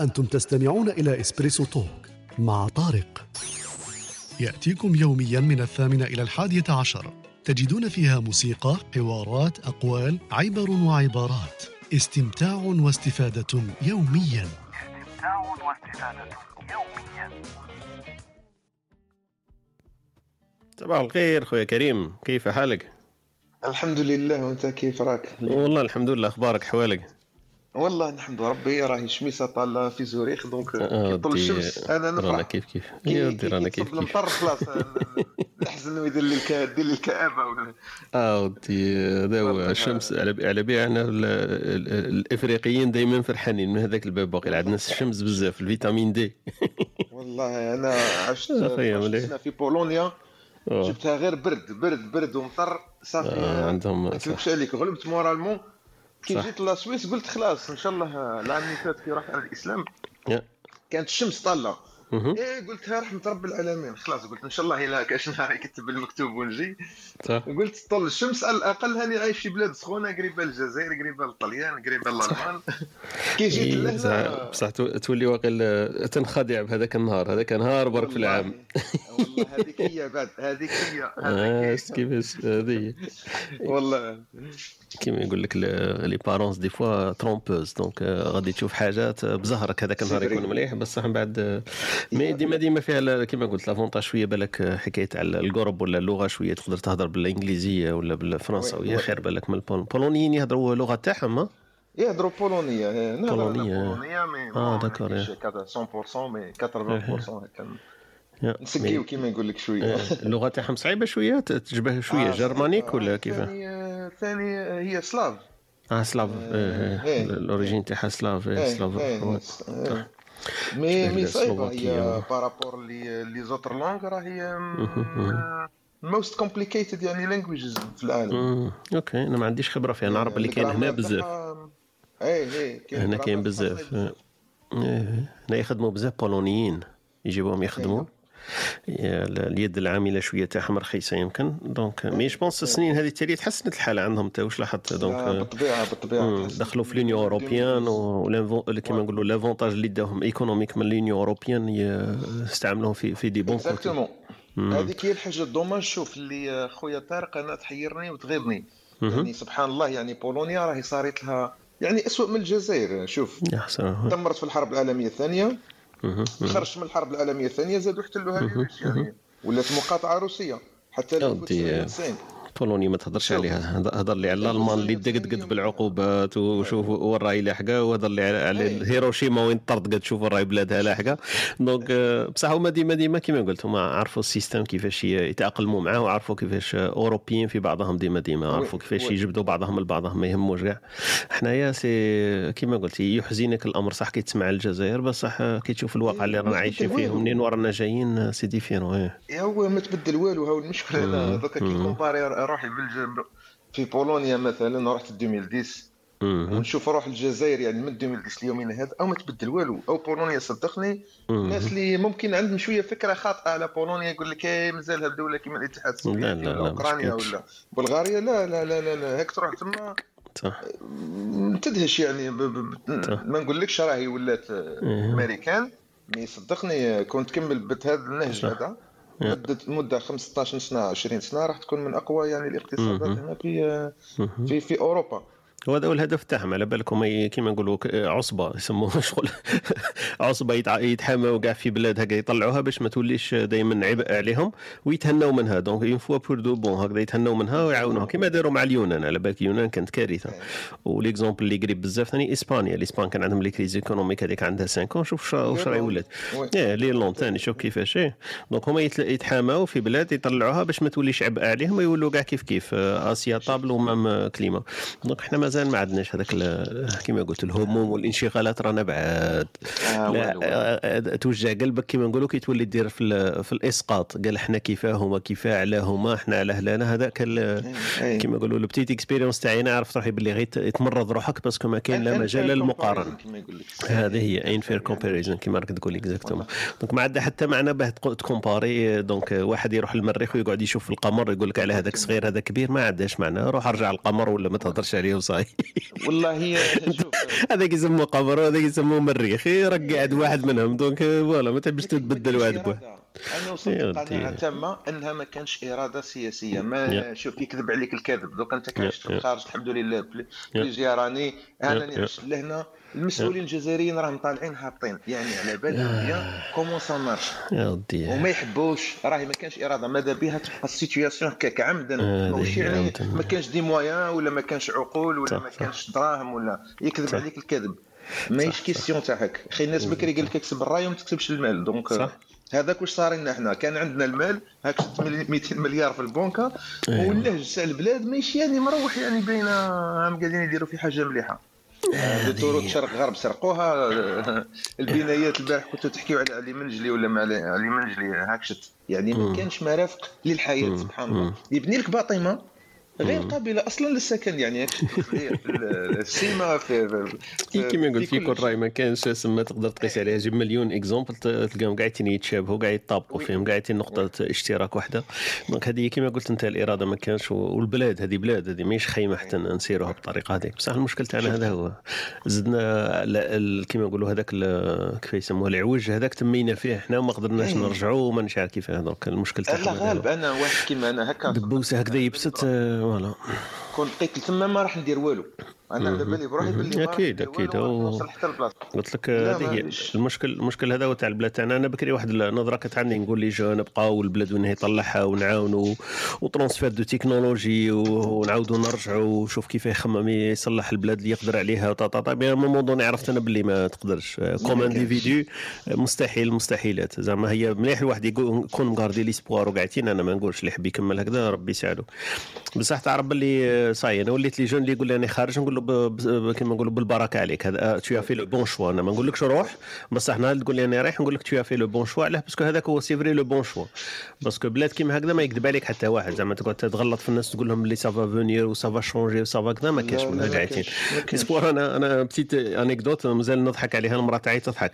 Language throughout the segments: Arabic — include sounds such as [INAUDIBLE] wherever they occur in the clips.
أنتم تستمعون إلى إسبريسو توك مع طارق. يأتيكم يوميا من الثامنة إلى الحادية عشر. تجدون فيها موسيقى، حوارات، أقوال، عبر وعبارات. استمتاع واستفادة يوميا. استمتاع واستفادة يوميا صباح الخير خويا كريم. كيف حالك؟ الحمد لله وأنت كيف راك؟ والله الحمد لله. أخبارك أحوالك؟ والله نحمد ربي راهي شميسة طالة في زوريخ donc آه، كي طل ودي- الشمس أنا رانا نفرح كيف؟ كيف كي- يا كي- ودي رانا كي كيف كيف؟ المطر خلاص [LAUGHS] نحزن ويدير لي يدير لي الكآبة ولا آه ودي هذا هو. الشمس. على على بها إحنا الإفريقيين دائما فرحانين من هذاك الباب باقي عندنا [LAUGHS] الشمس بزاف ال vitamine D. [LAUGHS] والله أنا عشت مليح. سنة في بولونيا آه. جبتها غير برد برد برد ومطر صافي. آه، عندهم ما عليك غلبت moralement. كي. جيت la Suisse قلت خلاص إن شاء الله العام اللي فات كي رحت على الإسلام. كانت الشمس طالة مهم. إيه قلت ها رحمة رب العالمين خلاص قلت إن شاء الله الا كأش [LAUGHS] نهار يكتب المكتوب ونجي قلت طل الشمس على الأقل هاني عايش في بلاد سخونة قريبه للجزائر قريبه للطليان قريبه للالمان كي جيت إيه، بصح لهنا بصح تو- تولي واقيلا تنخدع بهذاك النهار. هذاك نهار برك في العام. والله- هذيك هي بعد. هذيك هي. [LAUGHS] آه هذيك كيفاش هذه. والله. كيما يقول لك les apparences des fois trompeuses donc آه، غادي تشوف حاجات آه، بزهرك هذاك النهار. يكون مليح. بصح من بعد آه، mais ديما ديما فيها كيما قلت l'avantage شوية بالك آه، حكاية على القرب ولا اللغة شوية تقدر تهضر بالإنجليزية ولا بالفرنساوية oui. خير بالك من البول- البولونيين يهضروا اللغة تاعهم يهضروا بولونية إيه،. بولونية mais آه، bon، d'accord، ماشي إيه. كذا 100% mais 80% هكا يا، نسقيو كيما نقول لك شوية آه، اللغة تاعهم صعيبة شوية تشبه شوية آه، germanique. ولا كيف ثاني آه، آه، هي slave آه slave آه، إيه،. ال origine تاعها slave إيه، slave. مي مي صعيبه. هي par rapport les les autres langues راهي مهم. most complicated يعني languages في العالم okay أنا ما عنديش خبرة فيها نعرف اللي كاين هنا بزاف إيه إيه هنا كاين بزاف إيه. إيه. هنا يخدموا بزاف بولونيين يجيبوهم يخدموا ال- اليد العامله شوية تاعهم رخيصه يمكن. donc mais je pense السنين هذه التالية تحسنت الحالة عندهم تا واش لاحظت؟ لا، donc بالطبيعة بالطبيعة. دخلوا في l'union européenne وكيما نقولوا l'avantage اللي داهم économique من l'union européenne ي- استعملوهم في في des bons exactement هذيك هي الحاجة dommage شوف اللي خويا طارق أنا تحيرني وتغيظني. يعني سبحان الله يعني بولونيا راهي صارت لها يعني اسوء من الجزائر. شوف دمرت في الحرب العالمية الثانية. خرجت من الحرب العالمية الثانية زادوا احتلوها يعني ولات مقاطعة روسية حتى يا ودي. 1990 بولونيا ما تهضرش. عليها هض- هضر لي على الالمان اللي دقدقت بالعقوبات وشوف وين راهي لاحقه وهضر لي على, إيه. هيروشيما وين طردقت شوف وين راهي بلادها لاحقه donc آه، بصح هما ديما ديما كيما قلت هما عرفوا ال système كيفاش يتأقلموا معاه وعرفوا كيفاش أوروبيين في بعضهم ديما ديما عرفوا كيفاش. يجبدوا بعضهم لبعضهم ما يهموش كاع حنايا c'est كيما قلت يحزنك الأمر صح كي تسمع الجزائر بصح كي تشوف الواقع اللي رانا ما عايشين فيه. منين ورانا جايين c'est différent إيه. هو ما تبدل والو هاو المشكلة أنا دوكا كي comparer روحي في بولونيا مثلا رحت 2010 مم. ونشوف روح الجزائر يعني من 2010 ليومين هذا أو ما تبدل والو. أو بولونيا صدقني. الناس اللي ممكن عندهم شوية فكرة خاطئة على بولونيا يقول لك إيه مازالها دوله كيما الاتحاد السوفيتي لا، لا، ولا لا، اوكرانيا ولا بلغاريا. لا لا لا لا, لا. هيك تروح تما صح. تدهش يعني. ب... ب... ما نقولكش راهي ولات. أمريكان. مي صدقني كنت تكمل بهذا النهج. هذا. مدة مدة 15 سنة 20 سنة راح تكون من أقوى يعني الاقتصادات. هنا في في في أوروبا وهذا هو الهدف تاعهم على بالك هما ي- كيما نقولوا عصبة يسموها [LAUGHS] شغل. عصبة يتحاموا كاع في بلاد هكا يطلعوها باش ما توليش دائما عبء عليهم ويتهنوا منها. donc une fois pour de bon هكذا يتهنوا منها ويعاونوها. كيما داروا مع اليونان على بالك اليونان كانت كارثة. و l'exemple اللي قريب بزاف ثاني إسبانيا. الإسبان كان عندهم les crises économiques هذيك عندها 5 شوف شا- واش راهي ولات. إيه l'Irlande ثاني شوف كيفاش إيه. donc هما يتحاماو في بلاد يطلعوها باش ما توليش عبء عليهم ويولوا كاع كيف كيف آه، c'est stable و même climat. donc حنا مازال ما عندناش هذاك كيما قلت الهموم والانشغالات رانا بعاد. آه، لا. آه، آه، توجع قلبك كيما نقولوا كي تولي دير في, في الإسقاط. قال إحنا كيفاهما كيفاه علاهما إحنا على هلانا هذاك ال- إيه. كيما نقولوا ال petite expérience تاعي أنا عرفت روحي باللي غير يتمرض روحك parce que ما كاين لا مجال للمقارنه كما هذه هي unfair comparison كيما راك تقول exactement donc ما عندها حتى معنى باه ت comparer donc واحد يروح للمريخ ويقعد يشوف القمر يقول لك على هذاك صغير هذا كبير ما عندهاش معنى روح ارجع القمر ولا ما تهضرش عليه وصاي والله والله [LAUGHS] شوف هذاك يسموه قبر وهذاك يسموه مريخ قاعد واحد منهم donc voilà ما تبيش تبدل واحد بواحد أنا وصلت ودي. تامة أنها ما كانش إرادة سياسية ما. شوف يكذب عليك الكذب دوك أنت يا. الخارج الحمد لله بلي- y a. plusieurs années أنا. عشت لهنا المسؤولين الجزائريين راهم طالعين هابطين. يعني على بالهم bien comment ça marche وما يحبوش. راهي ما كانش إرادة. ماذا بها؟ تبقى ال situation هكاك عمدا. هذه ماشي يعني. ما كانش des moyens ولا ما كانش عقول ولا ما. كانش دراهم ولا يكذب. عليك الكذب. ماهيش question تاع هك خي الناس بكري قال لك تكسب الراي وما تكسبش المال. donc. هذاك واش صار لنا إحنا كان عندنا المال هاك 200 مليار في البنكة أيوة. واللهج تاع البلاد ماشي يعني مروح يعني بين هم قاعدين يديروا في حاجة مليحة. الطرق شرق غرب سرقوها البنايات البارح كنتوا تحكيوا على علي منجلي ولا ما علي منجلي هاك شت يعني ما. كانش مرافق للحياة. سبحان. الله يبني لك باطمه غير قابلة أصلا للسكن يعني السيما في, في, إيه كيما قلت في كل رأي ما كانش سما تقدر تقيس عليها. جيب مليون exemples تلقاهم قاعدين يتشابهوا قاعد يطابقوا. فيهم قاعدين نقطه اشتراك واحدة donc هذه كيما قلت أنت الإرادة ما كانش والبلاد هذه بلاد هذه ماهيش خيمه حتى نسيروها بالطريقة هذيك. بصح المشكل تاعنا هذا هو زدنا كيما نقولوا هذاك كيف يسموه العوج هذاك تمينا فيه إحنا وما قدرناش أي. نرجعوا وما نعرف كيف. donc المشكل لا تاعنا هذا غالب. أنا واحد كيما أنا هكا. دبوسة هكذا يبست آه، voilà. كون لقيت تما ما راح ندير والو. أنا على بالي بروحي باللي أو- وراح نوصل حتى البلاصة. قلت لك هذه هي. المشكل المشكل هذا هو تاع البلاد. تاعنا أنا بكري واحد النظره كانت عندي نقول les jeunes نبقاو البلاد وين هي يطلعها ونعاونوا و transfert de technologie ونعاودوا نرجعوا وشوف كيف يخمم يصلح البلاد اللي يقدر عليها و ta ta ta moment donné عرفت أنا باللي ما تقدرش. comme. individu مستحيل المستحيلات زعما هي مليح الواحد يقول- يكون م garder l'espoir وقاعدين. أنا ما نقولش اللي يحب يكمل هكذا ربي يساعده بصح تعرف باللي صاي أنا وليت les jeunes اللي يقول لي أنا خارج نقول ب- كيما نقولوا بالبركة عليك. هذا tu fais le bon choix أنا ما نقولكش روح بصح نهار تقول لي أنا رايح نقول لك tu fais le bon choix علاه parce que هذاك هو c'est vrai le bon choix parce que بلاد كيما هكذا ما يكذب عليك حتى واحد. زعما تقعد تغلط في الناس تقول لهم اللي سافا فونير وسافا شونجي وسافا كذا ما كاينش لا، من لا، هذا ما قاعدين. أسبوع أنا أنا petite anecdote مازال نضحك عليها المرأة تاعي تضحك.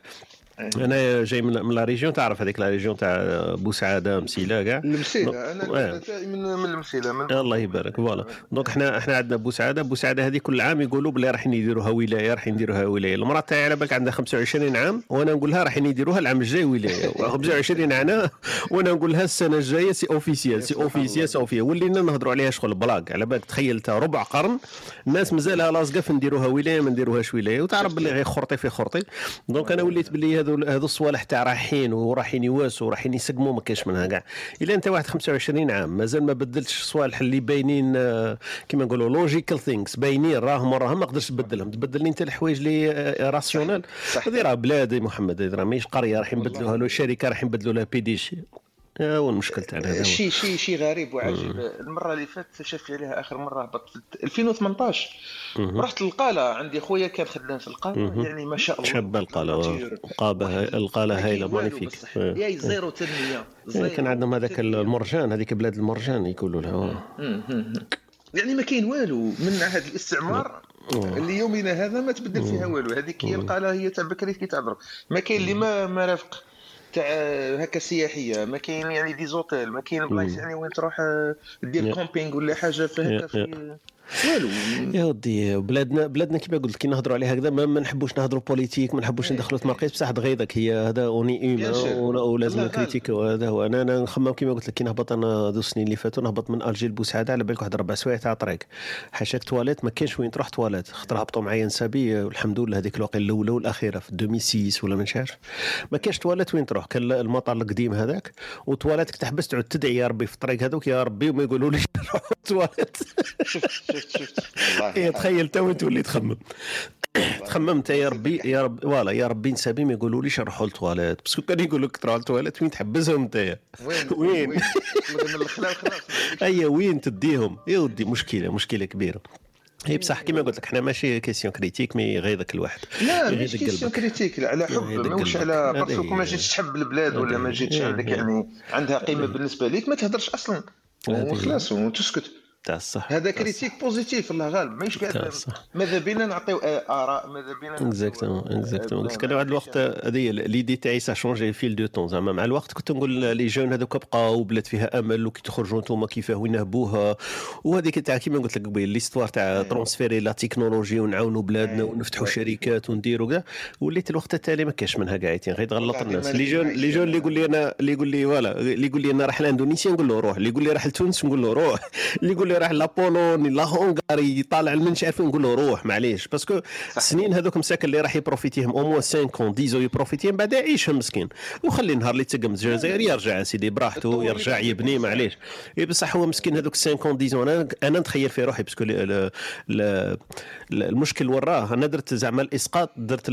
أنا جاي من la région تعرف هذيك la région تاع بوسعادة مسيلة كاع؟ المسيله أنا تاعي من من المسيلة من الله يبارك voilà. donc إحنا إحنا عندنا بوسعادة بوسعادة هذه كل عام يقولوا بلي راح يديروها ولاية راح يديروها ولاية. المرأة تاعي على بالك عندها 25 عام وأنا نقول لها راح يديروها العام الجاي ولاية. [LAUGHS] 25 عام وأنا نقول لها السنة الجاية c'est officiel c'est officiel c'est officiel ولينا نهضروا عليها شغل بلاك. على بالك تخيلتها ربع قرن الناس مازالها لاصقة في نديروها ولاية ما نديروهاش ولاية. وتعرف باللي غير خرطي في خرطي. donc أنا وليت باللي هذو هذو الصوالح تاع رايحين ورايحين يواسوا ورايحين يسقموا ما كاينش منها كاع. إلا أنت واحد 25 عام مازال ما بدلتش الصوالح اللي باينين آه، كيما نقولوا logical things باينين راهم وراهم ما تقدرش تبدلهم. تبدل لي أنت الحوايج اللي آه، rationnel صح. هذه راه بلاد محمد هذه راه ماهيش قرية راح يبدلوها له شركة راح يبدلوا لها PDG هو المشكل تاعنا هذا هو. شيء شيء شيء غريب وعجيب. المرة اللي فاتت شفت عليها آخر مرة هبطت. في 2018 رحت القاله عندي خويا كان خدام في القاله يعني ما شاء الله. شابه القاله. القابه القاله هايله magnifique. y a zéro تنمية. إيه، كان zéro عندهم هذاك. المرجان هذيك بلاد المرجان يقولوا لها. آه. يعني ما كاين والو. من عهد الاستعمار اللي يومنا هذا ما تبدل فيها والو. هذيك هي القاله هي تاع بكري كي تعذر ما كاين اللي ما مرافق تاع هكا سياحية ما كاين يعني des hôtels ما كاين بلايص يعني وين تروح آه، دير. camping ولا حاجة في هكا يا. في والو. يا ودي بلادنا بلادنا كيما قلت كي نهضروا عليها هكذا ما, ما نحبوش نهضروا politique ما نحبوش ندخلوا في مرقيس بصح تغيضك هي هذا أوني. ايما ولازم الله ن critique هذا هو. أنا أنا نخمم كيما قلت لك كي نهبط أنا ذو السنين اللي فاتوا نهبط من الجي لبوسعادة على بالك واحد ربع سوايع تاع طريق. حاشاك تواليت ما كاينش وين تروح تواليت. خاطر هبطوا معايا نسابي والحمد لله هذيك الوقت الأولى والأخيرة في 2006 ولا ما نعرفش ما كاينش تواليت وين تروح. كان المطار القديم هذاك وتواليتك تحبس تعود تدعي يا ربي في الطريق هذوك يا ربي وما يقولوا لي [LAUGHS] تواليت. [LAUGHS] شفت شفت هي تخيل تو تولي تخمم. تخمم انت يا ربي يا رب فوالا يا ربي نسابي ما يقولوا ليش نروحوا لل toilettes parce que كان يقول لك تروح للتواليت وين تحبسهم انت وين؟ وين؟ من الخلال خلاص. اي وين تديهم؟ يا ودي مشكلة مشكلة كبيرة. هي بصح كيما قلت لك حنا ماشي question critique mais غيظك الواحد. لا مش question. critique على حب ماهوش. على parce que ما. جيتش تحب البلاد ولا ما جيتش. عندك. يعني عندها قيمة بالنسبة ليك ما تهدرش أصلا. وخلاص وتسكت. تاع الصح هذا critique positive الله غالب ماهيش قاعد ماذا بينا نعطيو آراء ماذا بينا exactement exactement آه، قلت لك أنا واحد الوقت هذه l'idée تاعي ça changé fil du temps زعما مع الوقت كنت نقول les jeunes هذوك بقاو بلاد فيها أمل وكي تخرجوا نتوما كيفاه وين نهبوها وهذيك تاع كيما قلت لك قبيل l'histoire تاع transférer la technologie ونعاونوا بلادنا أيوة. ونفتحوا أيوة. شركات ونديروا كاع. وليت الوقت التالي ما كاش منها قاعدين غير تغلط الناس les jeunes les jeunes اللي يقول لي أنا اللي يقول لي voilà اللي يقول لي أنا راح لإندونيسيا نقول له روح. اللي يقول لي راح لتونس نقول له روح. اللي يقول لي راح la Pologne la Hongrie طالع المنش عارف نقول له روح معليش. parce que السنين هذوك مساكن اللي راح يبروفيتيهم au moins 5 10 يبروفيتيهم بعد يعيشهم مسكين. وخلي نهار اللي تقم الجزائر يرجع سيدي براحته يرجع يبني معليش. إي بصح هو مسكين هذوك 5 10 أنا أنا نتخيل في روحي parce que ال- ال- ال- المشكل وراه. أنا درت زعما الإسقاط درت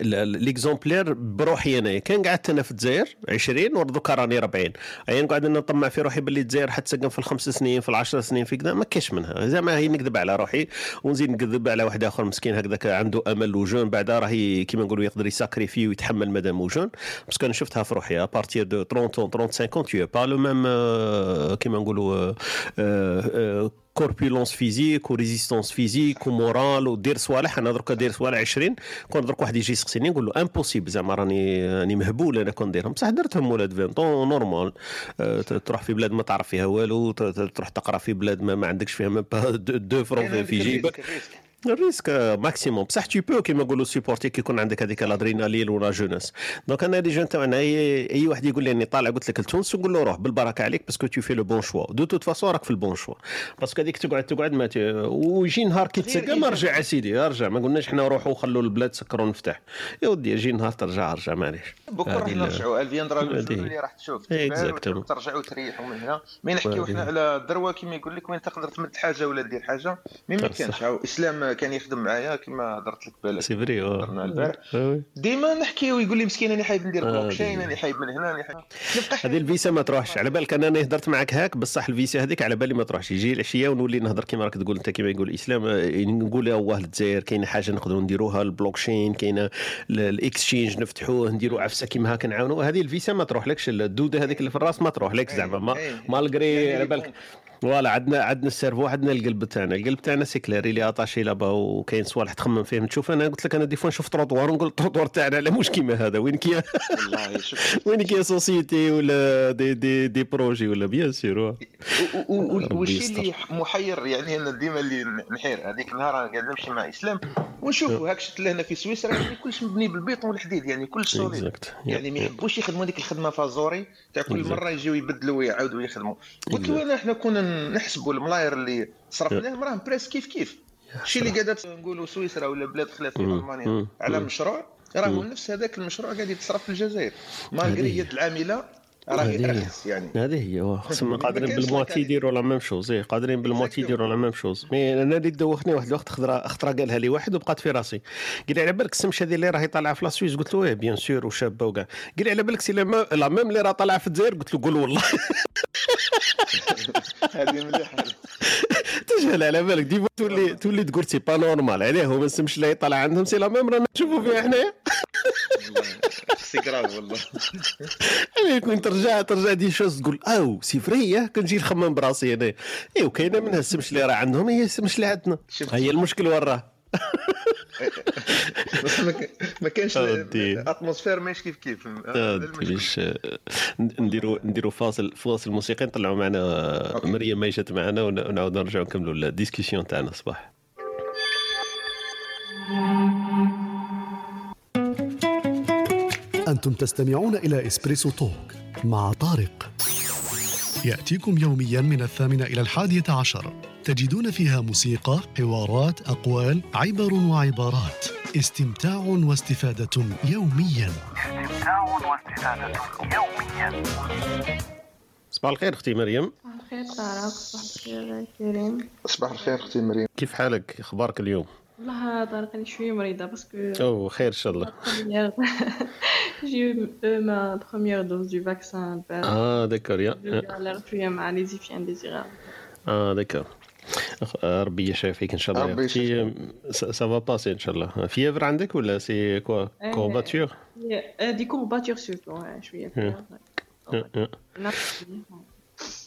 l'exemplaire بروحي انايا كان قعدت أنا في الجزائر 20 ودوكا راني 40 ايا نقعد أنا نطمع في روحي باللي الجزائر حتسقم في الخمس سنين في العشر سنين في كذا ما كاش منها. زعما هي نكذب على روحي ونزيد نكذب على واحد آخر مسكين هكذاك عنده أمل و jeune. بعدا راهي كيما نقولوا يقدر يساكريفي ويتحمل مادام و jeune. parce que أنا شفتها في روحي. à partir de 30 35 tu es pas le même euh, كيما نقولوا آه، آه، corpulence physique و résistance physique و morale ودير صوالح. أنا درك داير صوالح 20 كون درك واحد يجي يسقسيني نقول له impossible زعما راني راني مهبول أنا كون نديرهم بصح درتهم ولاد 20 ans normal ت- تروح في بلاد ما تعرف فيها والو تروح تقرا في بلاد ما, ما عندكش فيها pas deux francs في جيبك. ال risque- maximum بصح tu peux كيما نقولوا supporter كي يكون عندك هذيك الادرينالين ولا jeunesse donc أنا jeunes تاعنا اي اي واحد يقول لي اني طالع قلت لك لتونس نقول له روح بالبركه عليك parce que tu fais le bon choix de toute façon راك في ال bon choix باسكو هذيك تقعد تقعد ما. ويجي نهار كي تسقى ما رجع سيدي ارجع ما قلناش حنا روحوا خلوا البلاد سكروا نفتح يا ودي يجي نهار ترجع ارجع معليش بكرة راح نرجعوا. الفيندرا اللي راح تشوف؟ ترجعوا تريحوا من هنا. مي نحكيو. حنا على الدروه كيما يقول لك وين تقدر تمد حاجة ولا دير حاجة؟ مي ما. كانش إسلام كان يخدم معايا كيما هضرت لك بالك. سي فري هضرنا البارح. آه. ديما نحكيو يقول لي مسكين أنا حايب ندير آه، بلوك تشين دي. أنا حايب من هنا أنا حايب. هذه العفسة ما تروحش. على بالك أنا هدرت معك هاك بصح العفسة هذيك على بالي ما تروحش. يجي العشية ونولي نهضر كيما راك تقول أنت كيما يقول الاسلام آه، نقول واه الجزائر كاينة حاجة نقدروا نديروها؟ البلوك تشين كاينة ال- ال exchange نفتحوه نديروا عفسة كيما هاك نعاونوا هذه العفسة ما تروحلكش. الدودة هذيك اللي في الراس ما تروحلكش زعما. ما. malgré على بالك. voilà عندنا عندنا ال cerveau عندنا القلب تاعنا. القلب تاعنا c'est clair اللي attaché là-bas وكاين صوالح تخمم فيهم تشوف أنا قلت لك أنا des fois نشوف تروطوار ونقول التروطوار تاعنا لا مش كيما هذا. وين كي [LAUGHS] وين كاين société ولا des des des projets ولا بيان ربي والشيء. اللي محير؟ يعني أنا ديما اللي نحير. هذيك النهار أنا قاعد نمشي مع إسلام. ونشوفوا هاك شفت لهنا في سويسرا يعني كلش مبني بالبيطون والحديد يعني كلش solide. يعني ما. يحبوش يخدموا هذيك الخدمة فازوري تاع كل. مرة يجيو يبدلوا ويعاودوا يخدموا. قلت له أنا إحنا كنا نحسبوا الملاير اللي صرفناهم راهم presque كيف كيف الشيء اللي قاعدة نقولوا سويسرا ولا بلاد خلاف في. ألمانيا. على. مشروع راهو نفس هذاك المشروع قاعد يتصرف في الجزائر malgré. يد العاملة راهي هذه. ارخص يعني. هذه هي. واه خصهم قادرين بال moitié يديروا la même chose. إيه، قادرين بال moitié. يديروا la même chose. mais أنا اللي دوخني واحد الوقت خضره خطرة قالها لي. واحد وبقات في راسي. قال لي على بالك السمش هذه اللي راهي طالعة في la Suisse؟ قلت له إيه bien sûr وشابة وكاع. قال لي على بالك c'est la même- la même اللي راه طالعة في الجزائر؟ قلت له قول والله. [LAUGHS] هذه مليحة. تجهل على بالك. ديما تولي تولي تقول c'est pas normal. عليه هو ما السمش اللي طالع عندهم c'est la même رانا نشوفوا فيها حنايا c'est grave والله. يعني ترجع ترجع des choses تقول oh c'est vrai كنجي نخمم براسي أنا اي وكاينة منها السمش اللي راه عندهم هي السمش اللي عندنا. هي المشكل وين راه بس ما كان- ما كانش أودي. atmosphère ماشي كيف كيف. ليش نديروا نديروا فاصل فاصل موسيقي نطلعوا معنا. مريم ما جات معنا ون- ونعاودوا نرجعوا نكملوا ال discussion تاعنا صباح أنتم تستمعون إلى إسبريسو توك مع طارق يأتيكم يوميا من الثامنة إلى الحادية عشر. تجدون فيها موسيقى، حوارات، أقوال، عبر وعبارات. استمتاع واستفادة يوميا. استمتاع واستفادة يوميا صباح الخير أختي مريم. صباح الخير طارق صباح الخير كريم. صباح الخير أختي مريم. كيف حالك؟ إخبارك اليوم؟ والله طارق أنا شوية مريضة parce que أو خير إن شاء الله. [LAUGHS] ma première dose du vaccin البارح آه d'accord يا شوية مع les effets indésirables آه d'accord ربي يشافيك إن شاء الله ربي أختي. ça va passer إن شاء الله. fièvre عندك ولا c'est quoi. courbatures des courbatures surtout شوية.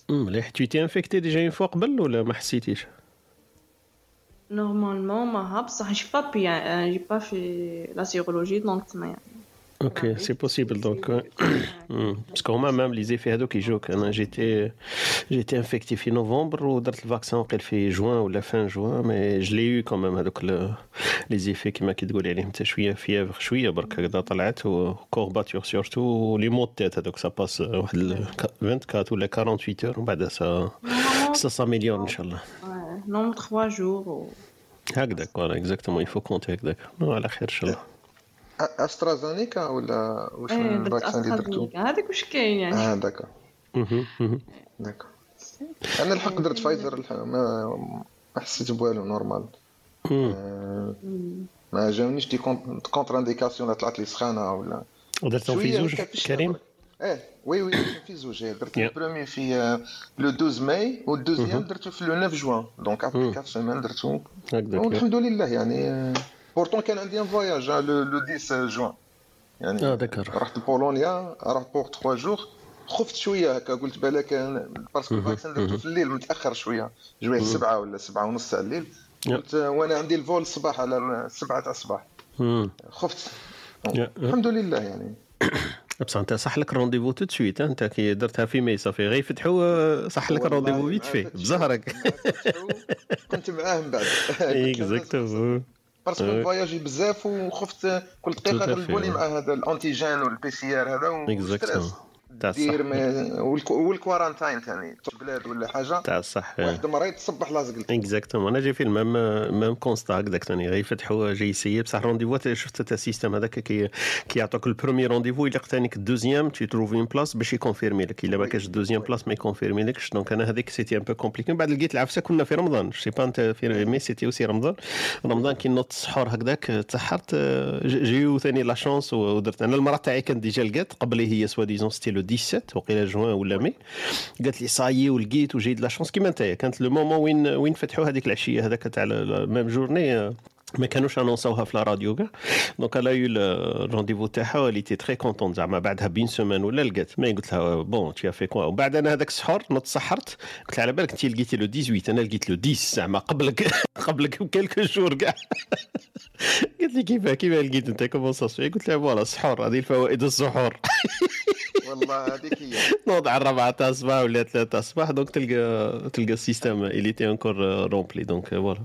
مليح tu t'es infecté déjà une fois قبل ولا ما حسيتيش؟ Normalement, ما بصح j'ai pas bien, euh, j'ai pas fait la sérologie donc تما يعني. OK c'est possible donc parce que هما même les effets هذوك يجوك أنا j'étais j'étais infecté في نوفمبر ودرت ال vaccin وقيل في جوان ولا fin جوان mais je l'ai eu quand même هذوك les effets كيما كي تقولي عليهم انت شوية fièvre شوية برك هكذا طلعت و courbatures surtout les maux de tête هذوك ça passe واحد ال 24 ولا 48 heures ومن بعد سا سا trois jours. ou- هكذاك voilà exactement il faut compter هكذاك. على خير إن شاء الله. أ- استرازينيكا ولا واش درت ال vaccin اللي درتو هذاك واش كاين يعني؟ آه داكا. داكا أنا الحق درت فايزر الحق ما حسيت بوالو normal. آه، ما جاونيش des contre- contre-indications ولا طلعت لي سخانة ولا درتهم في زوج كريم. إيه. oui oui في زوج إيه. درت. ال premier في le 12 ماي وال deuxième. درتو في لو 9 جوان donc après 4 semaines درتو والحمد لله يعني pourtant كان عندي un voyage le le 10 جوان يعني آه d'accord رحت لبولونيا رحت pour 3 jours خفت شوية هكا قلت بالك parce que. ال vaccin درتو. في الليل متاخر شوية جويه سبعة ولا سبعة ونص تاع الليل. قلت وأنا عندي ال vol الصباح على السبعة تاع الصباح. خفت. الحمد لله يعني بصح انت صح لك rendez-vous tout de suite انت كي درتها في مي صافي غير يفتحوا صح لك والله rendez-vous ما فيت في فتحوا. بزهرك. كنت معاه من بعد exactement parce que. فواياجي بزاف وخفت كل دقيقه à غلبوا لي مع هذا ال antigène وال PCR هذا exactement تاع دير الصح وال quarantine ثاني بلاد ولا حاجة. تاع الصح واحد مريض تصبح لازق exactement أنا جاي في ال même même constat هكذاك ثاني. غير يفتحوا جاي ي essayer بصح rendez-vous شفت تا ال système هذاك كي كي يعطوك ال premier rendez-vous يلق ثانيك ال deuxième. te trouver une place باش ي confirmer لك. إلا ما كانش ال deuxième place ما ي confirmer لكش. donc أنا هذيك c'était un peu compliqué من بعد لقيت العفسة كنا في رمضان. sais pas أنت في mai c'était aussi رمضان. رمضان كي نوض السحور هكذاك تسحرت. j'ai eu ثاني la chance ودرت. أنا المراه تاعي كانت déjà لقات قبلي هي soit disons c'était le 17 وقيلا جوان ولا مي قالت لي صايي ولقيت و j'ai eu la chance كيما نتايا. كانت le moment وين وين فتحوا هذيك العشية هذاك تاع même journée ما كانوش annonc اوها في la radio كاع. donc elle a eu ال rendez-vous تاعها و elle était très contente زعما بعدها بين سومان ولا لقات. ما قلت لها bon tu fais quoi وبعد أنا هذاك السحور نوض سحرت. قلت على بالك انت لقيتي le 18 أنا لقيت le 10 زعما قبلك [LAUGHS] قبلك ب quelques jours كاع. [LAUGHS] قالت لي كيفاه كيفاه لقيت أنت؟ comment ça قلت لها voilà السحور هذه الفوائد السحور. [LAUGHS] والله هذيك هي. [LAUGHS] نوض على الرابعة تاع الصباح ولا ثلاثة تاع الصباح donc تلقى تلقى ال système il était encore rempli donc voilà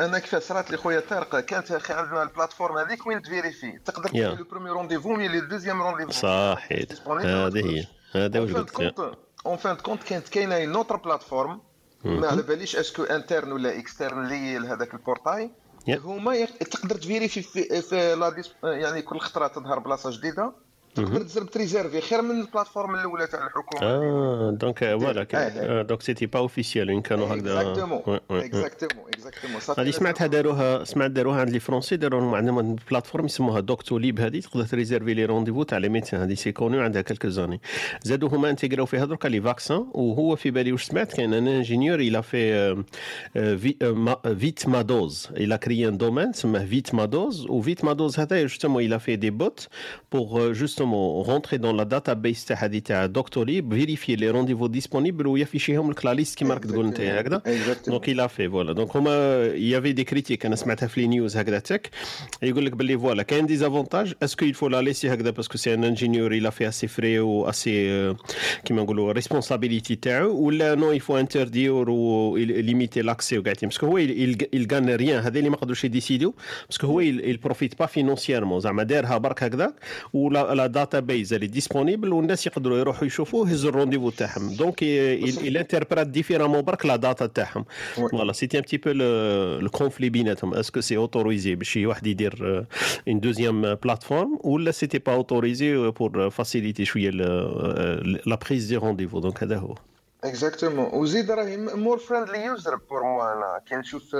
أنا كيفاش صرات لي خويا طارق. كانت أخي عندنا ال plateforme هذيك وين ت vérifier؟ تقدر. تدير le premier rendez-vous mais le deuxième rendez-vous صحيت هذه هي. هذا واش قلت en fin de compte كانت كاينة une autre plateforme ما على باليش est-ce que interne ولا externe لي لهذاك ال portail. هما تقدر ت vérifier في, في لا ديس يعني كل خطرة تظهر بلاصة جديدة. تقدر تزرب ت réserver خير من ال plateforme الأولى تاع الحكومة. آه donc voilà آه، آه. آه، donc c'était pas officiel وين كانوا هكذا. exactement. exactement exactement هذه سمعتها داروها سمعت داروها عند les Français داروا عندهم plateforme يسموها Doctolib هذه تقدر ت réserver les rendez-vous تاع les médecins هذه c'est connu عندها quelques années. زادوا هما intégr او فيها دركا les vaccins وهو في بالي واش سمعت كاين un ingénieur il a fait ViteMaDose il a créé un domaine سماه ViteMaDose و ViteMaDose هذا justement il a fait des bots pour justement rentrer dans la database تاع هذه تاع Doctolib vérifier les rendez-vous disponibles وي afficher هم لك la liste كيما راك تقول انت هكذا دونك il a fait voilà. Donc هما il y avait des critiques أنا سمعتها في les news هكذا تك يقول لك باللي voilà كاين des avantages est-ce que il faut la laisser هكذا parce que c'est un ingénieur il a fait assez frais و assez كيما نقولوا responsabilité تاعو ولا نو il faut interdire و limiter l'accès وقاعدين parce que هو il il gagne rien. هذا اللي ما قدروش ي décid يو parce que هو il il profite pas financièrement. زعما دارها برك هكذا ولا la database اللي disponible والناس يقدروا يروحوا يشوفوا يهزوا ال rendez-vous تاعهم. donc il il interprète différemment برك la data تاعهم. voilà c'était un petit peu le conflit بيناتهم est-ce que c'est autorisé باش شي واحد يدير une deuxième plateforme ولا c'était pas autorisé pour faciliter شوية la prise des rendez-vous donc هذا هو. exactement وزيد راهي more friendly user pour moi أنا. كي نشوف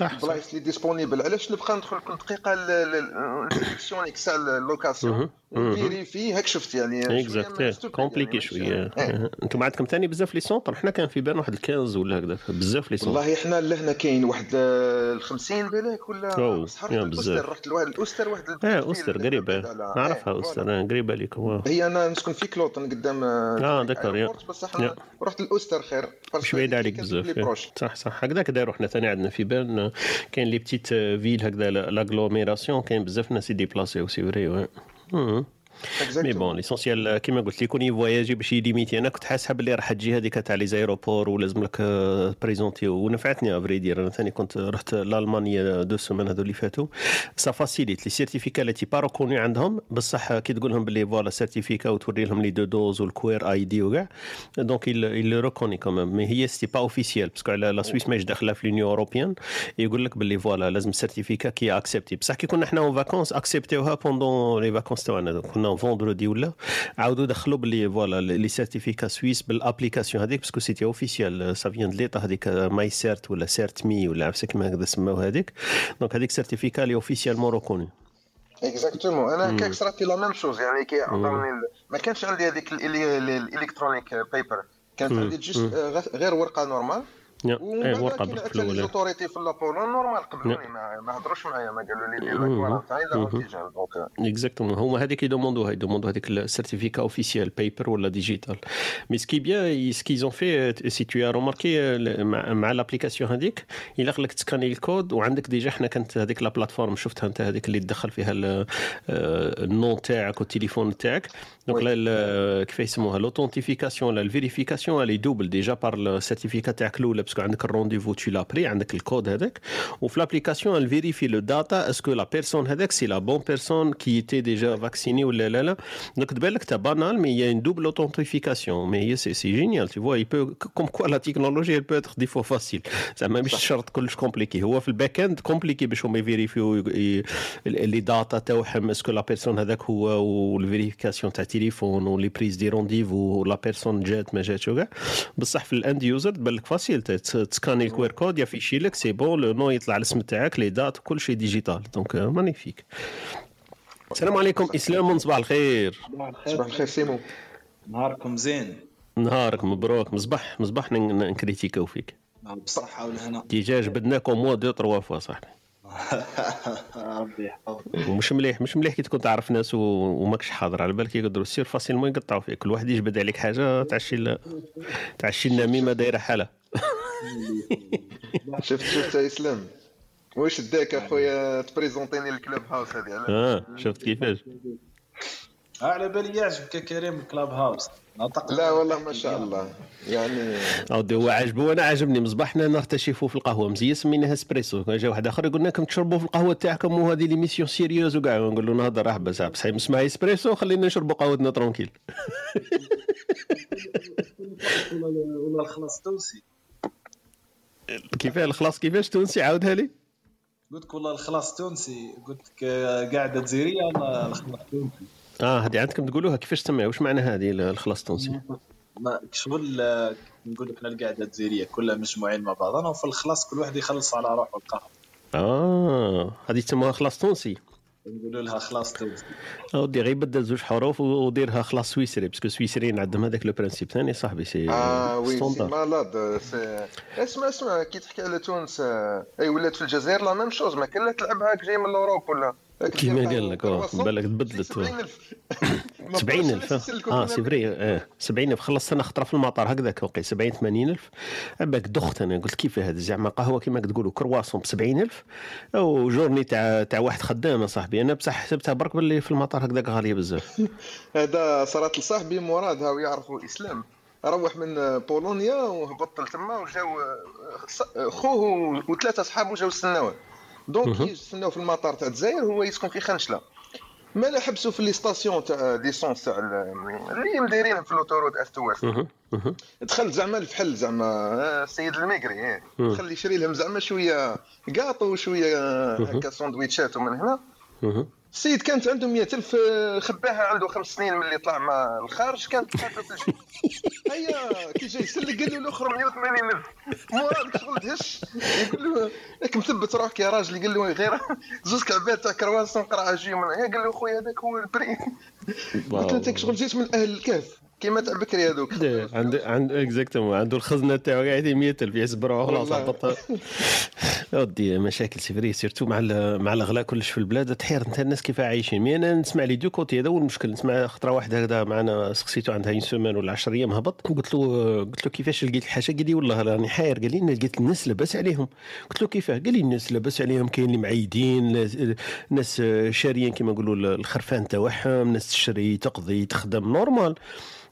البلايص اللي disponible علاش نبقى ندخل كل دقيقة لل sélection تاع ال location vérifier هاك شفت يعني exact compliqué يعني شوية. إيه. [LAUGHS] أنتم عندكم ثاني بزاف les centres حنا كان في بالنا واحد 15 ولا هكذا. بزاف les centres والله إحنا لهنا كاين واحد آه، ال 50 بالك ولا الاوستر بزاف. رحت لواحد الاوستر واحد آه اوستر قريبة. نعرفها اوستر آه، قريبة ليكم آه. هي أنا نسكن في كلوطن قدام آه، يا. بس إحنا يا. رحت الاوستر خير. مش بعيد عليك بزاف. صح صح. هكذاك داروا حنا ثاني عندنا في بالنا. كاين les petites villes هكذا l'agglomération كاين بزاف ناس ي déplac يو c'est vrai oui مم. mais bon l'essentiel كيما قلت لي يكون يفواياجي باش ي limiter أنا كنت حاسها باللي راح تجي هذيك تاع les aéroports ولازم لك présenter ونفعتني à vrai dire أنا ثاني كنت رحت لالمانيا deux semaines هذو اللي فاتوا ça facilite les certificats il était pas reconnu عندهم بصح كي تقول لهم باللي voilà certificat وتوري لهم les deux doses وال QR ID وكاع donc il reconnaît quand même mais هي c'était pas officiel parce que على la Suisse ماهيش داخله في l'Union européenne يقول لك باللي voilà لازم certificat qui est accepté بصح كي كنا حنا en vacances accept يوها pendant les vacances تاعنا كنا vendredi ولا عاودوا دخلوا باللي voilà les certificats suisses ب l'application هذيك parce que c'était officiel ça vient de l'État هذيك my cert ولا cert me ولا عرفت كيما هكذا سماو هذيك donc هذيك certificat لي officiellement reconnu exactement أنا كيك صرات لي la même chose يعني كي عطاوني ما كانش عندي هذيك ال electronic paper كانت عندي آه، غير ورقه normal ورقه كاين في حتى لي الأول autorités في لابولون normal قبلوني ما ما هضروش معايا ما قالوا لي دير لك quarantine لا antigène donc exactement هما هذيك يدوموندوها يدوموندو هذيك السيرتيفيكا اوفيسيال بيبر ولا ديجيتال مي سكي بيان سكيزون في سي تو روماركي مع, l'application هذيك إلا لك ت scanner ال code وعندك déjà حنا كانت هذيك la plateforme شفتها أنت هذيك اللي تدخل فيها آه، ال nom تاعك والتليفون تاعك. donc كيف يسموها؟ l'authentification ولا ال vérification اللي double déjà par ال certificat تاعك الأولى parce que عندك ال rendez-vous tu l'as pris عندك الكود هذاك وفي l'application elle vérifie les data est-ce que la personne هذاك c'est la bonne personne qui était déjà vaccinée ولا لا لا donc تبان لك تا banal mais هي un double authentification mais هي c'est c'est génial tu vois. Il peut comme quoi la technologie elle peut être des fois facile. زعما مش شرط كلش compliqué هو في ال back-end compliqué باش هما ي vérifi يو les data تاعهم est-ce que la personne هذاك هو و la vérification تاع تليفون و les prises de rendez-vous و la personne جات ما جاتش وكاع بصح في ال end user تبان لك facile تسكاني ال QR code يافيشي لك c'est bon le nom يطلع الاسم تاعك les dates كل شيء digital. donc magnifique السلام عليكم اسلام صباح الخير صباح الخير سيمو نهاركم زين. نهارك مبروك. مصباح مصباح ن- نكريتيكاو فيك بالصحة والهنا déjà جبدناك au moins deux trois fois صاحبي ربي يحفظك. ومش مليح مش مليح كي تكون تعرف ناس. وماكش حاضر. على بالك يقدروا sûr facilement يقطعوا فيك. كل واحد يجبد عليك حاجة تعشي. تعشي النميمة دايرة حالها شفت شفت يا إسلام. واش داك أخويا تبريزونتيني ال Clubhouse هذه؟ على آه شفت كيفاش؟ آه، على بالي يعجبك كريم ال Clubhouse. نطق لا والله ما شاء الله. يعني اودي هو عاجبه وأنا عاجبني مصباحنا نرتشفوا في القهوة. مزيان سميناها اسبريسو. جا واحد آخر يقول لكم تشربوا في القهوة تاعكم وهذه l'émission sérieuse وكاع. نقول له نهضر راه بس بصح اسمها اسبريسو خلينا نشربوا قهوتنا tranquille. ولا ولا الخلاص تونسي كيفاه الخلاص كيفاش تونسي؟ عاودها لي. قلت لك والله الخلاص تونسي. قلت لك آه، قاعدة جزيرية ولا الخلاص تونسي. آه هذه عندكم تقولوها كيفاش تسمى واش معنى هذه الخلاص التونسي ما شغل آه، نقول لك إحنا القاعدة الجزيرية كلها مجموعين مع بعضنا وفي الخلاص كل واحد يخلص على روحه القهوة آه هذه تسموها خلاص تونسي. نقولوا لها خلاص تونسي أودي غير بدل زوج حروف وديرها خلاص سويسري parce que السويسريين عندهم هذاك le principe ثاني صاحبي سي آه وي سي malade c'est اسمع اسمع كي تحكي على تونس آه، أي ولات في الجزائر la même chose ما كان لا تلعب هاك جاي من l'Europe ولا؟ كيما قال لك، آه، بالك تبدلت، آه. 70000 ما 70000 بقاش نسلكو آه c'est vrai آه 70000 خلصت أنا خطرة في المطار. هكذاك وقي. 70 80000 عباك دخت أنا. قلت كيف هذا زعما قهوة كيما تقولوا كرواسون ب 70000 une journée تاع تاع واحد خدام صاحبي. أنا بصح حسبتها برك باللي في المطار هكذاك غالية بزاف. [LAUGHS] هذا صارت لصاحبي مراد. هاو يعرفوا الإسلام. روح من بولونيا وهبط لتما وجاو ص- خوه وثلاثة صحابه جاو استناوه donc. يستناو في المطار تاع الجزائر. هو يسكن في خنشلة. مالا حبسوا في les stations تاع d'essence تاع ال- اللي مدايرين في l'autoroute est ouest. دخل زعما الفحل زعما آه، السيد ال émigré. مم. خلي يشري لهم زعما شوية قاطو وشوية آه، هكا سندويتشات ومن هنا. السيد كانت عنده 100000 آه، خباها عنده خمس سنين ملي طلع مع الخارج كانت حاطه في الجيب هيا كي جا يسلك قال له الآخر 180000 مراد شغل دهش يقول له ياك مثبت روحك يا راجل. قال له غير [LAUGHS] زوج كعبات تاع كرواسون قرعه jus من قال له خويا هذاك هو ال prix. قلت له أنت شغل جيت من أهل الكهف. كيما تاع بكري هذوك. عنده عنده exactement عنده الخزنة تاعو قاعد 100000 يحسب روحه خلاص والله. هبط [LAUGHS] ودي مشاكل c'est vrai surtout مع مع الأغلاء كلش في البلاد. تحير أنت الناس كيف عايشين. mais أنا نسمع les deux côtés هذا هو المشكل نسمع خطرة واحد هكذا. معنا سقسيتو عندها une semaine ولا 10 أيام هبط. قلت له قلت له كيفاش لقيت الحاجة؟ قال لي والله راني حاير. قال لي لقيت الناس لاباس عليهم. قلت له كيفاه؟ قال لي الناس لاباس عليهم كاين اللي معيدين ناس- ناس شاريين كيما نقولوا الخرفان تاعهم ناس تشري تقضي تخدم normal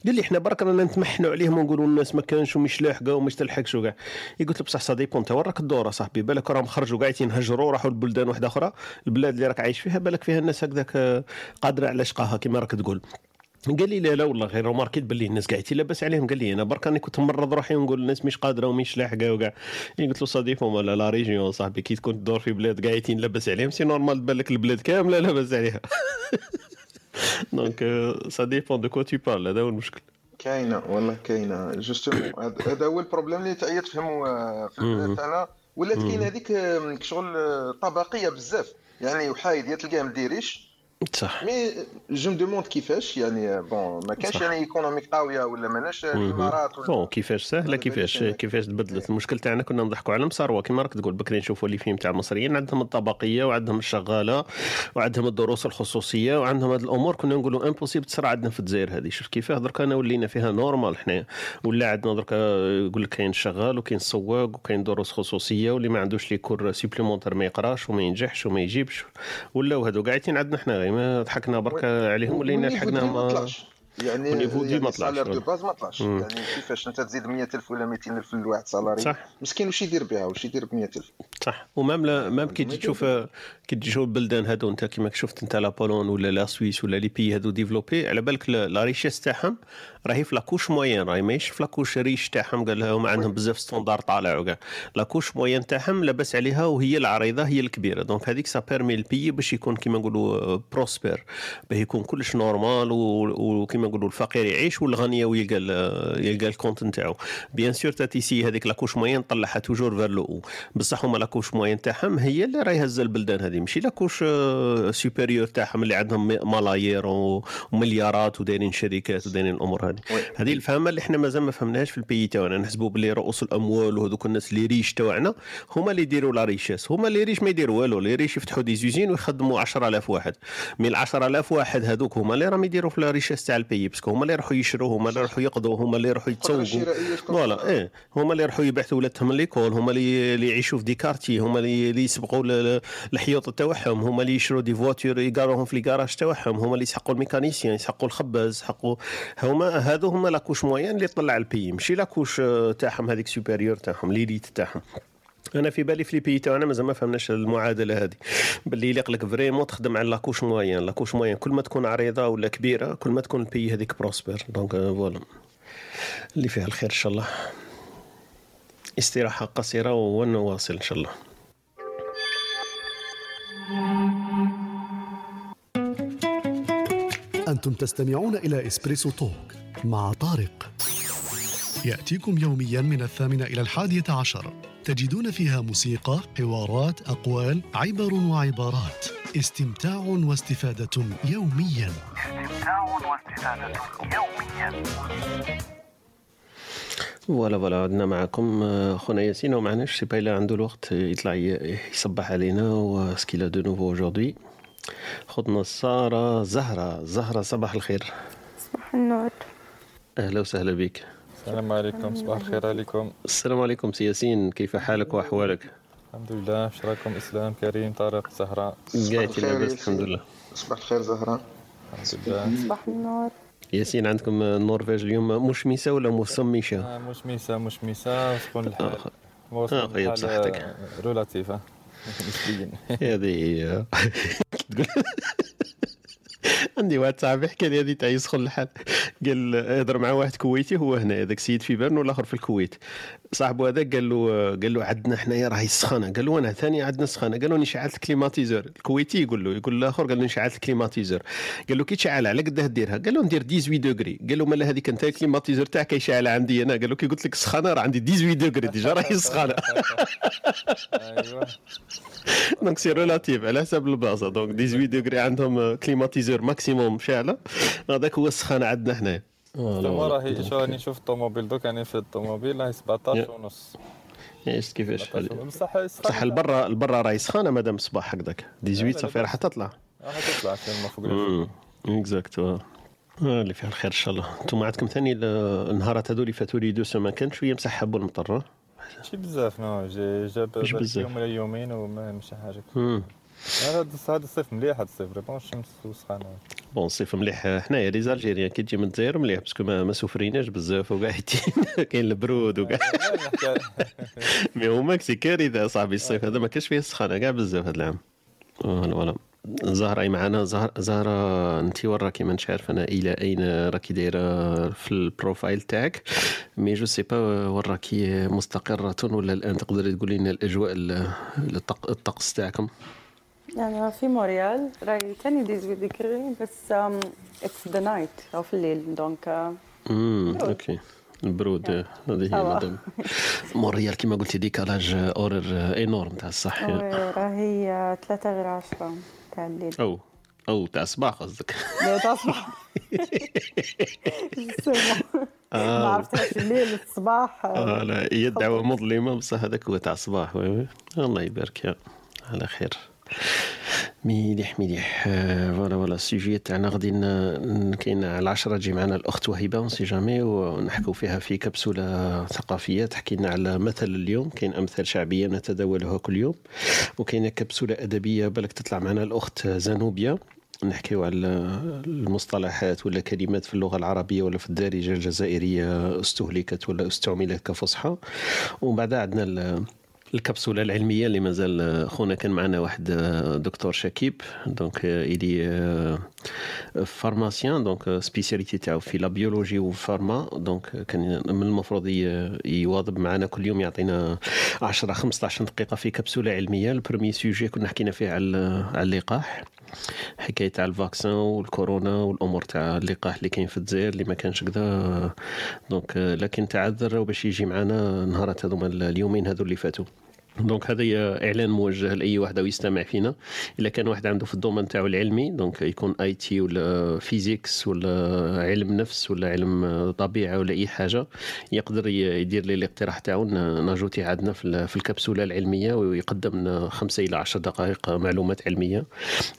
قال لي إحنا برك رانا نتمحنوا عليهم ونقولوا الناس ما كانش ومش لاحقة ومش تلحقش وكاع. قلت له بصح dépend انت وراك الدور صاحبي بالك راهم خرجوا قاعد ينهجروا راحوا لبلدان واحدة أخرى البلاد اللي راك عايش فيها بالك فيها الناس هكذاك آه، قادرة على شقاها كما راك تقول. قال لي لا لا والله غير ماركيت باللي الناس قاعدين لاباس عليهم. قال لي أنا برك راني كنت مرض روحي ونقول الناس مش قادرة ومش لاحقة وكاع. قلت له صديق ولا la région صاحبي كي تكون تدور في بلاد قاعدين لاباس عليهم c'est normal بالك البلاد كاملة لاباس عليها. [LAUGHS] donc ça dépend de quoi tu parles هذا هو المشكل كاينة والله كاينة justement هذا هو ال problème اللي تعيط تفهموا آه، في البلاد. تاعنا ولات. كاينة هذيك شغل آه، طبقية بزاف يعني وحايد يا تلقاه مديريش صح mais je demande كيفاش يعني bon ما كانش. يعني économique قويه ولا ماناش. الامارات ولا bon كيفاش سهله كيفاش كيفاش تبدلت المشكل تاعنا كنا نضحكوا على مصاروه كيما راك تقول بكري نشوفوا اللي فيهم تاع المصريين عندهم الطبقيه وعندهم الشغاله وعندهم الدروس الخصوصيه وعندهم هذه الأمور كنا نقولوا impossible تصرى عندنا في الجزائر هذه شوف كيفاه درك انا ولينا فيها normal حنايا ولا عندنا درك يقول لك كاين شغال وكاين سواق وكاين دروس خصوصيه واللي ما عندوش les cours supplémentaires ما يقراش وما ينجحش وما يجيبش ولاو هذو قاعدين عندنا حنا ما ضحكنا برك عليهم ولينا و ال niveau يعني و ال niveau ديال ما طلعش، ال salaire de. base ما طلعش. يعني كيفاش انت تزيد 100000 ولا 200000 لواحد salarié صح. مسكين واش يدير بها واش يدير ب 100000 صح و même la même كي تجي تشوف كي تجي تشوف البلدان هادو انت كيما شفت انت la Pologne ولا la Suisse ولا les pays هادو développés على بالك la richesse تاعهم راهي في la couche moyenne راهي ماهيش في la couche riche تاعهم قال لهم عندهم بزاف standard طالع وكاع la couche moyenne تاعهم لاباس عليها وهي العريضه هي الكبيره donc هذيك ça permet ال pays باش يكون كيما نقولوا prospère باه يكون كلش normal وكيما نقولوا الفقير يعيش والغني ويلقى ال- يلقى ال compte نتاعو. bien sûr تاتيسي هذيك la couche moyenne طلعها toujours vers le haut بصح هما la couche moyenne تاعهم هي اللي راهي هزه البلدان هذه. ماشي la couche آه، supérieure تاعهم اللي عندهم ملايير ومليارات ودايرين شركات ودايرين الأمور هذه. هذه الفهمة اللي إحنا مازال ما فهمناهاش في ال pays تاعنا. نحسبوا باللي رؤوس الأموال وهذوك الناس les riches تاعنا هما اللي يديروا la richesse. هما les riches ما يديروا والو. les riches يفتحوا des usines ويخدموا 10000 واحد. من ال 10000 واحد هذوك هما اللي راهم يديروا في la richesse تاع parce que هما اللي يروحوا يشروا هما اللي يروحوا يقضوا هما اللي يروحوا يتسوقوا. تكون voilà إيه هما اللي يروحوا يبعثوا ولادهم l'école هما اللي اللي يعيشوا في des quartiers هما اللي اللي يصبغوا الحيوط تاعهم هما اللي يشروا des voitures يقاروهم في les garages تاعهم هما اللي يسحقوا ال mécanicien يسحقوا الخباز يسحقوا هما هادو هما la couche moyenne اللي طلع ال pays ماشي la couche آه، تاعهم هذيك supérieure تاعهم l'élite تاعهم. أنا في بالي في les pays تاعنا مازال ما فهمناش المعادلة هذه. باللي يليق لك vraiment تخدم على la couche moyenne la couche moyenne كل ما تكون عريضة ولا كبيرة كل ما تكون ال pays هذيك prospère. donc آه، voilà. اللي فيها الخير إن شاء الله. استراحة قصيرة ونواصل إن شاء الله. أنتم تستمعون إلى Espresso Talk مع طارق. يأتيكم يوميا من الثامنة إلى الحادية عشر. تجدون فيها موسيقى، حوارات، أقوال، عبر وعبارات. استمتاع واستفادة يوميا. استمتاع واستفادة يوميا. voilà voilà عدنا معكم. خونا ياسين ومعنا sais pas الا عنده الوقت يطلع يصبح علينا و est-ce qu'il a du nouveau aujourd'hui خدنا سارة زهرة. زهرة صباح الخير. صباح النور. أهلا وسهلا بك السلام عليكم صباح الخير عليكم. السلام عليكم سي ياسين كيف حالك وأحوالك؟ الحمد لله اش راكم؟ إسلام كريم طارق زهراء. قاعد الخير لاباس. الحمد لله. صباح الخير زهره الحمد لله. صباح النور. ياسين عندكم النرويج اليوم مشمسة ولا مسمشة آه، مشمسة مشمسة سخون الحال؟ آه، طيب، الحال، بصحتك. relatif آه، [LAUGHS] نسبيا هذه تقول [LAUGHS] [LAUGHS] [LAUGHS] عندي واحد صاحبي حكى لي هذه تاع يسخن الحال قال هضر مع واحد كويتي هو هنا هذاك سيد في بيرن والآخر في الكويت. صاحبو هذا قال له قال له عندنا حنايا راهي سخانة. قال له أنا ثاني عندنا سخانة. قال له راني شعلت ال climatiseur. الكويتي يقول له يقول الآخر قال له شعلت ال climatiseur. قال له كي تشعل على قداه ديرها. قال له ندير 18 degrés. قال له مالا هذيك أنت ال climatiseur تاعك كيشعل عندي أنا. قال له كي قلت لك سخانة راه عندي 18 degrés déjà راهي سخانة. أيوه. donc c'est relatif على حسب البلاصه donc 18 degrés عندهم climatiseur maximum شاعله هذاك هو السخانة عندنا حنايا. ثم راهي شو راني نشوف الطوموبيل دوك يعني في الطوموبيل راهي 17 ونص إيش كيفاش 17 ونص. بصح بصح البرا البرا راهي سخانه مادام الصباح هكذاك 18 صافي راح تطلع راح تطلع كان ما فوق. exact اللي فيها الخير ان شاء الله أنتم عندكم ثاني ال- النهارات هذو اللي فاتوا les deux semaines كان شوية مسحب والمطر ها؟ ماشي بزاف نو جاب. يوم ولا يومين وما مشي حاجة. هذا هذا الصيف مليح هذا الصيف vraiment الشمس وسخانه bon الصيف مليح حنايا les Algériens كي تجي من الجزائر مليح parce que ما, ما سفريناش بزاف وقاعدين كاين البرود وكاع mais هما c'est كارثه صاحبي الصيف هذا ما كانش فيه السخانه كاع بزاف هذا العام voilà voilà زهرة معنا زهر زهرة انت وين راكي مانيش عارف أنا إلى اين راكي دايره في ال profile تاعك mais je sais pas وين راكي مستقرة ولا الان تقدري تقولي لنا الاجواء ال- الطق- الطقس تاعكم أنا في مونريال راهي تاني 18 degree بس it's the night أو في الليل donc آه، امم. okay. البرود هذه هي سوا. مدام مونريال كيما قلتي décalage horaire énorme تاع الصح. راهي آه، ثلاثة غير عشرة تاع الليل. أو أو تاع الصباح قصدك. [LAUGHS] لا تصبح [LAUGHS] ما عرفتهاش. الليل الصباح آه لا هي الدعوة مظلمة بصح هذاك هو تاع الصباح. الله يبارك يا على خير. مليح مليح آه، voilà voilà. ال sujet تاعنا غادي كاين على العشرة تجي معنا الأخت وهبة on sait jamais ونحكوا فيها في كبسولة ثقافية تحكي لنا على مثل اليوم. كاين أمثال شعبية نتداولها كل يوم. وكاينة كبسولة أدبية بالك تطلع معنا الأخت زانوبيا. نحكيو على المصطلحات ولا كلمات في اللغة العربية ولا في الدارجة الجزائرية أستهلكت ولا أستعملت كفصحى. ومن بعد عندنا ال- الكبسولة العلمية اللي مازال خونا كان معنا واحد دكتور شكيب. donc il est pharmacien donc spécialité تاعو في la biologie donc كان من المفروض يواظب معنا كل يوم يعطينا 10 15 دقيقة في كبسولة علمية. ال premier sujet كنا حكينا فيه على اللقاح. حكاية تاع ال vaccin والكورونا والأمور تاع اللقاح اللي كاين في الجزائر اللي ما كانش كذا donc لكن تعذر باش يجي معنا نهارات هذوما اليومين هذو اللي فاتوا. donc هذا إعلان موجه لأي واحد ويستمع فينا. إلا كان واحد عنده في ال domaine تاعو العلمي donc يكون IT ولا physics ولا علم نفس ولا علم طبيعة ولا أي حاجة يقدر يدير لي الاقتراح تاعو. ناجوتي عندنا في ال- في الكبسولة العلمية ويقدم لنا خمسة إلى عشر دقائق معلومات علمية.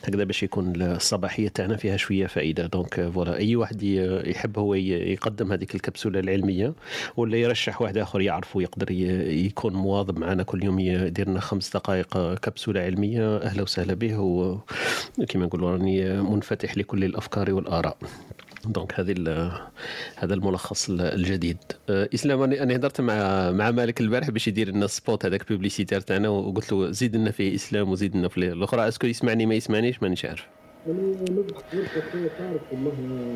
هكذا باش يكون الصباحية تاعنا فيها شوية فائدة. donc voilà أي واحد يحب هو يقدم هذيك الكبسولة العلمية ولا يرشح واحد آخر يعرفه يقدر يكون مواظب معنا كل يوم يدير لنا خمس دقائق كبسولة علمية أهلا وسهلا به وكما نقولوا راني منفتح لكل الأفكار والآراء. donc هذه هذا الملخص ال- الجديد. أه، إسلام أنا هضرت مع مع مالك البارح باش يدير لنا spot هذاك publicitaire تاعنا وقلت له زيد لنا فيه إسلام وزيد لنا في الأخرى. est-ce que يسمعني ما يسمعنيش؟ مانيش عارف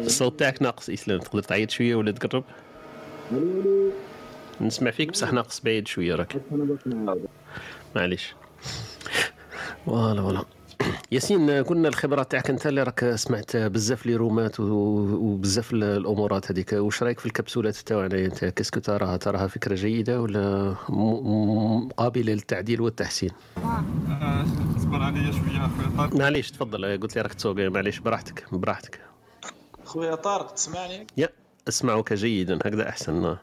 الصوت تاعك ناقص إسلام تقدر تعيط شوية ولا تقرب؟ نسمع فيك بصح ناقص بعيد شوية راك. معليش. voilà voilà. ياسين قلنا الخبرة تاعك انت اللي راك سمعت بزاف لي رومات وبزاف ال- الأمورات هذيك. واش رأيك في الكبسولات تاعنا انت كيسكو تراها تراها فكرة جيدة ولا قابله للتعديل والتحسين؟ اصبر عليا شوية اخويا طارق معليش تفضل. قلت لي راك تسوق. معليش براحتك براحتك. خويا طارق تسمعني؟ يا اسمعك جيدا هكذا أحسن.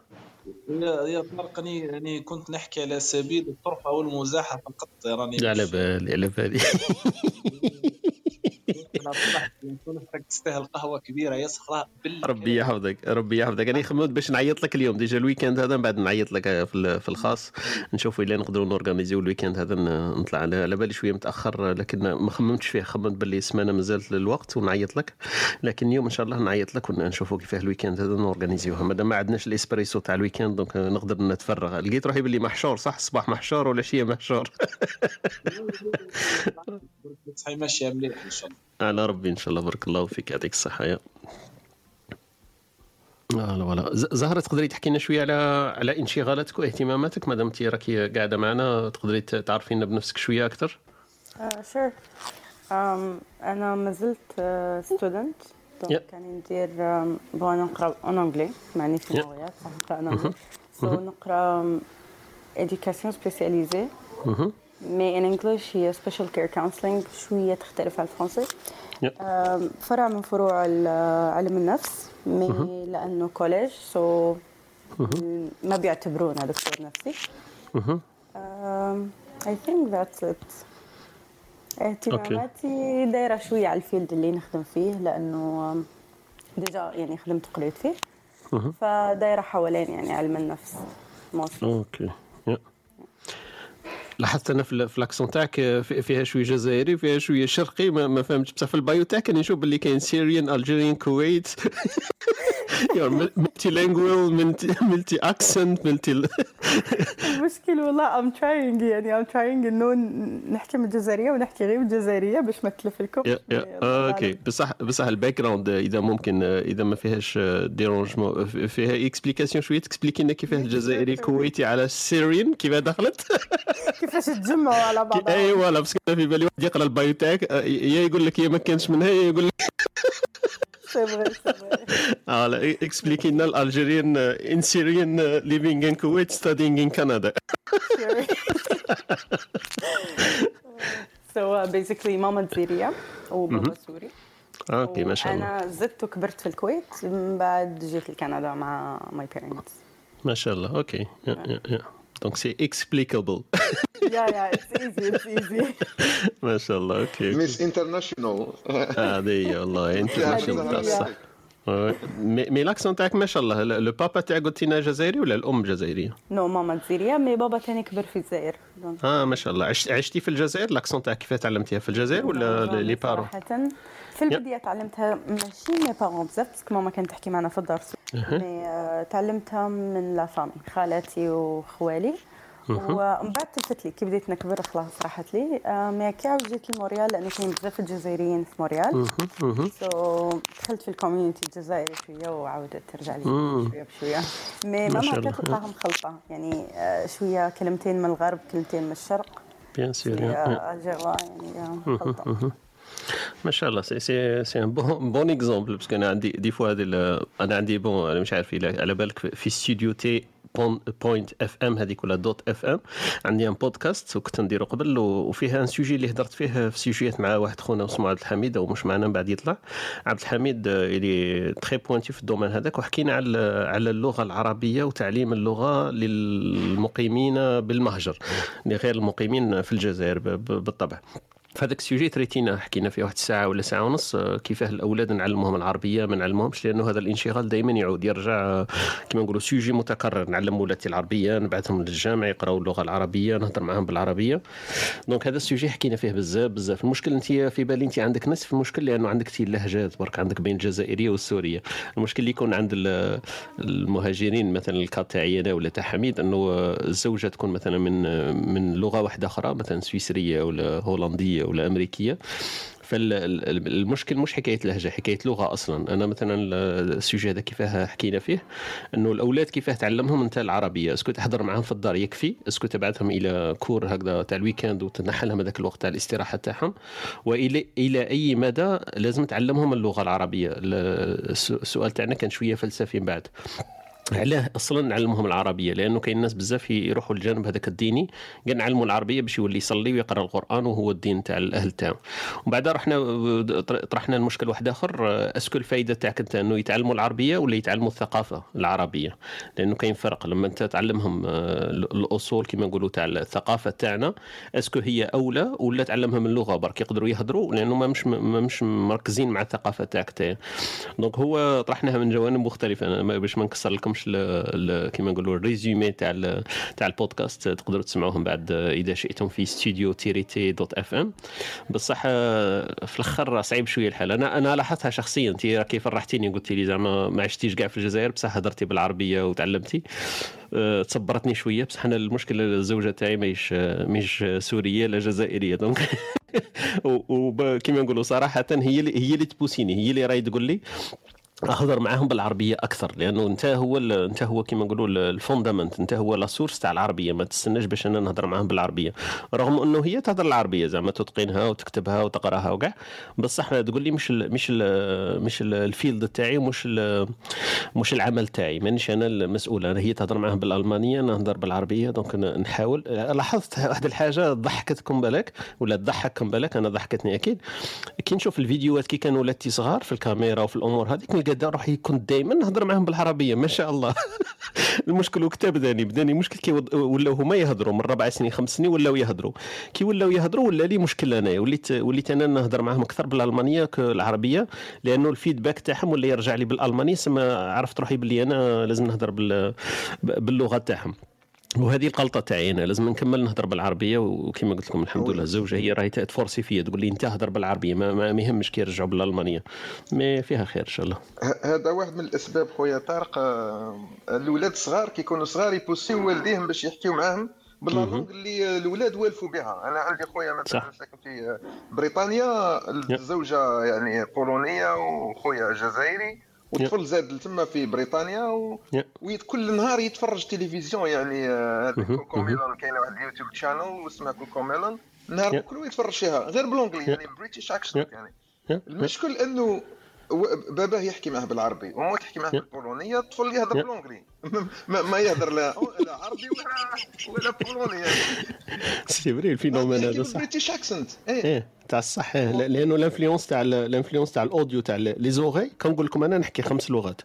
يا يا طارق اني يعني كنت نحكي على سبيل الطرفة والمزاحة فقط راني لا على بالي على بالي أنا طلعت كنت تستاهل قهوة كبيرة يا صخره ربي يحفظك ربي يحفظك. أنا خممت باش نعيط لك اليوم. déjà ال week-end هذا من بعد نعيط لك في ال- في الخاص. نشوفوا إلا نقدروا ن organisé و ال week-end هذا نطلع على بالي شوية متأخر لكن ما خممتش فيه خممت باللي سمانه مازالت للوقت ونعيط لك. لكن اليوم إن شاء الله نعيط لك ونشوفوا كيفاه ال week-end هذا ن organisé وها. مادام ما عندناش الإسبريسو تاع ال week-end donc نقدر نتفرغ. لقيت روحي باللي محشور صح؟ الصباح محشور والعشيه محشور؟ [LAUGHS] صحيح ماشيه مليح إن شاء الله. على ربي إن شاء الله بارك الله فيك يعطيك الصحة يا. فوالا فوالا. ز- زهرة تقدري تحكي لنا شوية على على انشغالاتك واهتماماتك؟ مادام أنت راكي قاعدة معنا تقدري ت- تعرفينا بنفسك شوية أكثر شور أنا مازلت ستودنت. دونك كاني ندير um, بغا نقرأ اون انجلي معني في. موريال صح نقرأ سو نقرا éducation spécialisée. mais in English هي special care counseling شوية تختلف على الفرنسي. فرع من فروع علم النفس mais لأنه collège so ما بيعتبرونا دكتور نفسي. I think that's it اهتماماتي دايرة شوية على ال field اللي نخدم فيه لأنه déjà يعني خدمت قريت فيه. فدايرة حوالين يعني علم النفس okay. لاحظت أنا في ال accent تاعك في- فيها شوية جزائري فيها شوية شرقي ما, ما فهمتش بصح في ال bio تاعك راني نشوف باللي كاين Syrian Algerian Kuwait multi-lingual multi accent multi المشكل والله I'm trying يعني I'm trying إنه نحكي من الجزائرية ونحكي غير بالجزائريه باش ما تلفلكم. يا يا أوكي بصح بصح ال background إذا ممكن إذا ما فيهاش dérangement فيها explication شوية. ت expliquer لنا كيفاه [LAUGHS] الجزائري الكويتي على ال Syrian كيفاه دخلت؟ [LAUGHS] كيفاش تجمعوا على بعض؟ ايوا لا parce que أنا في بالي واحد يقرأ ال bio تاعك آه، يا يقول لك يا ما كانش منها يا يقول لك c'est vrai expliquer لنا ال Algerian and Syrian living in Kuwait studying in Canada so basically ماما جزائريه وبابا سوري okay ما شاء الله. أنا زدت وكبرت في الكويت من بعد جيت لكندا مع my parents ما شاء الله okay. yeah yeah yeah. donc c'est explicable yeah yeah it's easy it's easy ما شاء الله okay mix international آه، هذه هي والله انت هذه ماشي هي. صح mais l'accent تاعك ما شاء الله لو بابا تاعك قلت لنا جزائري ولا الام جزائريه؟ no ماما جزائريه mais بابا تاني كبر في الجزائر آه ما شاء الله عشت عشتي في الجزائر l'accent تاعك كيف تعلمتيها في الجزائر ولا les parents؟ صراحة. في البداية تعلمتها ماشي mes parents بزاف parce que ماما كانت تحكي معنا في الدار mais آه، تعلمتها من la famille خالاتي وخوالي. ومن بعد تلفت لي كي بديت نكبر خلاص راحت لي. آه، mais كي جيت لموريال لأنه كاين بزاف الجزائريين في موريال. so دخلت في ال community الجزائري شوية وعاودت ترجع لي شوية بشوية. مي ماما. كانت تلقاهم خلطة. يعني آه، شوية كلمتين من الغرب كلمتين من الشرق. بيان سور الجوا يعني آه، ما شاء الله. سي سي سي بون بون اكزومبل باسكو أنا عندي دي فوا هذه أنا عندي بون أنا مش عارف على بالك في ستوديو تي بوينت اف ام هذيك ولا دوت اف ام عندي ان بودكاست وكنت نديرو قبل وفيها ان سوجي اللي هدرت فيه في سوجيات مع واحد خونا اسمه عبد الحميد أو مش معنا من بعد يطلع. عبد الحميد اللي très pointu في ال domaine هذاك وحكينا على على اللغة العربية وتعليم اللغة للمقيمين بالمهجر. اللي غير المقيمين في الجزائر بالطبع. في هذاك ال sujet traité نا حكينا فيه واحد الساعة ولا ساعة ونص آه، كيفاه الأولاد نعلموهم العربية ما نعلموهمش؟ لأنه هذا الانشغال دائما يعود يرجع آه، كما نقولوا sujet متكرر. نعلم ولادي العربية نبعثهم للجامع يقراوا اللغة العربية نهضر معاهم بالعربية. donc هذا ال sujet حكينا فيه بزاف بزاف. المشكل أنت في بالي أنت عندك نصف المشكل لأنه عندك تي اللهجات برك عندك بين الجزائرية والسورية. المشكل اللي يكون عند ال- المهاجرين مثلا ال cas تاعي أنا ولا تاع حميد إنه الزوجة تكون مثلا من من لغة واحدة أخرى مثلا سويسرية ولا هولندية ولا أمريكية. فالمشكل مش حكاية لهجه حكاية لغة أصلا. أنا مثلا ال sujet هذا كيفاه حكينا فيه؟ إنه الأولاد كيفاه تعلمهم؟ أنت العربية. est-ce que تهضر معاهم في الدار يكفي. est-ce que تبعثهم les cours هكذا تاع ال week-end وتنحى لهم هذاك الوقت تاع الاستراحة تاعهم. والى إلى أي مدى لازم تعلمهم اللغة العربية. الس- السؤال تاعنا كان شوية فلسفي من بعد. علاه أصلا نعلمهم العربية لأنه كاين ناس بزاف يروحوا للجانب هذاك الديني قال نعلموا العربية باش يولي يصلي ويقرأ القرآن وهو الدين تاع الأهل تاعو. ومن بعد رحنا طرحنا المشكل واحد آخر أسكو الفائده تاعك أنت إنه يتعلموا العربية ولا يتعلموا الثقافة العربية؟ لأنه كاين فرق لما أنت تعلمهم آه، الأصول كما نقولوا تاع الثقافة تاعنا est-ce que هي أولى ولا تعلمهم اللغة برك يقدروا يهضروا لأنه ما مش ما مش مركزين مع الثقافة تاعك تاعي. donc هو طرحناها من جوانب مختلفة باش ما نكسر لكمش ال- كما نقولوا ال résumé تاع تاع البودكاست تقدروا تسمعوهم بعد إذا شئتم في ستوديو تيريتي dot FM بصح آه، في الأخر صعيب شوية الحال. أنا أنا لاحظتها شخصيا. أنت راكي فرحتيني قلت لي زعما ما عشتيش كاع في الجزائر بصح هضرتي بالعربية وتعلمتي. آه، تصبرتني شوية. بصح أنا المشكل الزوجة تاعي ماهيش ماهيش سورية لا جزائرية. donc [LAUGHS] وكما نقولوا صراحة هي اللي هي اللي تبوسيني هي اللي راهي تقول لي اهضر معاهم بالعربية أكثر لأنه أنت هو أنت هو كيما نقولوا ال- ال fondement أنت هو la source تاع العربية ما تستناش باش أنا نهضر معاهم بالعربية. رغم أنه هي تهضر العربية زعما تتقنها وتكتبها وتقراها وكاع بصح تقول لي مش ال مش ال مش ال- ال field تاعي ومش ال- مش العمل تاعي مانيش أنا المسؤول. أنا هي تهضر معاهم بالألمانية أنا نهضر بالعربية donc نحاول. لاحظت واحد الحاجة ضحكتكم بالك ولا تضحككم بالك أنا ضحكتني أكيد. كي نشوف الفيديوهات كي كانوا ولادتي صغار في الكاميرا وفي الأمور هذيك دا روحي كنت دائما نهضر معاهم بالعربية ما شاء الله. [LAUGHS] المشكل وقتها بداني بداني مشكل كي ولاو هما يهضروا من ربع سنين خمس سنين ولاو يهضروا. كي ولاو يهضروا ولا لي مشكل انايا وليت وليت أنا نهضر معاهم أكثر بالألمانية كالعربية لأنه ال feedback تاعهم ولا يرجع لي بالألماني سما عرفت روحي باللي أنا لازم نهضر بال باللغة تاعهم. وهذه الغلطه تاعي أنا لازم نكمل نهضر بالعربية وكما قلت لكم الحمد لله الزوجة هي راهي تفورسي فيا تقول لي أنت هضر بالعربية ما, ما يهمش كي يرجعوا بالألمانية mais فيها خير إن شاء الله. هذا واحد من الأسباب خويا طارق آه، الاولاد الصغار كيكونوا صغار يبوسيو والديهم باش يحكيو معاهم بال langue اللي الاولاد والفوا بها. أنا عندي خويا مثلا. ساكن في بريطانيا الزوجة يعني بولونية وخويا جزائري. والطفل زاد تما في بريطانيا و... وكل نهار يتفرج تلفزيون يعني آه، هذا مهم، كوكو مهم. ميلون كاينة واحد ال YouTube channel واسمها Cocomelon النهار يا. كله يتفرج فيها غير بال anglais يعني British يا. يعني. المشكل إنه باباه يحكي معاه بالعربي وما تحكي معاه. بالبولونية الطفل يهضر يا. ما, ما يهضر لا لا عربي ولا ولا بولوني يعني. [LAUGHS] c'est vrai ال phénomène هذا صح. British accent إيه. إيه تاع الصح. إيه. لا- لأنه ال influence تاع ال- ال influence تاع ال audio تاع les oreilles كنقول لكم أنا نحكي خمس لغات.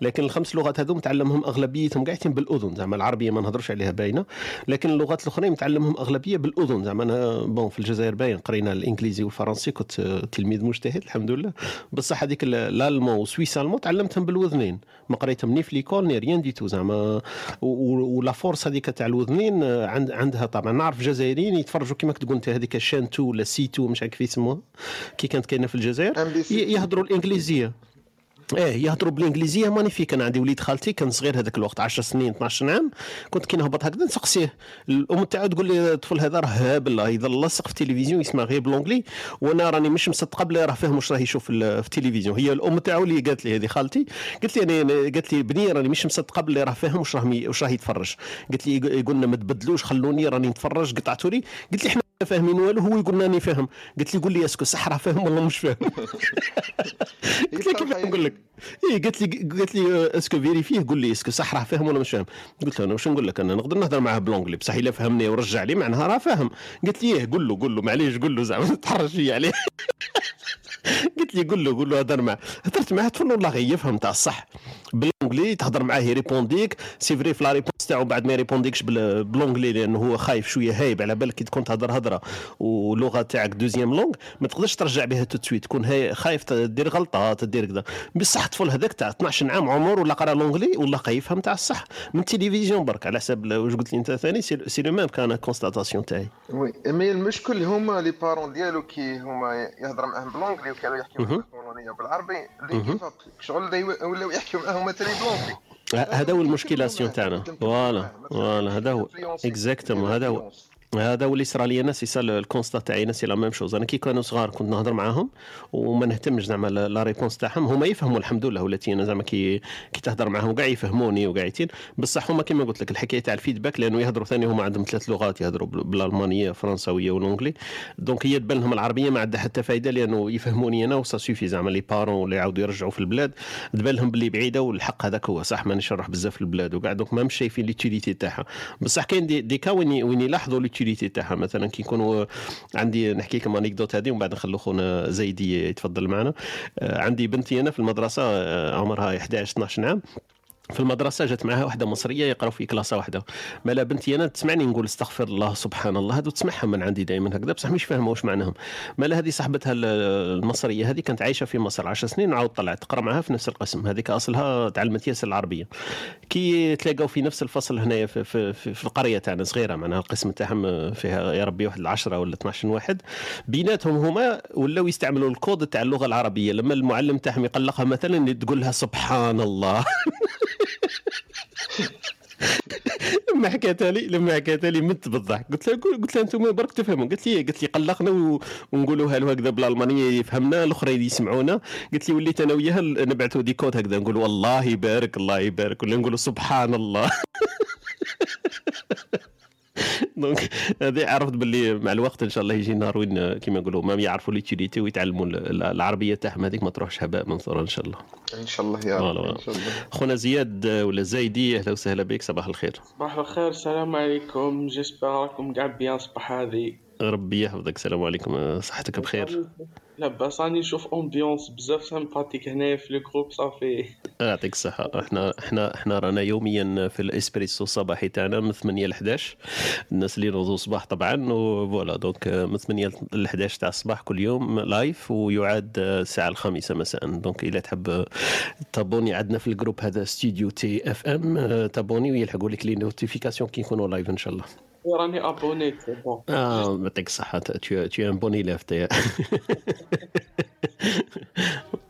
لكن الخمس لغات هذو متعلمهم أغلبيتهم قاعدين بالأذن زعما العربية ما نهضرش عليها باينة. لكن اللغات الأخرين متعلمهم أغلبية بالأذن زعما أنا bon في الجزائر باين قرينا الإنجليزي والفرنسي كنت تلميذ مجتهد الحمد لله. بصح هذيك ال- ال allemand و suisse allemand تعلمتهم بالوذنين. ما قريتهم ni في l'école ni rien du tout زعما. و la force هذيك تاع الوذنين آه، عند عندها طبعا. نعرف جزائريين يتفرجوا كما تقول أنت هذيك chaîne 2 ولا سي 2 مش عارف كيف يسموها كي كانت كاينة في الجزائر يهضروا الإنجليزية. إيه يهضروا بالإنجليزية. magnifique أنا عندي وليد خالتي كان صغير هذاك الوقت 10 سنين 12 عام. كنت كي نهبط هكذا نسقسيه. الأم تاعو تقول لي الطفل هذا راه هابل يظل لاصق في التلفزيون يسمع غير بال anglais وأنا راني مش مصدقة بلي راه فاهم واش راه يشوف في ال- في التلفزيون. هي الأم تاعو اللي قالت لي هذه خالتي قالت لي أنا قالت لي بني راني مش مصدقة بلي راه فاهم واش راه واش راه يتفرج. قالت لي يق- يقول لنا ما تبدلوش خلوني راني نتفرج. قطعتوا لي قلت لي إحنا فاهمين والو هو يقول راني فاهم قلت لي قول لي est-ce que صح راه فاهم ولا مش فاهم. [LAUGHS] قلت لها كيف نقول لك؟ اي قالت لي قالت لي آه، est-ce que vérifier قول لي est-ce que صح راه فاهم ولا مش فاهم. قلت له أنا واش نقول لك؟ أنا نقدر نهضر معاه بال anglais بصح إلا فهمني ورجع لي معناها راه فاهم قالت لي إيه قول له قول له معليش قول له زعما [LAUGHS] تحرج فيا عليه. [LAUGHS] قلت لي قول له قول له هضر معاه. هضرت معاه طفل والله يفهم تاع الصح. بال anglais تهضر معاه يريبونديك c'est vrai في la réponse تاعو بعد ما يريبونديكش بال- بال anglais لأنه هو خايف شوية هايب على بالك كي تكون تهضر هضرة. ولغه تاعك deuxième langue ما تقدرش ترجع بها tout de suite. تكون خايف دير غلطات دير كذا. بصح الطفل هذاك تاع 12 عام عمر ولا قرا l'anglais والله يفهم تاع الصح. من التلفزيون برك على حسب واش قلت لي انت ثاني؟ c'est le même كان constatation تاعي. oui mais المشكل هما les parents ديالو كي هما يهضر معاهم بال anglais وكانوا يحكيو معاهم بالبولونيه بالعربي اللي شغل ولاو يحكيو معاهم مثلا بال anglais هذا هو المشكلاسيون تاعنا. voilà voilà هذا هو. exactement هذا هو. هذا أنا c'est ça ال constat تاعي c'est la même chose. أنا كي كانوا صغار كنت نهضر معاهم وما نهتمش زعما la réponse تاعهم. هما يفهموا الحمد لله ولاتي أنا زعما كي كي تهضر معاهم كاع يفهموني وقاعدين بصح هما كما قلت لك الحكاية تاع ال feedback لأنه يهضروا ثاني هما عندهم ثلاث لغات يهضروا بال- بالألمانية فرنساوية وال anglais donc هي تبان لهم العربية ما عندها حتى فائده لأنه يفهموني أنا و ça suffit زعما les parents اللي يعاودوا يرجعوا في البلاد. تبان لهم باللي بعيدة والحق هذاك هو صح؟ مانيش نروح بزاف في البلاد وكاع donc ما مش شايفين l'utilité تاعها. بصح كاين دي, دي كا وين يلاحظوا l'utilité تاعها. مثلا كي يكونوا عندي نحكي لكم anecdote هذه ومن بعد نخلو خونا زيدي يتفضل معنا. آه، عندي بنتي أنا في المدرسة آه، عمرها 11 12 عام. في المدرسة جات معها واحدة مصرية يقراو في كلاسة واحدة. مالا بنتي أنا تسمعني نقول استغفر الله سبحان الله هذو تسمعها من عندي دائما هكذا بصح مش فاهمة واش معناهم. مالا هذه صاحبتها ال- المصرية هذه كانت عايشة في مصر 10 سنين وعاود طلعت تقرا معها في نفس القسم. هذيك أصلها تعلمت ياسر العربية. كي تلاقاو في نفس الفصل هنايا في, في, في, في القرية تاعنا صغيرة معناها القسم تاعهم فيها يا ربي واحد 10 ولا 12 واحد. بيناتهم هما ولاو يستعملوا الكود تاع اللغة العربية. لما المعلم تاعهم يقلقها مثلا تقول لها سبحان الله. [LAUGHS] [LAUGHS] لما حكاتها لي لما حكاتها لي مت بالضحك. قلت لها قلت لها أنتم برك تفهموا. قالت لي قالت لي قلقنا ونقولوها له هكذا بالألمانية يفهمنا الاخرين يسمعونا. قلت لي وليت أنا وياها نبعثوا des codes هكذا. نقول والله يبارك الله يبارك. ولا نقولوا سبحان الله. [LAUGHS] [LAUGHS] donc هذه عرفت باللي مع الوقت إن شاء الله يجي نهار وين كيما نقولوا ما يعرفوا l'utilité ويتعلموا ال- العربية تاعهم هذيك ما تروحش هباء منثورا إن شاء الله. إن شاء الله يا رب. إن شاء الله. خونا زياد ولا زايدي أهلا وسهلا بك صباح الخير. صباح الخير السلام عليكم. j'espère راكم قاع bien صباح هذه. ربي يحفظك السلام عليكم صحتك بخير. لاباس راني نشوف ambiance بزاف sympathique هنايا في ال groupe صافي. [LAUGHS] يعطيك الصحة. إحنا إحنا إحنا رانا يوميا في الإسبريسو الصباحي تاعنا من 8 ل 11 الناس اللي ينوضوا الصباح طبعا و voilà donc من 8 ل 11 تاع الصباح كل يوم live ويعاد الساعة الخامسة مساء. donc إذا تحب تابوني عندنا في الجروب هذا ستوديو تي اف ام تابوني ويلحقوا لك لي نوتيفيكاسيون كي نكونوا لايف إن شاء الله. راني ابونيت سي بون آه يعطيك es un bon élève t'es-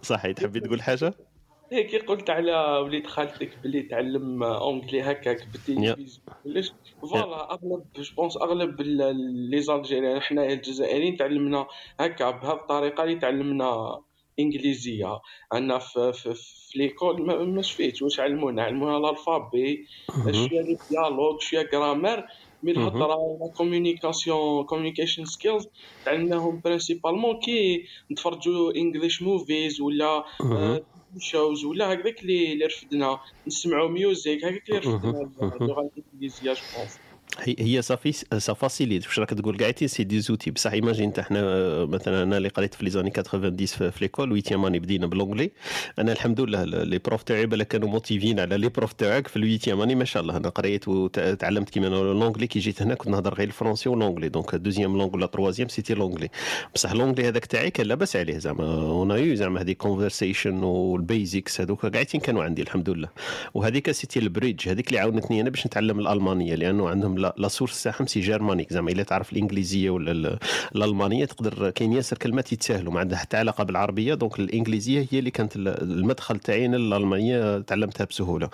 صحيح تحبي تقول حاجة؟ هيك قلت على وليد خالتك بلي تعلم اونجلي هكاك بالتلفزيون علاش فوالا اغلب جو بونس اغلب لي زالجيريان حنايا الجزائريين تعلمنا هكا بهذه الطريقة اللي تعلمنا انجليزيه عندنا في في, في l'école ما ما شفيتش واش علمونا علمونا ا l'alphabet شوية les dialogues شوية grammaire mais la communication communication skills تعلمناهم principalement كي نتفرجوا English movies ولا. shows ولا هكذاك اللي رفدنا نسمعوا music هكاك اللي رفدنا. اللغة الإنجليزية je هي صافي ça facilite واش راك تقول قاعدين c'est des outils؟ بصح imagine انت إحنا مثلا أنا اللي قريت في les années 90 في, l'école huitième année بدينا بال anglais أنا الحمد لله les profs تاعي بالك كانوا motivés على les profs تاعك في ال huitième année ما شاء الله أنا قريت وتعلمت كيما l'anglais كي جيت هنا كنت نهضر غير الفرنسي و l'anglais donc deuxième langue ولا troisième c'était l'anglais بصح l'anglais هذاك تاعي كان لاباس عليه زعما. un peu زعما هذيك conversation وال basics هذوك. قاعدين كانوا عندي الحمد لله. وهذيك c'était ال bridge هذيك اللي عاونتني أنا باش نتعلم الألمانية لأنه عندهم la la source تاعهم c'est germanique زعما إلا تعرف الإنجليزية ولا ال- الألمانية تقدر كاين ياسر كلمات يتساهلوا ما عندها حتى علاقة بالعربية donc الإنجليزية هي اللي كانت ال- المدخل تاعي للالمانيه تعلمتها بسهولة.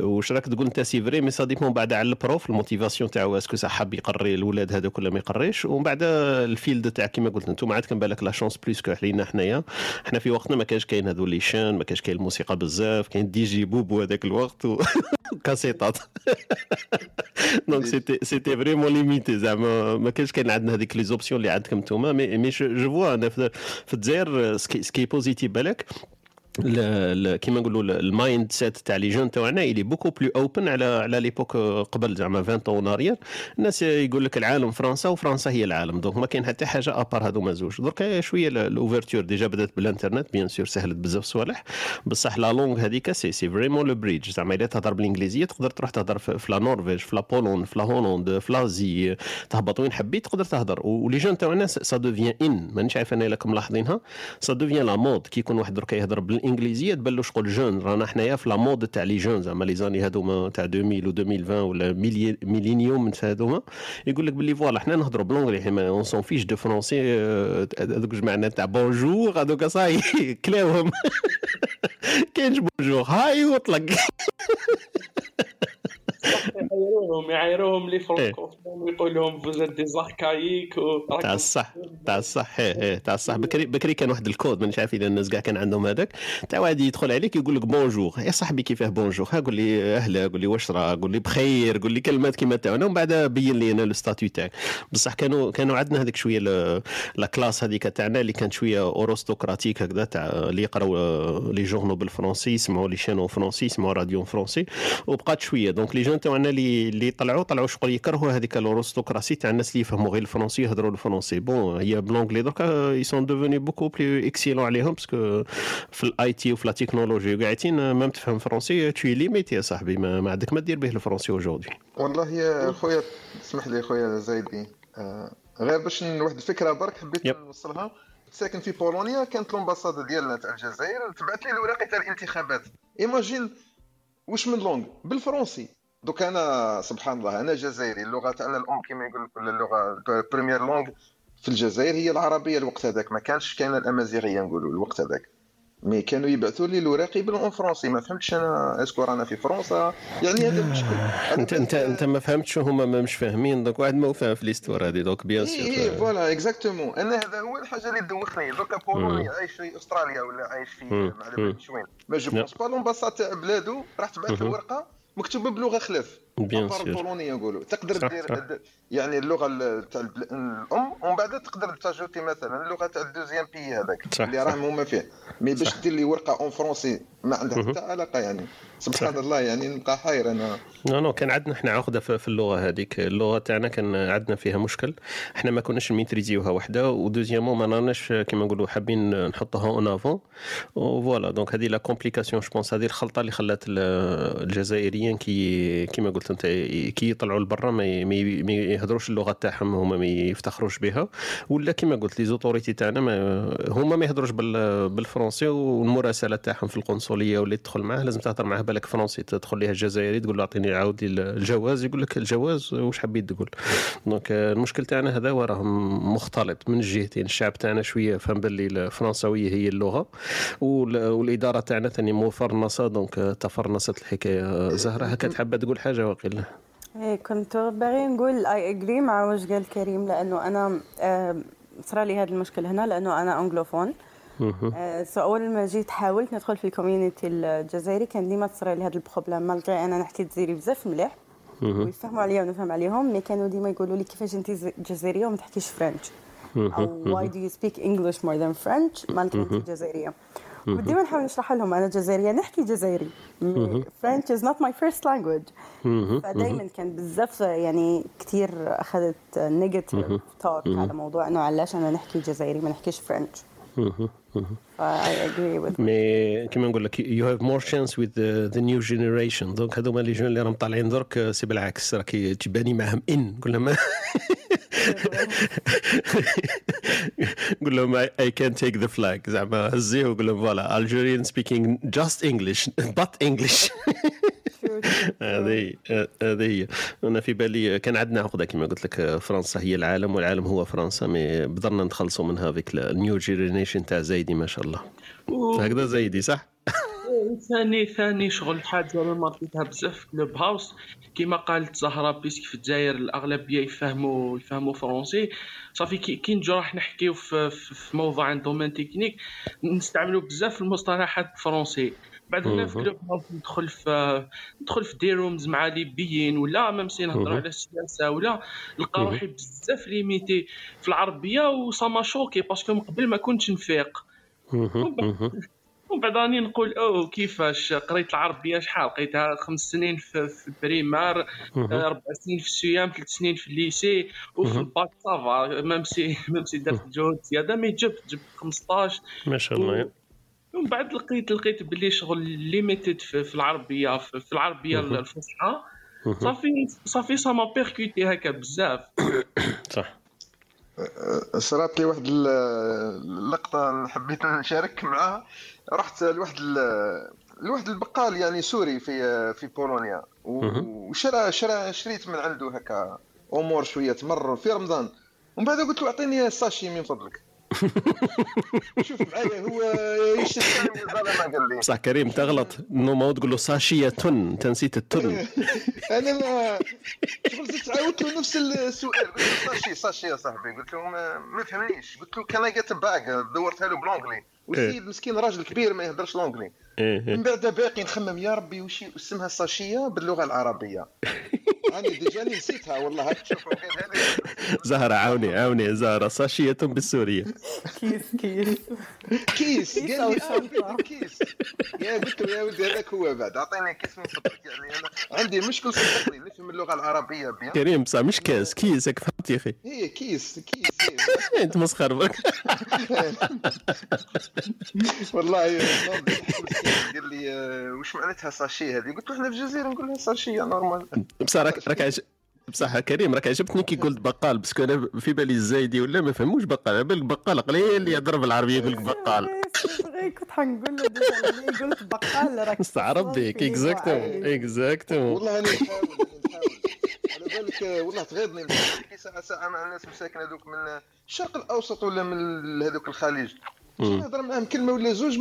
واش راك تقول أنت c'est vrai mais ça dépend بعد على ال prof ال motivation تاعو est-ce que صح حاب يقري الاولاد هذوك ولا ما يقريش ومن بعد ال field تاع كيما قلت أنتم عندكم بالك la chance plus que علينا حنايا. حنا في وقتنا ما كانش كاين هذو les chaînes ما كانش كاين الموسيقى بزاف كاين دي جي بوبو هذاك الوقت. وكاسيطات [LAUGHS] [LAUGHS] donc c'était c'était vraiment limité زعما ما كانش كاين عندنا هذيك les options اللي عندكم نتوما mais mais je vois أنا في في الجزائر ce qui ce qui est positif بالك ل- ل- كيما نقولوا ال mindset تاع les jeunes تاعنا اللي beaucoup plus open على على l'époque قبل زعما 20 ans arrière الناس يقول لك العالم فرنسا وفرنسا هي العالم donc ما كاين حتى حاجة à part هذوما زوج درك شوية ال ouverture déjà بدات بالانترنت bien sûr سهلت بزاف صوالح بصح la langue هذيك c'est c'est vraiment le bridge زعما الا تهضر بالانجليزيه تقدر تروح تهضر في la Norvège في la Pologne في la هولندا في l'Asie تهبط وين حبيت تقدر تهضر و les jeunes تاعنا ça devient un مانيش عارف أنا راكم ملاحظينها ça devient la mode كي يكون واحد درك يهضر بالانجليزيه تبان له شغل jeune. رانا حنايا في la mode تاع les jeunes زعما les années هذوما تاع 2000 و 2020 ولا millé- millennium هذوما يقول لك باللي voilà حنا نهضروا ب l'anglais on s'en fiche du français هذوك جمعنا تاع بونجور هذوك صاي [LAUGHS] كلاوهم. [LAUGHS] كاينش بونجور هاي وطلق. [LAUGHS] يعايروهم يعايروهم لي فرانكوفون ويقول لهم فوز دي زاركايك تاع الصح تاع الصح إيه إيه تاع الصح. بكري بكري كان واحد الكود مانيش عارف إذا الناس كاع كان عندهم هذاك. تاع واحد يدخل عليك يقول لك بونجور يا صاحبي كيفاه؟ بونجور ها قول لي أهلا. قول لي واش راه؟ قول لي بخير. قول لي كلمات كيما تاعنا ومن بعد بين لي أنا لو ستاتيو تاعك. بصح كانوا كانوا عندنا هذيك شوية la classe هذيك تاعنا اللي كانت شوية aristocratique هكذا تاع اللي يقراو les journaux بالفرنسي يسمعوا les chaînes فرنسي يسمعوا راديو فرنسي وبقات شوية. donc les jeunes تاعنا اللي اللي طلعوا طلعوا شغل يكرهوا هذيك ال aristocratie تاع الناس اللي يفهموا غير الفرنسي يهضروا الفرنسي. bon هي ب l'anglais دركا ils sont devenus beaucoup plus excellents عليهم parce que في ال IT وفي la technologie. وقاعدين même تفهم فرنسي tu es limité يا صاحبي. ما, ما عندك ما دير به الفرنسي aujourd'hui والله يا خويا اسمح لي خويا زايدي آه، غير باش واحد الفكرة برك حبيت. نوصلها. ساكن في بولونيا كانت ال ambassade ديالنا تاع الجزائر تبعت لي الوراق تاع الانتخابات. imagine واش من langue؟ بالفرنسي. donc أنا سبحان الله أنا جزائري اللغة تاعنا الام كما يقول لك اللغة première langue في الجزائر هي العربية الوقت هذاك. ما كانش كاينة الأمازيغية نقولوا الوقت هذاك. mais كانوا يبعثوا لي الوراقي بال en français ما فهمتش أنا est-ce que رانا في فرنسا. يعني هذا المشكل انت انت أنت ما فهمتش هما ما مش فاهمين. دونك واحد ما فاهم في ليستوار هذه دونك بيان سور اي فوالا اكزاكتومون أنا هذا هو الحاجة اللي دوخني. دوكا بولوني عايش في أستراليا ولا عايش في. ما على باليش وين ما جو. بونس با لومباساد تاع بلادو راح تبعث له ورقه مكتوبه بلغه خلاف بيان سور البولونيه نقولوا تقدر دير يعني اللغة ال- تاع الأم ومن بعد تقدر تاجوتي مثلا اللغة تاع الدوزيام بي هذاك اللي. راهم هما فيه. mais باش. دير لي ورقة en français ما عندها. حتى علاقة يعني. سبحان الله يعني نبقى حاير أنا. non non كان عندنا إحنا عقدة في اللغة هذيك. اللغة تاعنا كان عندنا فيها مشكل. إحنا ما كناش maîtriser يوها وحدة. و deuxièmement ما راناش كيما نقولوا حابين نحطوها en avant voilà donc هذه la complication je pense هذه الخلطة اللي خلات ال- الجزائريين كي كيما قلت أنت كي يطلعوا لبرا ما ي- ما ي- ما يهضروش اللغة تاعهم هما ما يفتخروش بها. ولا كيما قلت les autorités تاعنا ما هما ما يهضروش بال- بالفرنسي والمراسلة تاعهم في القنصلية واللي تدخل معاه لازم تهضر معاه بالك فرنسي تدخل ليها الجزائري تقول له أعطيني عاود لي الجواز يقول لك الجواز واش حبيت تقول. donc آه، المشكل تاعنا هذا وراهم مختلط من الجهتين الشعب تاعنا شوية فهم باللي الفرنساوية هي اللغة وال- والإدارة تاعنا ثاني مفرنصه donc آه، تفرنصت الحكاية زهرة. هكا تحب تقول حاجة؟ وقيل إيه كنت باغي نقول I agree مع واش قال كريم لأنه أنا آه، صرا لي هذا المشكل هنا لأنه أنا anglophone. آه، so أول ما جيت حاولت ندخل في ال community الجزائري كان ديما تصرى لي هذا ال problème malgré أنا نحكي جزائري بزاف مليح. ويفهموا عليا ونفهم عليهم mais كانوا ديما يقولوا لي كيفاش انت جزائرية وما تحكيش French or why do you speak English more than French مالك انت جزائرية. وديما نحاول نشرح لهم أنا جزائرية نحكي جزائري. French is not my first language مهم. فدايما كان بزاف يعني كثير أخذت negative talk على موضوع إنه علاش أنا نحكي جزائري ما نحكيش فرنش مي كيما نقول لك you have more chance with the new generation donc هذوما les jeunes اللي راهم طالعين درك c'est بالعكس راك تجباني معاهم إن قول لهم [LAUGHS] قول لهم I can take the flag زعما هزيه وقول لهم voilà Algerian speaking just English but English هذه هذه هي. أنا في بالي كان عندنا عقدة كما قلت لك فرنسا هي العالم والعالم هو فرنسا mais بدينا نتخلصوا منها avec ال new generation تاع زايدي ما شاء الله. هكذا زايدي صح؟ ثاني ثاني شغل حاجة أنا ماركيتها بزاف في كلوب هاوس كيما قالت زهرة parce que في الجزائر الأغلبية يفهموا يفهموا فرونسي ça fait que, نجو راح نحكيو في, في, موضوع عن domaine technique نستعملوا بزاف المصطلحات الفرنسي بعد هنا في. كلوب هاوس ندخل في ندخل في des rooms مع ليبيين ولا même si نهضروا مهم. على السياسة ولا نلقى. روحي بزاف limité في العربية و ça choquait parce que من قبل ما كنتش نفيق. ومن بعد راني نقول oh كيفاش قريت العربيه شحال قريتها خمس سنين في, في ال primaire مهم. آه، أربع سنين في ال CEM ثلاث سنين في ال lycée وفي. ال bac ça va même si [LAUGHS] même si درت جهد زياده mais جبت جبت 15 ما شاء الله. ومن بعد لقيت لقيت باللي شغل limited في, في العربيه في, في العربيه. الفصحى. ça fait ça fait ça m'a percuté هكا بزاف صح صرات لي واحد ال- اللقطة حبيت نشارك معاها. رحت لواحد لواحد البقال يعني سوري في في بولونيا. و- مهم. وشرى شرى شريت من عنده هكا أمور شوية تمر في رمضان. ومن بعد قلت له أعطيني ساشي من فضلك. شوف معايا هو يشتري الظلمه قال لي. بصح كريم تغلط. نو ما تقول له ساشية تن انت نسيت التن. [LAUGHS] أنا ما شغل زدت عاودت له نفس السؤال. قلت له ساشي ساشي يا صاحبي. قلت له ما, فهمنيش. قلت له كان اي باك دورتها له بالونجلي والسيد مسكين راجل كبير ما يهدرش لونجلي إيه، إيه. من بعد باقي نخمم يا ربي وش اسمها ساشيه باللغة العربية. أنا ديجاني نسيتها والله هاك زهرة عاوني عاوني زهرة ساشية بالسورية. كيس كيس. كيس كيس قال لي. آه كيس. يا قلت له يا ولدي هذاك هو بعد. أعطيني كيس من فضلك يعني أنا عندي مشكل صدقني نفهم اللغة العربية بيان. كريم بصح مش كاس كيس هيك فهمت يا أخي. هي كيس كيس. [LAUGHS] أنت مسخر برك [LAUGHS] والله قال لي آه، وش معناتها sachet هذه؟ قلت له إحنا في الجزائر نقول لها sachet normal. بصح راك راك. بصح كريم راك عجبتني كي قلت بقال parce que أنا في بالي الزايدي ولا ما فهموش بقال على بالك بقال قليل اللي يهضر بالعربيه يقول لك بقال غير كنت حنقول له déjà لما قلت بقال راك مستعرب بك اكزاكتومون اكزاكتومون والله أنا نحاول على بالك آه، والله تغيظني كي ساعة ساعة مع الناس مساكن هذوك من الشرق الأوسط ولا من هذوك الخليج. نهضر معاهم كلمة ولا زوج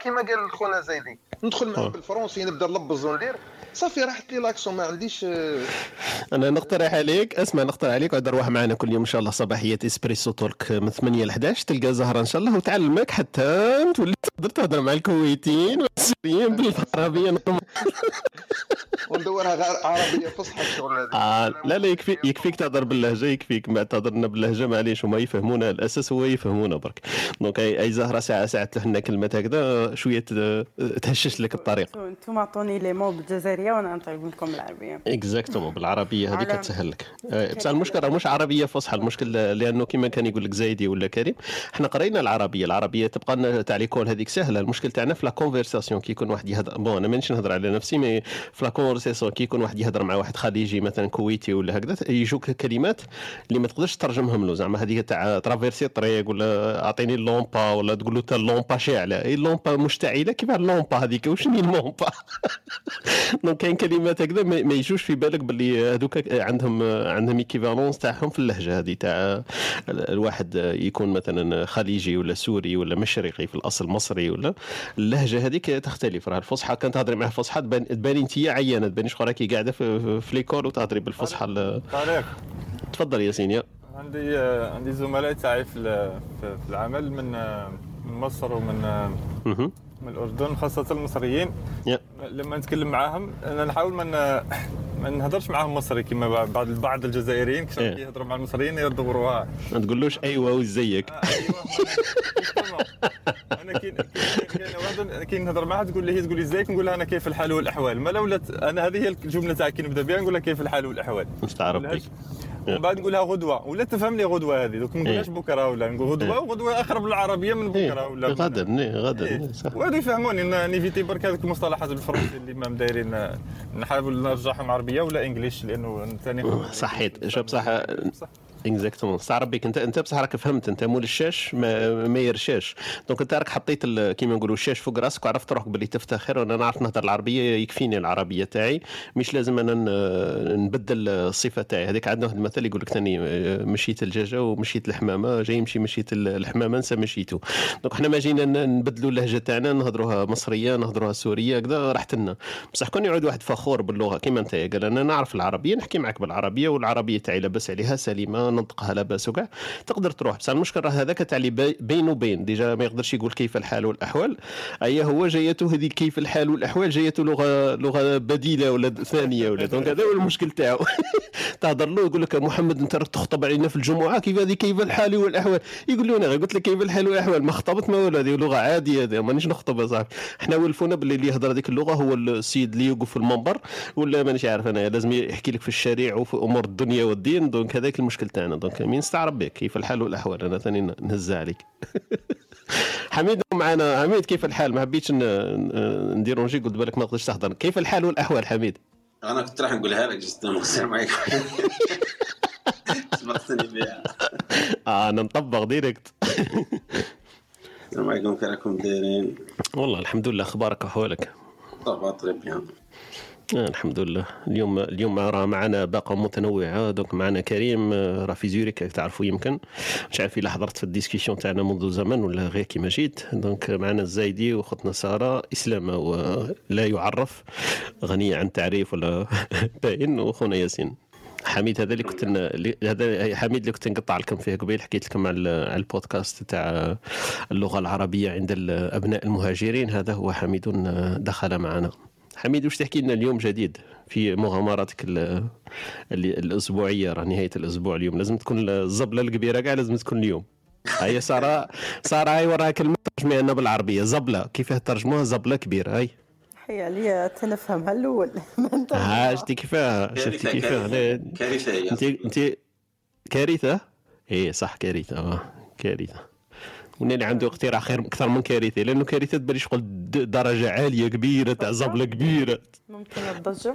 كيما قال خونا زايدي ندخل معاهم آه. بالفرونسي نبدأ نلبز وندير صافي راحت لي لاكسون ما عنديش آه، أنا نقترح عليك اسمع نقترح عليك وعد روح معنا كل يوم إن شاء الله صباحية إسبريسو تولك من 8 ل 11 تلقى زهرة إن شاء الله وتعلمك حتى تولي تقدر تهضر مع الكويتيين والسوريين بالعربية. [LAUGHS] وندورها غير عربية فصحى الشغل هذا. آه لا لا يكفي يكفيك تهضر باللهجة يكفيك ما تهضر لنا باللهجة معليش هما يفهمونا الأساس هو يفهمونا برك. donc أي زهرة ساعه ساعة تلوح لنا كلمات هكذا شوية ت- تهشش لك الطريق. أنتم اعطوني لي مو بالجزائريه وأنا نطيب لكم بالعربيه exactement بالعربية هذيك على- تسهل لك. آه، بصح المشكل راه مش عربية فصحى المشكل لأنه كما كان يقول لك زايدي ولا كريم إحنا قرينا العربية العربية تبقى لنا تاع l'école هذيك سهلة. المشكل تاعنا في la conversation كي يكون واحد يهضر. bon أنا مانيش نهضر على نفسي mais في la conversation كي يكون واحد يهضر مع واحد خليجي مثلا كويتي ولا هكذا يجوك كلمات اللي ما تقدرش تترجمهم له. زعما هذيك تاع traverser الطريق ولا أعطيني اللامبا ولا تقول له اللامبا شاعله اي اللامبا مشتعلة. كيف اللامبا هذيك واش هي اللامبا [LAUGHS] donc كاين كلمات هكذا ما يجوش في بالك باللي هذوك عندهم عندهم équivalence تاعهم في اللهجة هذه تاع الواحد يكون مثلا خليجي ولا سوري ولا مشرقي في الأصل مصري ولا اللهجة هذيك تختلف. راه الفصحى كان تهضري معاه فصحى تبان تباني انت عيانة تباني شكون راكي قاعدة في, l'école وتهضري بالفصحى ال- طارق تفضل ياسين يا. عندي آه، عندي زملاء تاعي في ال- في في العمل من آه، من مصر ومن آه،. من الأردن خاصة المصريين. يا. لما نتكلم معاهم أنا نحاول ما ن- ما نهضرش معاهم مصري كما بعض بعض الجزائريين. كي إيه. يهضروا مع المصريين يدوروها ما تقولوش أيوه وزيك آه، أيوه أنا كي كاين واحد كي نهضر معها تقول لي هي تقول لي ازيك نقول لها أنا كيف الحال والأحوال. ما لولا أنا هذه هي الجملة تاعي كي نبدا بها نقول لها كيف الحال والأحوال. مستعرف بك ومن بعد نقولها غدوة. ولا تفهم لي غدوة هذه. دوك ما نقولهاش إيه. بكرة ولا نقول غدوة إيه. وغدوه أقرب للعربية من إيه، بكره ولا من- غدا إيه، غدا صح وهذا يفهموني نيفيتي برك هذوك المصطلحات بالفرنسي اللي ما دايرين نحاول نرجعهم عربية ولا إنجليش لأنه ثاني صحيت. شوف بصح اكزاكتومون استعرب بك انت أنت بصح راك فهمت أنت مول الشاش ما, ما يرشاش دونك أنت راك حطيت كيما نقولوا الشاش فوق راسك وعرفت روحك باللي تفتخر وأنا نعرف نهضر العربية يكفيني العربية تاعي. مش لازم أنا نبدل الصفة تاعي. هذيك عندنا واحد المثل يقول لك ثاني مشيت الدجاجه ومشيت الحمامة جاي يمشي مشيت ال- الحمامة نسى مشيتو donc إحنا ما جينا نبدلوا اللهجة تاعنا نهضروها مصرية نهضروها سورية هكذا راحت لنا. بصح كون يعود واحد فخور باللغة كيما أنت قال أنا نعرف العربية نحكي معك بالعربية والعربية تاعي لاباس عليها سليمة ننطقها لاباس وكاع تقدر تروح بصح المشكل راه هذاك تاع اللي بي- بين وبين. déjà ما يقدرش يقول كيف الحال والأحوال. اي هو جايته هذه كيف الحال والأحوال؟ جايته لغه لغة بديلة ولا ثانية ولا. donc هذا هو المشكل تاعو. [LAUGHS] تهضر له يقول لك محمد أنت راك تخطب علينا في الجمعة. كيف هذه؟ كيف الحال والأحوال؟ يقول له أنا قلت لك كيف الحال والأحوال. ما خطبت ما والو. هذه لغة عادية هذه. مانيش نخطب يا صاحبي. إحنا ولفونا باللي اللي يهضر هذيك اللغة هو السيد اللي يوقف في المنبر. ولا مانيش عارف أنا. لازم يحكي لك في الشريعه وفي أمور الدنيا والدين. donc هذاك المشكل تاعنا donc مين استعرب بك. كيف الحال والأحوال؟ أنا ثاني نهز عليك حميد معنا. حميد كيف الحال؟ ما حبيتش ن déranger قلت بالك ما تقدرش تهضر كيف الحال والأحوال حميد؟ أنا كنت راح نقولها لك juste السلام عليكم سبقتني بها. آه أنا نطبق direct. السلام عليكم كيف راكم دايرين؟ والله الحمد لله أخبارك وأحوالك؟ ça va très bien آه الحمد لله اليوم اليوم راه معنا باقة متنوعة دوك معنا كريم آه، راه في زوريك تعرفوا يمكن. مش عارف إلا حضرت في ال discussion تاعنا منذ زمن ولا غير كيما جيت. donc معنا الزايدي واختنا سارة إسلام ولا يعرف غني عن تعريف ولا [LAUGHS] باين واخونا ياسين. حميد هذا اللي كنت هذا حميد اللي كنت نقطع لكم فيه قبيل حكيت لكم على البودكاست تاع اللغة العربية عند الابناء المهاجرين. هذا هو حميد دخل معنا. حميد وش تحكي لنا اليوم جديد في مغامراتك الأسبوعية؟ راه نهاية الأسبوع اليوم لازم تكون الزبلة الكبيرة كاع لازم تكون اليوم. هيا سارة سارة هاي وراها كلمه ترجميها لنا بالعربية زبلة. كيف ترجموها زبلة كبيرة هاي. حي عليا تنفهمها الأول [LAUGHS] ها شتي كيفاه؟ شفتي كيفاه؟ كارثة هي انت انت كارثة؟ إيه صح كارثة. آه كارثة. وأنا اللي عنده اقتراح خير أكثر من كارثة لأنه كارثة تبان شغل درجة عالية كبيرة تاع زبلة كبيرة. ممكن الضجة؟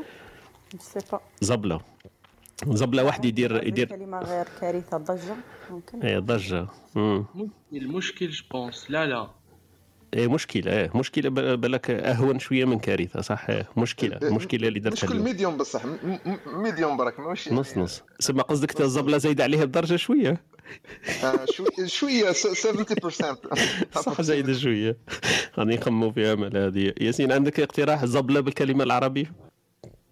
زبلة. زبلة واحد يدير يدير كلمة غير كارثة ضجه ممكن. إيه ضجه المشكل je pense لا لا. إيه مشكلة إيه مشكلة ب- بالك أهون شوية من كارثة صح؟ إيه مشكلة المشكلة اللي درتها مشكل medium بصح ميديوم برك ماشي نص نص. سما قصدك الزبلة زايدة عليها بدرجة شوية. شوي- شوية س- 70% [LAUGHS] صح زايده شوية. غادي نخمو فيها مال هذه. ياسين عندك اقتراح زبلة بالكلمة العربية؟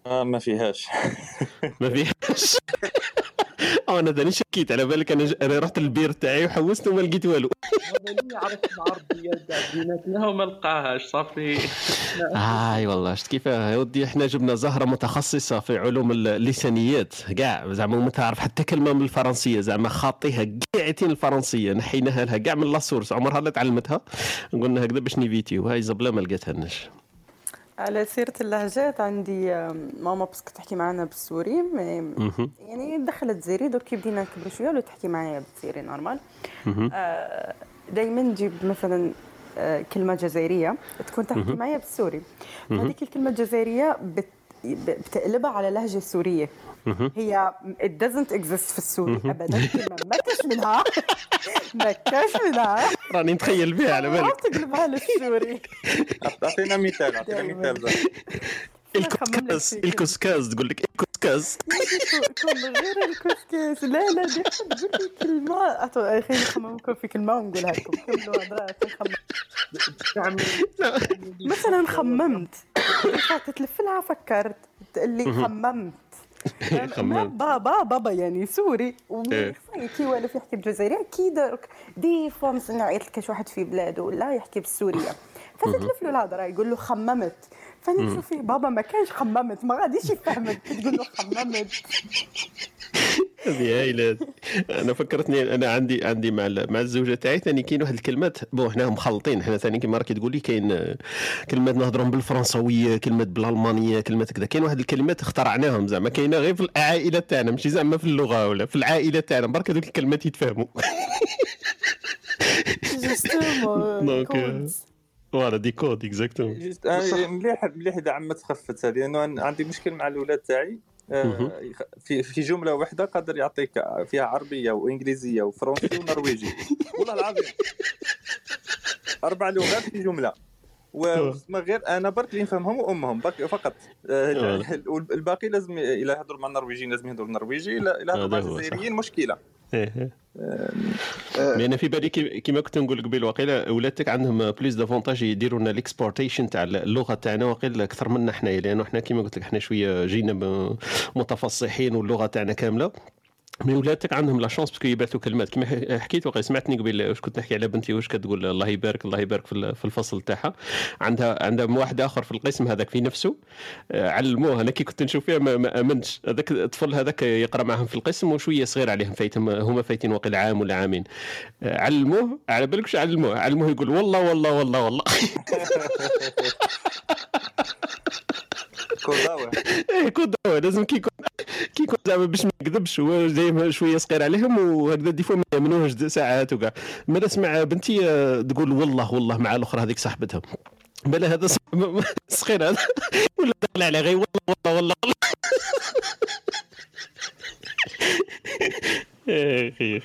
آه ما فيهاش. [LAUGHS] ما فيهاش. [LAUGHS] أو أنا داني شكيت. على بالك أنا ج- أنا رحت للبير تاعي وحوست وما لقيت والو. عرفت العربيه تاع بيناتنا وما لقاهاش صافي. أي والله. شفت كيفاه يا ودي؟ إحنا جبنا زهرة متخصصة في علوم اللسانيات. كاع زعما ما تعرف حتى كلمة من الفرنسية. زعما خاطيها كاعتين الفرنسية. نحيناها لها كاع من la source عمرها لا تعلمتها. قلنا هكذا باش ن éviter و هاي زبلة ما لقيتهاش. على سيرة اللهجات عندي ماما بس تحكي معنا بالسوري. يعني دخلت زيري دوك كي بدينا نكبر شوية ولا تحكي معايا بالسوري normal مهم. دائما نجيب مثلا آه، كلمة جزائرية تكون تحكي. معايا بالسوري. هذيك الكلمة الجزائرية بت... بتقلبها على لهجة سورية. هي it doesn't exist في السوري. ابدا. ما كاش منها. ما كاش منها. راني نتخيل بها على ما بالك تقلبها للسوري. أعطينا مثال أعطينا. مثال. زين. الكسكاس الكسكاس تقول لك الكسكاس كل غير الكسكس لا لا دي قلت لي أتو خليني نخممكم في كلمة ونقولها لكم. كملوا [LAUGHS] مثلا خممت. فاتت تلف لها فكرت. تقول لي مهم. خممت. [LAUGHS] بابا بابا يعني سوري. إيه. كي والف يحكي بالجزائري أكيد درك des fois مثلا عيط لك واحد في بلاده ولا يحكي بالسورية. فتتلف له الهضرة يقول له خممت. فانا فيه بابا ما كانش خممت ما غاديش يفهمك تقول له خممت. [LAUGHS] هذه هايلة. هذه. أنا فكرتني أنا عندي عندي مع مع الزوجة تاعي ثاني كاين واحد الكلمات. bon حنا مخلطين حنا ثاني كيما راكي تقولي كاين آه، كلمات نهضرهم بالفرنسوية كلمات بالألمانية كلمات كذا. كاين واحد الكلمات اخترعناهم زعما. كاينة غير في العائلة تاعنا ماشي زعما في اللغة ولا في العائلة تاعنا. برك هذوك الكلمات يتفهموا justement donc آه، voilà des codes exactement آه، مليح مليح اذا عمت خفت هذه لأنه عندي مشكل مع الأولاد تاعي آه، في في جملة واحدة قادر يعطيك فيها عربية وإنجليزية وفرنسي ونرويجي. [LAUGHS] والله العظيم. أربع لغات في جملة. وما غير أنا برك اللي نفهمهم وامهم برك فقط. آه، آه. والباقي لازم إلى يهضروا مع النرويجيين لازم يهضروا النرويجي إلى يهضروا مع. الجزائريين مشكلة. mais أنا في بالي كي- كيما كنت نقول قبيل واقيلا ولادك عندهم plus d'avantages يديروا لنا ال exportation تاع اللغة تاعنا واقيلا أكثر منا حنايا لأنه حنا كيما قلت لك حنا شوية جينا متفصحين واللغة تاعنا كاملة. mais ولادك عندهم la chance parce que يبعثوا كلمات. كيما ح- حكيت وقيل سمعتني قبيل واش كنت نحكي على بنتي واش كتقول الله يبارك الله يبارك في ال- في الفصل تاعها. عندها عندها واحد آخر في القسم هذاك في نفسه. آه، علموه. أنا كي كنت نشوف فيها ما, آمنتش. هذاك الطفل هذاك يقرأ معهم في القسم وشوية صغير عليهم فايتهم هما فايتين وقيل عام ولا عامين. آه، علموه. على بالك واش علموه. علموه يقول والله والله والله والله. [LAUGHS] كوزاوه [LAUGHS] إيه كون دواء لازم كي يكون كي يكون زعما باش ما يكذبش هو دايما شوية صغير عليهم وهكذا دي فوا ما يامنوهش ساعات وكاع. ما نسمع بنتي آه، تقول والله والله مع الأخرى هذيك صاحبتها. بلا هذا [LAUGHS] صغير هذا. [LAUGHS] ولا داخل عليه غير والله والله والله والله. [LAUGHS] أخي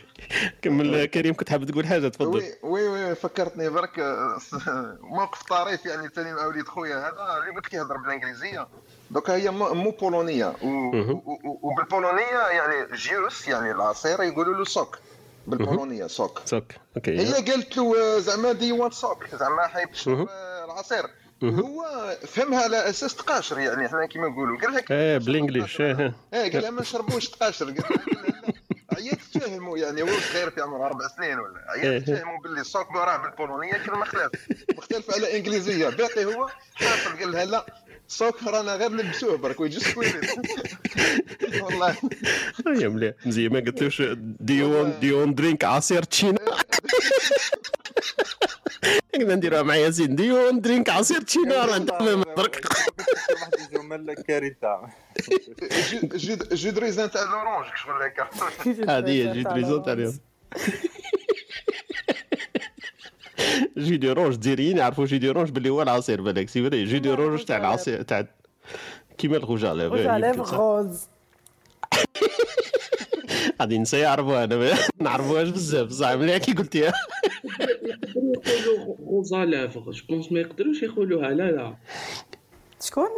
كمل كريم كنت حاب تقول حاجة تفضل. وي وي وي فكرتني برك [LAUGHS] موقف طريف يعني ثاني مع وليد خويا. هذا اللي قلت لك يهضر بالإنجليزية. دوكا هي مو بولونية. وبالبولونية يعني juice يعني العصير يقولوا له sok. بالبولونية sok. sok. okay. هي قالت له زعما do you want sok. زعما تحب العصير. هو فهمها على أساس تقاشر يعني إحنا كيما نقولوا. قال لها إيه بال English إيه. إيه قال لها ما نشربوش تقاشر. قال لها عيات تفهموا يعني هو صغير في عمره أربع سنين ولا؟ عيات إيه. تفهموا باللي ال sok راه بالبولونية كلمة خلاف مختلف على إنجليزية. باقي هو حاصل قال لها لا sock رانا غير نلبسوه برك ويجي سكويلت والله. يا مليح. مزيان ما قلتلوش ديون ديون درينك عصير تشينا؟ [LAUGHS] كنا نديروها مع ياسين ديون درينك عصير تشينا؟ راه انت برك واحد الجمل كارثه جو جو دريزان تاع لورونج شغل هكا. هذه هي جي دريزون تاع اليوم. [LAUGHS] [LAUGHS] جي دي روج ديريين يعرفوا جي دي روج باللي هو العصير بالك سي فري جي دي روج تاع العصير تاع كيما الغوج على روج على غوز غادي [LAUGHS] نسى يعرفوها أنا ما [LAUGHS] نعرفوهاش بزاف صح مليح كي قلتيها يقولوا غوزا لافغ جو بونس ما يقدروش يقولوها لا لا. شكون؟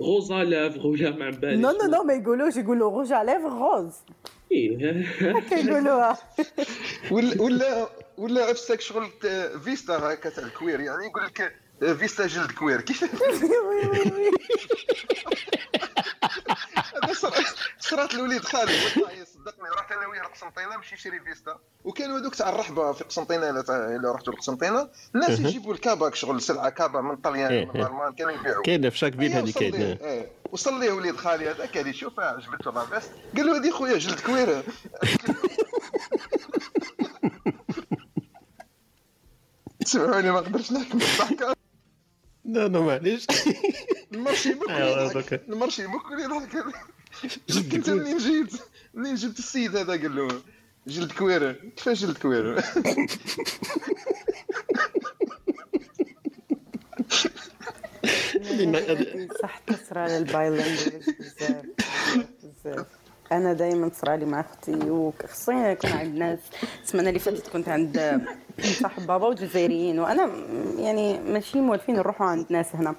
غوزا لافغ ولا ما بالي نو نو نو ما يقولوش يقولوا على ليفر غوز إيه. هكا يقولوها ولا ولا ولا عفسك شغل فيستا هكا تاع الكوير يعني يقول لك فيستا جلد cuir كيف؟ [LAUGHS] [LAUGHS] هذا صرا- صرات لوليد خالد. [LAUGHS] والله صدقني رحت أنا وياه لقسنطينه باش يشري فيستا. وكانوا هذوك تاع الرحبة في قسنطينه إلا رحتوا لقسنطينه الناس. يجيبوا ال cabas شغل سلعة cabas من طليان إيه، من إيه. الالمان كانوا يبيعوا. كاينة في chaque ville هذه وصل ليه، كاينة إيه. وصل ليه وليد خالي هذاك هذه شوفها عجبته لاباس قال له هذه خويا جلد cuir تسمعوني [LAUGHS] ما نقدرش نحكم. الضحكه لا لا معليش. المرشي بكل أيوة،. المرشي بكل يضحك. كنت منين جيت منين جبت السيد هذا قال له جلد كويره كيفاش جلد كويره صح تصرى للبايلينجوال بزاف. بزاف. أنا دائما تصرى لي مع أختي وخصوصا يكون عند ناس. السمانة اللي فاتت كنت عند صاحب بابا وجزائريين وأنا يعني ماشي موالفين نروحوا عند ناس هنا.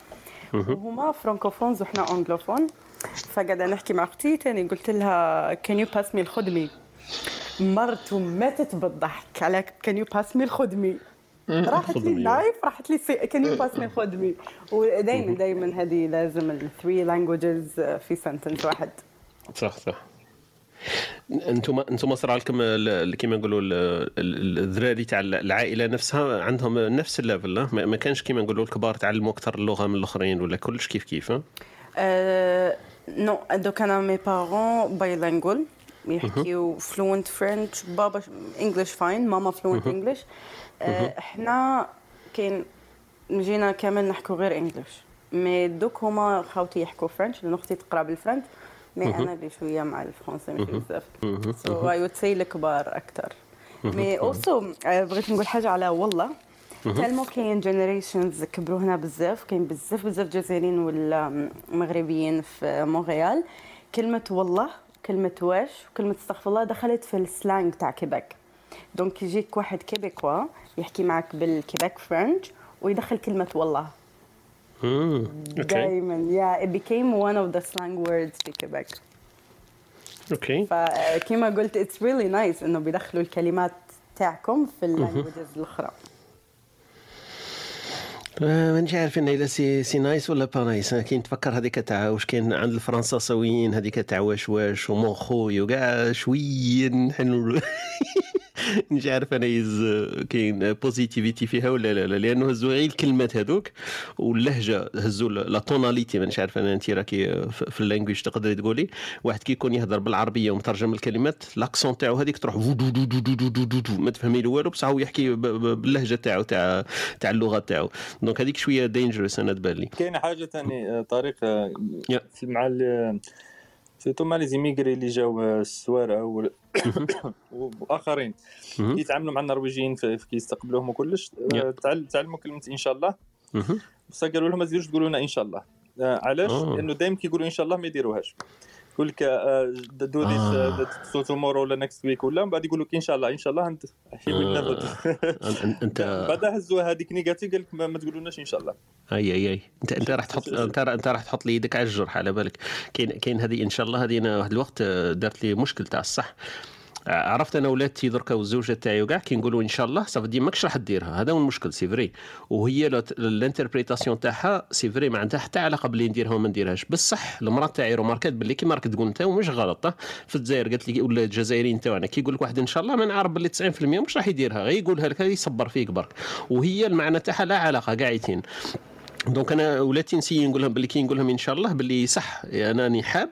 وهما francophones وحنا anglophones فقاعدة نحكي مع أختي تاني قلت لها can you pass me الخدمي مرته ماتت بالضحك. على can you pass me الخدمي راحت لي. ال life راحت لي can you pass me الخدمي ودائما دائما هذه لازم ال three languages في sentence واحد. صح صح. أنتم أنتم صرا لكم كيما نقولوا ال- ال- الذراري تاع العائلة نفسها؟ عندهم نفس ال level؟ ما كانش كيما نقولوا الكبار تعلموا أكثر اللغة من الأخرين ولا كلش كيف كيف ها؟ Non, donc أنا mes parents bilingual يحكيو fluent French بابا English fine ماما fluent English إحنا كاين جينا كامل نحكوا غير English mais donc هما خاوتي يحكوا French لأن أختي تقرأ بال French. mais أنا اللي شوية مع الفرنسي ماشي بزاف. so I would say الكبار أكثر mais aussi بغيت نقول حاجة على والله. tellement كاين generations كبروا هنا بزاف كاين بزاف بزاف جزائريين ولا مغربيين في مونريال كلمة والله كلمة واش وكلمة استغفر الله دخلت في ال slang تاع كيباك. donc يجيك واحد québécois يحكي معك بال Québec French ويدخل كلمة والله. امم okay. دائما yeah it became one of the slang words في كيباك. okay. فكما قلت it's really nice إنه بيدخلوا الكلمات تاعكم في ال languages الأخرى. مانيش عارف إن إلا c'est c'est nice ولا pas nice. أنا كاين تفكر هذيك تاع واش كاين عند الفرنساويين هذيك تاع واش واش و mon خوي وكاع شوية نحن [LAUGHS] [LAUGHS] مش عارف nice كاين positivity فيها ولا لا, لا لأنه هزوا غير الكلمات هذوك واللهجة هزوا la tonalité مانيش عارف أنا انت راكي في ال language تقدري تقولي. واحد كي يكون يهضر بالعربية ومترجم الكلمات l'accent تاعو هذيك تروح ما تفهمي له والو بصح هو يحكي باللهجة تاعو تاع تاع اللغة تاعو. donc هذيك شوية dangerous أنا تبان لي. كاين حاجة ثاني طريقة مع surtout مع les immigrés اللي جاو السوارع وال- [COUGHS] واخرين. كي يتعاملوا مع النرويجيين في في كي يستقبلوهم وكلش. آه، تعلموا كلمه إن شاء الله. بصح قالوا لهم ما تزيدوش تقولوا لنا إن شاء الله. آه، علاش؟ لأنه دائما كيقولوا إن شاء الله ما يديروهاش. يقول لك do. this to tomorrow ولا next week ولا من بعد يقول لك إن شاء الله. إن شاء الله انت آه. انت [LAUGHS] بعدها هزوها هذيك negative قال لك ما تقولوناش إن شاء الله. أي أي أي. أنت أنت راح تحط [LAUGHS] أنت أنت راح تحط لي يدك على الجرح على بالك. كاين كاين هذه إن شاء الله هذه أنا واحد الوقت آه، دارت لي مشكل تاع الصح. آه، عرفت أنا ولادتي دركا والزوجة تاعي وكاع كي نقولوا إن شاء الله ça veut dire ماكش راح ديرها هذا هو المشكل c'est vrai. وهي ال interprétation تاعها c'est vrai ما عندها حتى علاقه باللي نديرها وما نديرهاش. بصح المرأة تاعي روماركات باللي كيما راك تقول انت ومش غلط. في الجزائر قالت لي ولا الجزائريين تاعنا كي يقول لك واحد إن شاء الله ما نعرف باللي 90% مش راح يديرها. غير يقولها لك يصبر فيك برك. وهي المعنى تاعها لا علاقة قاعدين. donc أنا ولاتي نسي نقول لهم باللي كي نقول لهم إن شاء الله باللي صح أنا راني حاب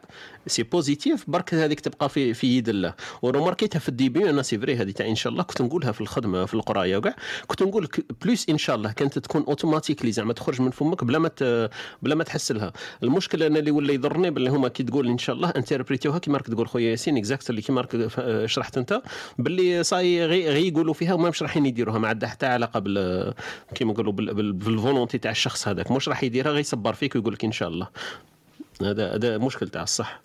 c'est positif برك هذيك تبقى في في يد الله. وروماركيتها في ال début أنا c'est vrai هذه تاع إن شاء الله. كنت نقولها في الخدمة في القراية وكاع. كنت نقول plus إن شاء الله كانت تكون automatically زعما تخرج من فمك بلا ما بلا ما تحس لها. المشكلة أنا اللي ولا يضرني باللي هما كي تقول إن شاء الله انتربريتيوها كيما راك تقول خويا ياسين exact اللي كيما راك شرحت أنت. باللي صاي غير غي يقولوا فيها وما مش رايحين يديروها. ما عندها حتى علاقة بال كيما نقولوا بال- بال- بال volonté تاع الشخص هذاك. مش راح يديرها غير يصبر فيك ويقول لك إن شاء الله. هذا هذا مشكل تاع الصح.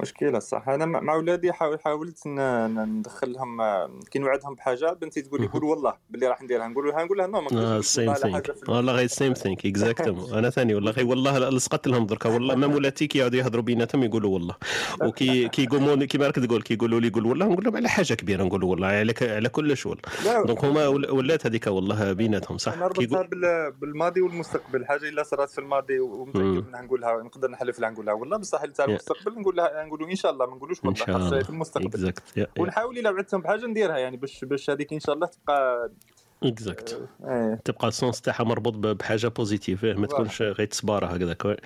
مشكلة صح أنا مع ولادي حاول حاولت ن- ن- ندخل لهم كي نوعدهم بحاجة بنتي تقول لي قول والله باللي راح نديرها. نقول لها نقول لها no mais same thing في والله غير same thing exactement أنا ثاني والله غير والله لصقت لهم دركا. والله même ولاتي كي يقعدوا يهضروا بيناتهم يقولوا والله. وكي كي يقومون كيما راك تقول؟ كي يقولوا لي قول والله نقول لهم على حاجة كبيرة نقول والله على على كلش والله donc هما ول- ولات هذيك والله بيناتهم صح؟ أنا كي ربطها يقول بال- بالماضي والمستقبل. حاجة إلا صارت في الماضي ومتأكد. منها نقولها نقدر نحلف لها نقول لها والله بصح اللي تاع. المستقبل نقول لها نقولوا إن شاء الله ما نقولوش والله في المستقبل. ونحاول الا وعدتهم بحاجه نديرها يعني باش باش هذيك إن شاء الله تبقى exact إيه تبقى ال sens تاعها مربوط بحاجة positive ما تكونش غير تصباره هكذاك.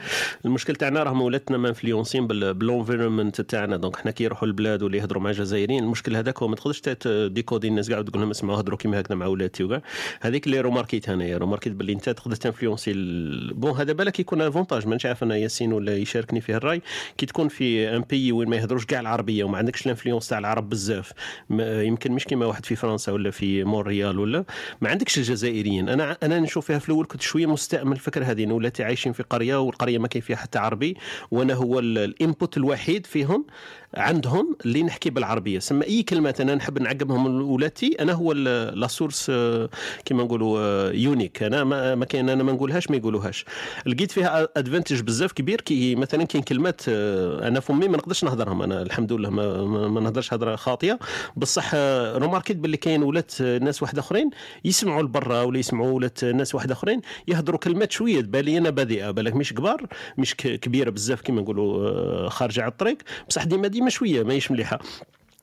المشكل تاعنا راهم ولاتنا ما انفلونسين بال environment تاعنا. donc حنا كي يروحوا البلاد ولا يهضروا مع جزائريين المشكل هذاك هو ما تقدرش décoder الناس كاع وتقول لهم اسمعوا هضروا كيما هكذا مع ولاتي وكاع. هذيك اللي روماركيت انايا روماركيت باللي انت تقدر تنفلونسي bon هذا بالك يكون avantage مانيش عارف أنا ياسين ولا يشاركني فيه الراي كي تكون في un pays وين ما يهضروش كاع العربية وما عندكش ال influence تاع العرب بزاف يمكن مش كيما واحد في فرنسا ولا في مونريال ولا. ما عندكش الجزائريين. أنا أنا نشوف فيها في الأول كنت شوية مستأمن الفكرة هذه إنه ولاتي عايشين في قرية والقرية ما كاين فيها حتى عربي وأنا هو ال- ال input الوحيد فيهم. عندهم اللي نحكي بالعربية. سما أي كلمات أنا نحب نعقبهم لولاتي أنا هو la source آه، كيما نقولوا آه، unique أنا ما, ما كاين أنا ما نقولهاش ما يقولوهاش. لقيت فيها avantage بزاف كبير كي مثلا كاين كلمات آه، أنا فمي ما نقدرش نهضرهم. أنا الحمد لله ما, ما, نهضرش هضرة خاطئة. بصح آه، روماركيت باللي كاين ولات آه، ناس واحد أخرين يسمعوا لبرا ولا يسمعوا ولات ناس واحد أخرين يهضروا كلمات شوية. تبان لي أنا بادئة بالك مش كبار مش كبيرة بزاف كيما نقولوا آه، خارجة على الطريق. بصح ديما ديما شوية ماهيش مليحة.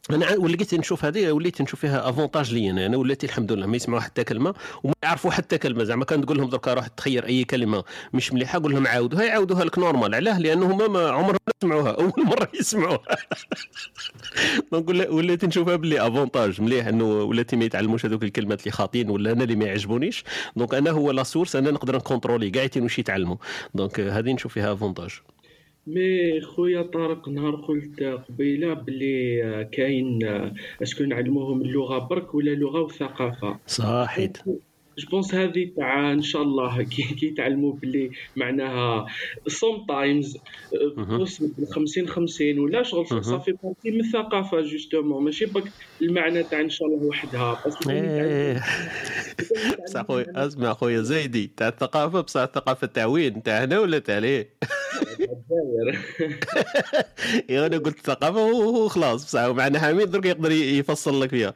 أنا وليت نشوف هذه وليت نشوف فيها avantage لي أنا أنا وليت الحمد لله ما يسمعوا حتى كلمة وما يعرفوا حتى كلمة. زعما كان تقول لهم دركا روح تخير أي كلمة مش مليحة قول لهم عاودوها يعاودوها لك normal علاه لأنه هما ما عمرهم ما سمعوها [LAUGHS] أول مرة يسمعوها. [LAUGHS] donc وليت نشوفها باللي avantage مليح إنه ولاتي ما يتعلموش هذوك الكلمات اللي خاطين ولا أنا اللي ما يعجبونيش. donc أنا هو la source أنا نقدر نكونترولي كاع واش يتعلموا. donc هذه نشوف فيها avantage mais خويا طارق نهار قلت قبيله بلي آه، كاين آه، est-ce que نعلموهم اللغة برك ولا اللغة والثقافه صحيت je pense هذه تاع إن شاء الله [LAUGHS] كي يتعلموا بلي معناها sometimes مهم. 50 50 ولا شغل. صافي partie من الثقافة justement ماشي برك المعنى تاع إن شاء الله وحدها. بصح [LAUGHS] خويا أسمع خويا زايدي تاع الثقافة بصح الثقافة تاع وين تاع هنا ولا تاع لهيه؟ الجزائر [LAUGHS] إيه أنا قلت ثقافه وخلاص بصح معنا حميد درك يقدر يفصل لك فيها.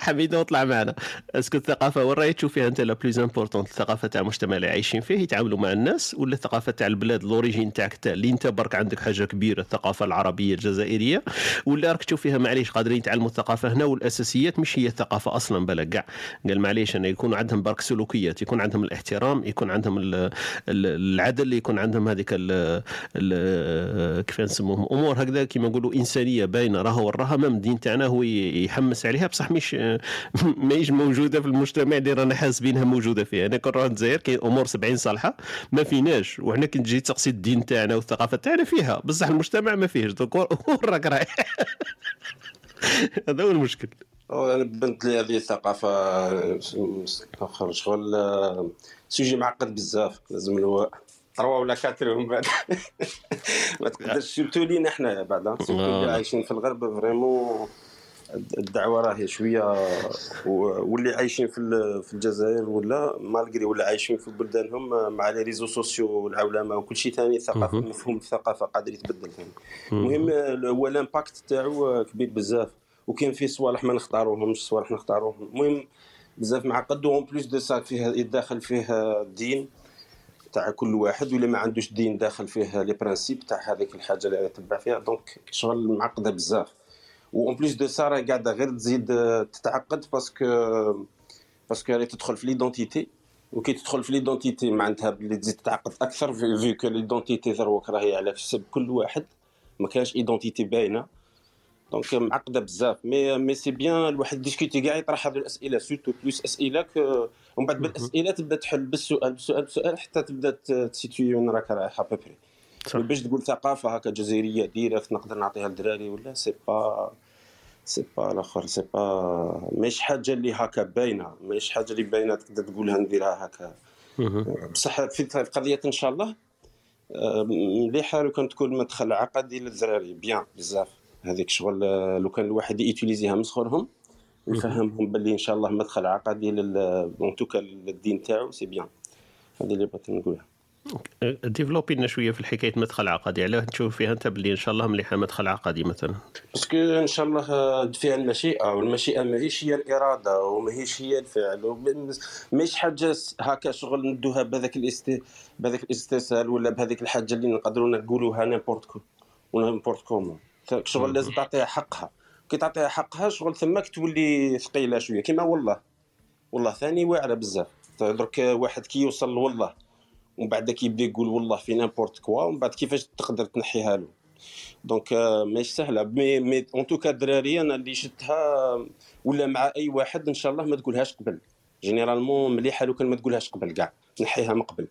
حميد اطلع معنا. est-ce que الثقافة وين راهي تشوف فيها أنت la plus importante الثقافة تاع المجتمع اللي عايشين فيه يتعاملوا مع الناس ولا الثقافة تاع البلاد l'origine تاعك تاع اللي أنت برك عندك حاجة كبيرة الثقافة العربية الجزائرية ولا راك تشوف فيها معليش قادرين يتعلموا الثقافة هنا والأساسيات مش هي الثقافة أصلا بالك كاع قال معليش أنا يكون عندهم برك سلوكيات يكون عندهم الاحترام يكون عندهم ال- ال- العدل يكون عندهم هذيك كيف نسموهم أمور هكذا كيما نقولوا إنسانية باينة راها وراها même الدين تاعنا هو يحمس عليها بصح مش ماهيش موجودة في المجتمع اللي رانا حاسبينها موجودة فيه أنا كون نروح الجزائر كاين أمور 70 صالحة ما فيناش. وحنا كي تجي تقصي الدين تاعنا والثقافة تاعنا فيها. بصح المجتمع ما فيهش. donc [LAUGHS] وين راك رايح هذا هو المشكل. أنا بنت لي هذه الثقافة اخر شغل آه، sujet معقد بزاف. لازم له trois ولا quatre ومن بعد. [LAUGHS] ما تقدرش surtout لينا حنايا بعد surtout اللي آه. عايشين في الغرب vraiment الدعوة راهي شوية واللي عايشين في في الجزائر ولا malgré ولا عايشين في بلدانهم مع les réseaux sociaux والعولمة وكل شيء ثاني الثقافه. مفهوم الثقافة قادر يتبدل ثاني المهم هو ال impact تاعو كبير بزاف. وكاين فيه صوالح ما نختاروهمش صوالح نختاروهم. المهم بزاف معقد en plus de ça فيه يداخل فيه الدين تاع كل واحد واللي ما عندوش دين داخل فيه les principes تاع هذيك الحاجة اللي يتبع فيها. donc شغل معقدة بزاف. و en plus de ça راهي قاعدة غير تزيد آه، تتعقد parce que parce que راهي تدخل في l'identité وكي تدخل في l'identité معناتها باللي تزيد تتعقد أكثر في في que l'identité دروك راهي على حسب كل واحد. ما كانش identité باينة. donc معقدة بزاف. mais mais c'est bien الواحد discuter كاع يطرح هذه الأسئلة surtout plus أسئلة ك- ومن بعد بالأسئلة تبدأ تحل بالسؤال بالسؤال بالسؤال حتى تبدأ تسيتوي وين راك رايح à peu près باش تقول ثقافة هكا جزائريه direct نقدر نعطيها للدراري ولا؟ c'est pas c'est pas الأخر c'est pas ماهيش حاجة اللي هكا باينة ماهيش حاجة اللي باينة تقدر تقولها نديرها هكا. بصح في القضية إن شاء الله آه، مليحه لو كان تكون مدخل عقدي للدراري bien بزاف. هذيك شغل آه، لو كان الواحد يوتيليزيها من صغرهم يفهمهم باللي إن شاء الله مدخل عقدي لل en tout cas للدين تاعو c'est bien هذه اللي بغيت نقولها. développe لنا شوية في الحكاية مدخل عقدي. علاه تشوف فيها. أنت باللي إن شاء الله مليحة مدخل عقدي مثلا. parce que إن شاء الله فيها المشيئة. والمشيئة ماهيش هي الإرادة وماهيش هي الفعل. ماهيش حاجة هكا شغل ندوها بهذاك الاست بهذاك الاستسهال ولا بهذيك الحاجة اللي نقدروا نقولوها n'importe quoi ولا n'importe comment شغل لازم تعطيها حقها. كي تعطيها حقها شغل ثماك تولي ثقيلة شوية. كيما والله. والله ثاني واعرة بزاف. درك واحد كي يوصل والله. ومن بعد كيبدا يقول والله في n'importe quoi ومن بعد كيفاش تقدر تنحيها له. donc آه، ماهيش سهلة. mais mais en tout cas الدراري أنا اللي شفتها ولا مع أي واحد إن شاء الله ما تقولهاش قبل. généralement مليحة لو كان ما تقولهاش قبل كاع. تنحيها من قبل.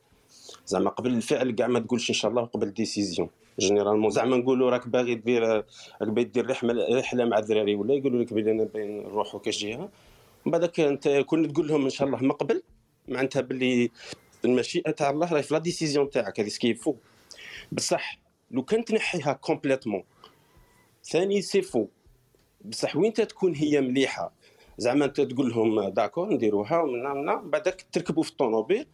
زعما قبل الفعل كاع ما تقولش إن شاء الله قبل décision généralement زعما نقولوا راك باغي دير راك باغي دير رحله رحلة مع الدراري ولا يقولوا لك بلي أنا باغي نروحوا كاش جهة. من بعدك أنت كون تقول لهم إن شاء الله من قبل معناتها باللي المشيئة تاع الله راهي في la décision تاعك هذه ce qu'il faut بصح لو كان تنحيها complètement ثاني c'est faux بصح وين تكون هي مليحة؟ زعما أنت تقول لهم d'accord نديروها ومنا منا بعدك تركبوا في الطوموبيل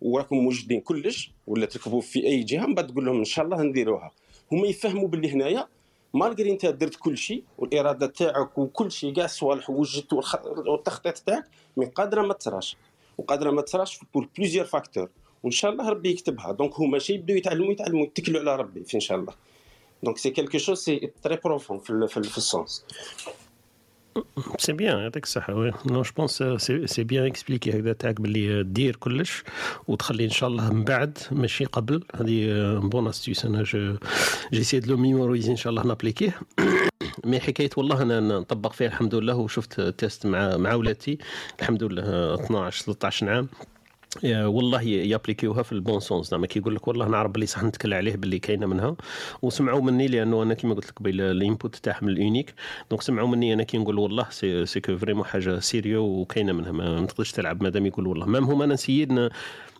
وراكم موجدين كلش ولا تركبوا في أي جهة من بعد تقول لهم إن شاء الله نديروها. هما يفهموا باللي هنايا malgré أنت درت كل شيء والإرادة تاعك وكل شيء كاع الصوالح وجدت والتخطيط تاعك من قادرة ما تصراش وقادرة ما تصراش pour plusieurs facteurs وان شاء الله ربي يكتبها. donc هما شي يبداو يتعلموا يتعلموا. يتكلوا على ربي في ان شاء الله donc c'est quelque chose c'est très profond في في, ال- في ال sens c'est bien يعطيك الصحة oui non je pense c'est bien expliqué هكذا تاعك باللي دير كلش وتخلي ان شاء الله من بعد ماشي قبل. هذه bonne astuce أنا je j'essaie de le mémoriser ان شاء الله ن appliquer mais حكاية والله أنا نطبق فيها الحمد لله وشفت test مع مع ولادي الحمد لله 12 13 عام والله ي appliquer وها في ال bon sens. زعما كيقول لك والله نعرف باللي صح نتكل عليه باللي كاينة منها. وسمعوا مني لأنه أنا كما قلت لك قبيل ال input تاعهم ال unique. donc سمعوا مني أنا كي نقول والله c'est c'est que vraiment حاجة sérieux وكاينة منها. ما تقدرش تلعب. مادام يقول والله. même هما أنا j'essaie de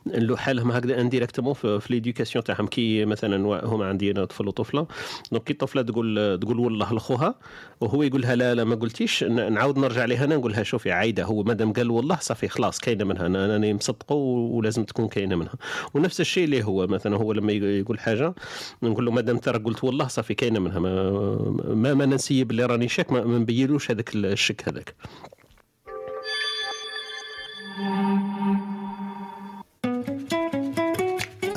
نلوحها لهم هكذا indirectement في, l'éducation تاعهم. كي مثلا هما عندي طفل وطفلة donc كي الطفلة تقول تقول والله لخوها وهو يقولها لا لا ما قلتيش نعاود نرجع لها أنا نقولها شوفي عايدة هو مادام قال والله صافي خلاص كاينة منها أنا أنا مصدقه ولازم تكون كاينة منها. ونفس الشيء اللي هو مثلا هو لما يقول حاجة نقول له مادام ترى قلت والله صافي كاينة منها ما ما, ما نسيب اللي راني شاك ما ما نبينوش هذاك الشك هذاك.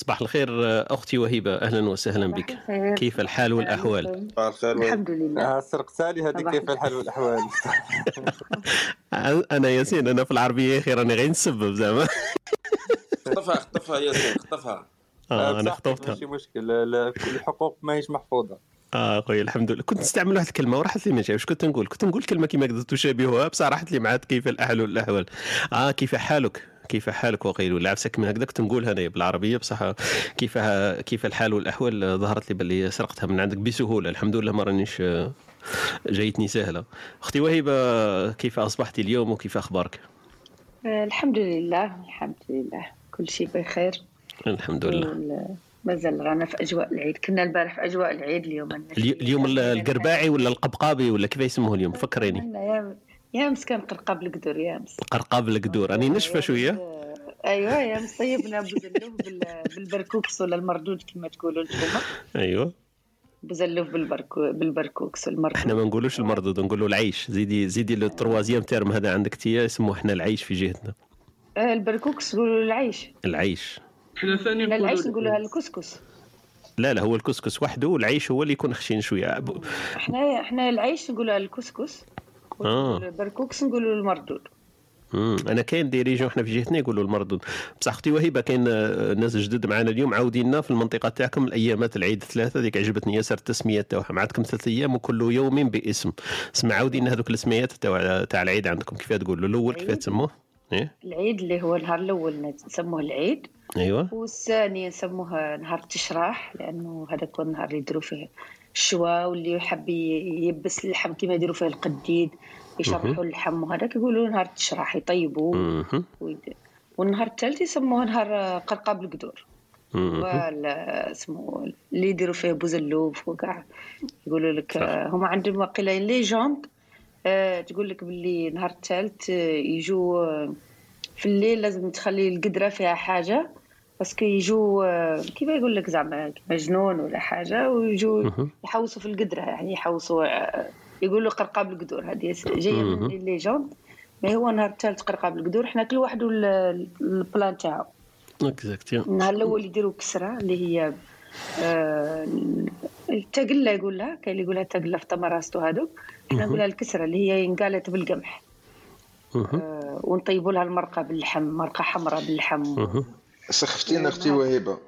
صباح الخير أختي وهبه أهلا وسهلا بك. كيف الحال والأحوال؟ الحمد لله. آه، سرقتها لي هذه صباح كيف الحال والأحوال؟ [LAUGHS] أنا ياسين أنا في العربية يا أخي راني غير نسبب زعما. خطفها خطفها ياسين خطفها آه أنا خطفتها ماشي مشكل. الحقوق ماهيش محفوظة. آه خويا الحمد لله. كنت نستعمل واحد الكلمة وراحت لي ما جاوش كنت نقول؟ كنت نقول كلمة كما تشابهها بصح راحت لي معاد كيف الاحوال والأحوال. آه كيف حالك؟ كيف حالك وغيره لا عفسك من هكذا كنت نقولها أنا بالعربية بصح كيف كيف الحال والأحوال ظهرت لي باللي سرقتها من عندك بسهولة. الحمد لله ما رانيش آه، جايتني سهلة. أختي وهبه كيف اصبحتي اليوم وكيف أخبارك؟ آه، الحمد لله الحمد لله. كل شيء بخير. الحمد لله. مازال رانا في أجواء العيد. كنا البارح في أجواء العيد اليوم اليوم. القرباعي ولا القبقابي ولا كيف يسموه اليوم؟ فكريني. عندنا يا يا امس كان قرقاب القدور يا امس قرقاب القدور. راني نشفة شوية. آه، أيوه يا طيبنا بوزلوف بال- بالبركوكس ولا المردود كما تقولوا أنتم أيوه. بوزلوف بالبركو بالبركوكس المردود إحنا ما نقولوش المردود نقولوا العيش. زيدي زيدي ال troisième terme هذا عندك تيا اسمه إحنا العيش في جهتنا. آه، البركوكس نقولوا العيش. العيش. إحنا ثاني إحنا العيش نقولوا نقولوها الكسكس. لا لا هو الكسكس وحده والعيش هو اللي يكون خشين شوية. إحنا إحنا العيش نقولوها الكسكس. آه. البركوكس نقولوا المردود. مم. أنا كاين des régions إحنا في جهتنا يقولوا المردود. بصح أختي وهبه كاين آه، ناس جدد معنا اليوم عاودينا في المنطقة تاعكم الأيامات العيد ثلاثة هذيك عجبتني. ياسر التسمية تاعها عندكم ثلاث أيام وكل يوم باسم. اسمع عاودينا هذوك الاسميات تاع تاع العيد عندكم. كيف تقولوا؟ الأول كيف. تسموه؟ إيه؟ العيد اللي هو النهار الأول نسموه العيد. أيوه. والثاني نسموه نهار التشراح لأنه هذاك هو النهار اللي يديروا فيه الشوا واللي يحب يبس اللحم كما يديروا فيه القديد يشرحوا اللحم وهذاك يقولوا نهار التشراح يطيبوه. ويد- والنهار الثالث يسموه نهار قرقاب القدور. اسمه اللي يديروا فيه بوزلوف وكاع. يقولوا لك هما عندهم واقيلا ليجوند آه، تقول لك باللي نهار الثالث آه، يجوا آه، في الليل لازم تخلي القدرة فيها حاجة. parce que يجوا آه، كيف يقول لك زعما كيما جنون ولا حاجة ويجوا. يحوسوا في القدرة يعني يحوسوا آه، يقولوا قرقاب القدور. هذه جاية من مهم. ال légende ما هو نهار الثالث قرقاب القدور. حنا كل واحد ال plan تاعو. exactly النهار الأول يديروا كسرة اللي هي آه، التقلة يقول لها كاين اللي يقولها تقلة في تمنراست وهذوك إحنا نقولها الكسرة اللي هي une galette بالقمح. ونطيبوا لها المرقة باللحم مرقة حمراء باللحم. سخفتينا أختي وهيبة.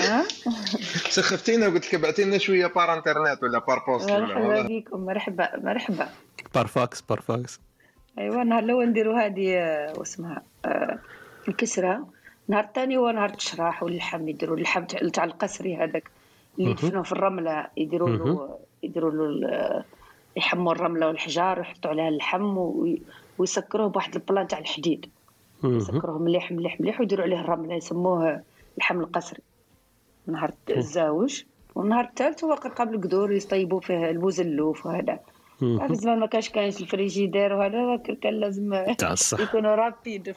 ها؟ [LAUGHS] سخفتينا وقلت لك ابعتي لنا شوية par internet ولا par poste ولا مرحبا. بكم مرحبا مرحبا par fax par fax ايوا النهار الأول نديروا هذه آه، واسمها آه، الكسرة. النهار الثاني هو نهار التشراح واللحم يديروا اللحم تاع القسري هذاك. اللي. يدفنوه في الرملة يديروا له يديروا له ال- يحموا الرملة والحجار ويحطوا عليها اللحم وي- ويسكروه بواحد ال plaque تاع الحديد. يسكروه مليح مليح مليح ويديروا عليه الرمله يسموه اللحم القسري. نهار الزاوج والنهار الثالث هو قرقاب القدور يطيبوا فيه البوزلوف وهذا. مهم. عارف زمان ما كانش كاينش الفريجيدير وهذا كان لازم يكونوا rapide.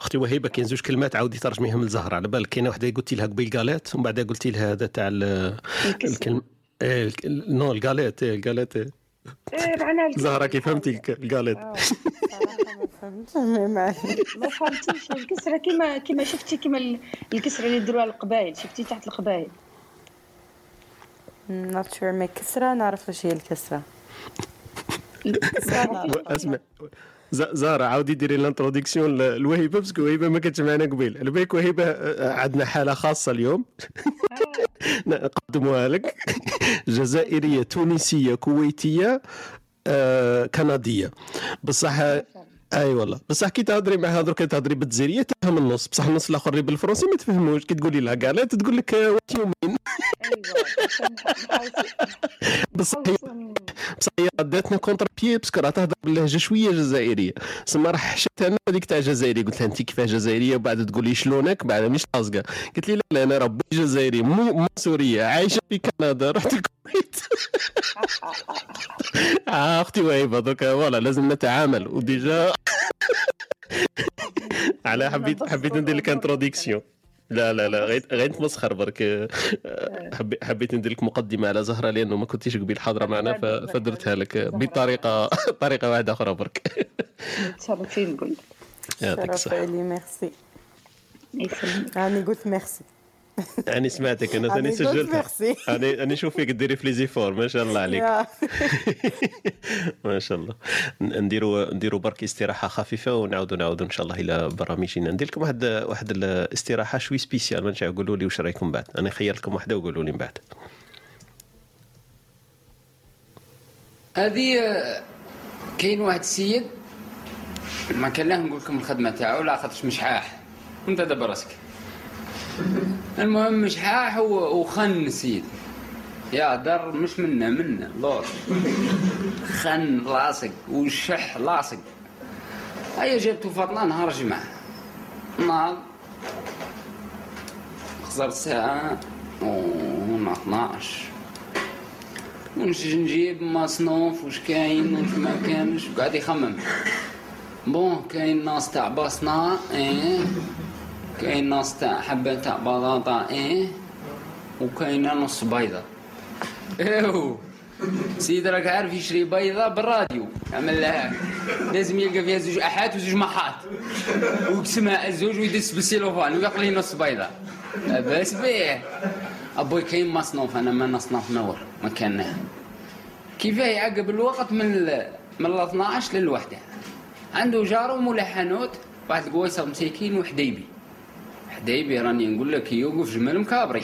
أختي وهيبة كاين زوج كلمات عاودي ترجميهم لزهره على بالك. كاينة وحدة قلتي لها قبيل galette ومن بعد قلتي لها هذا تاع ال- الكلمة إيه، non ال galette إيه، ال galette. إيه. زهرة كيف فهمتي ال galette. [LAUGHS] آه، صراحة ما فهمتيش الكسرة كيما كيما شفتي كيما ال- الكسرة اللي يديروها القبايل شفتي تحت القبايل؟ not sure mais كسرة نعرف واش هي نعرف. [LAUGHS] أسمع. ز- زهره عاودي ديري ال introduction لوهيبه parce que وهيبة ما كانتش معنا قبيل. على بالك وهيبه آه، عندنا حالة خاصة اليوم. [LAUGHS] نقدموها لك. جزائرية تونسية كويتية آه، كندية. بصح أي والله. بصح كي تهضري معها درك تهضري بالجزائريه تفهم النص. بصح النص الآخر اللي بالفرنسي ما تفهموش. كي تقولي لها galette تقول لك what you mean بصح بصح هي رداتنا كونتر بيي باسكو راه تهضر باللهجه شوية جزائرية. سما راح حشتها أنا هذيك تاع جزائري قلت لها انت كيفاه جزائرية؟ وبعد تقولي شلونك؟ بعد مش لازقه قلت لي لا لا أنا ربي جزائري مو مو سورية. عايشة في كندا رحت الكويت. [LAUGHS] [LAUGHS] آه أختي وهيبة دوك فوالا لازم نتعامل. وديجا [LAUGHS] على حبيت حبيت ندير لك انتروديكسيون لا لا لا غير غير نتمسخر برك آه، حبي- حبيت ندير لك مقدمة على زهرة لأنه ما كنتيش قبيل حاضرة معنا فدرتها لك. بطريقه [LAUGHS] طريقة واحدة أخرى برك. متشرفين نقول يعطيك الصحة. ميرسي. راني قلت ميرسي. [LAUGHS] أنا سمعتك أنا أنا ثاني سجلتها. ميرسي. [LAUGHS] أنا أنا نشوف فيك ديري في les efforts ما شاء الله [LAUGHS] عليك. ما شاء الله. نديروا نديروا برك استراحة خفيفة ونعاودوا نعاودوا إن شاء الله إلى برامجنا ندير لكم واحد واحد الاستراحة شوي spéciale ما قولوا لي واش رأيكم بعد. أنا خير لكم واحدة وقولوا لي من بعد. هذه آه، كاين واحد السيد ما كان له نقول لكم الخدمة تاعو لا خاطرش مشحاح. وانت دابا راسك. المهم مشحاح و- وخن السيد يا در مش منا منا لور خن لاصق وشح لاصق هيا جبتو فاطمه نهار جمعه نهار خسرت ساعة ونهار 12 ونجي نجيب مصنوف واش كاين واش ما كانش وقاعد يخمم. بون كاين ناس تاع بصنة إيه. كاين ناس تاع حبة تاع بطاطا إيه؟ وكاينة نص بيضة. أيوه سيد راك عارف يشري بيضة؟ بالراديو. عمل لها. لازم يلقى فيها زوج احات وزوج محات ويقسمها الزوج ويدس بالسيلوفان ويعطي نص بيضة. بس بيه. أبوي كاين مصنوف أنا ما نصنف نور. ما كان. كيفاه؟ يعقب الوقت من من ال 12 للوحدة. عنده جارة مولا حانوت واحد القويصه مساكين وحديبي. حدايبي راني نقول لك يوقف جمال مكابري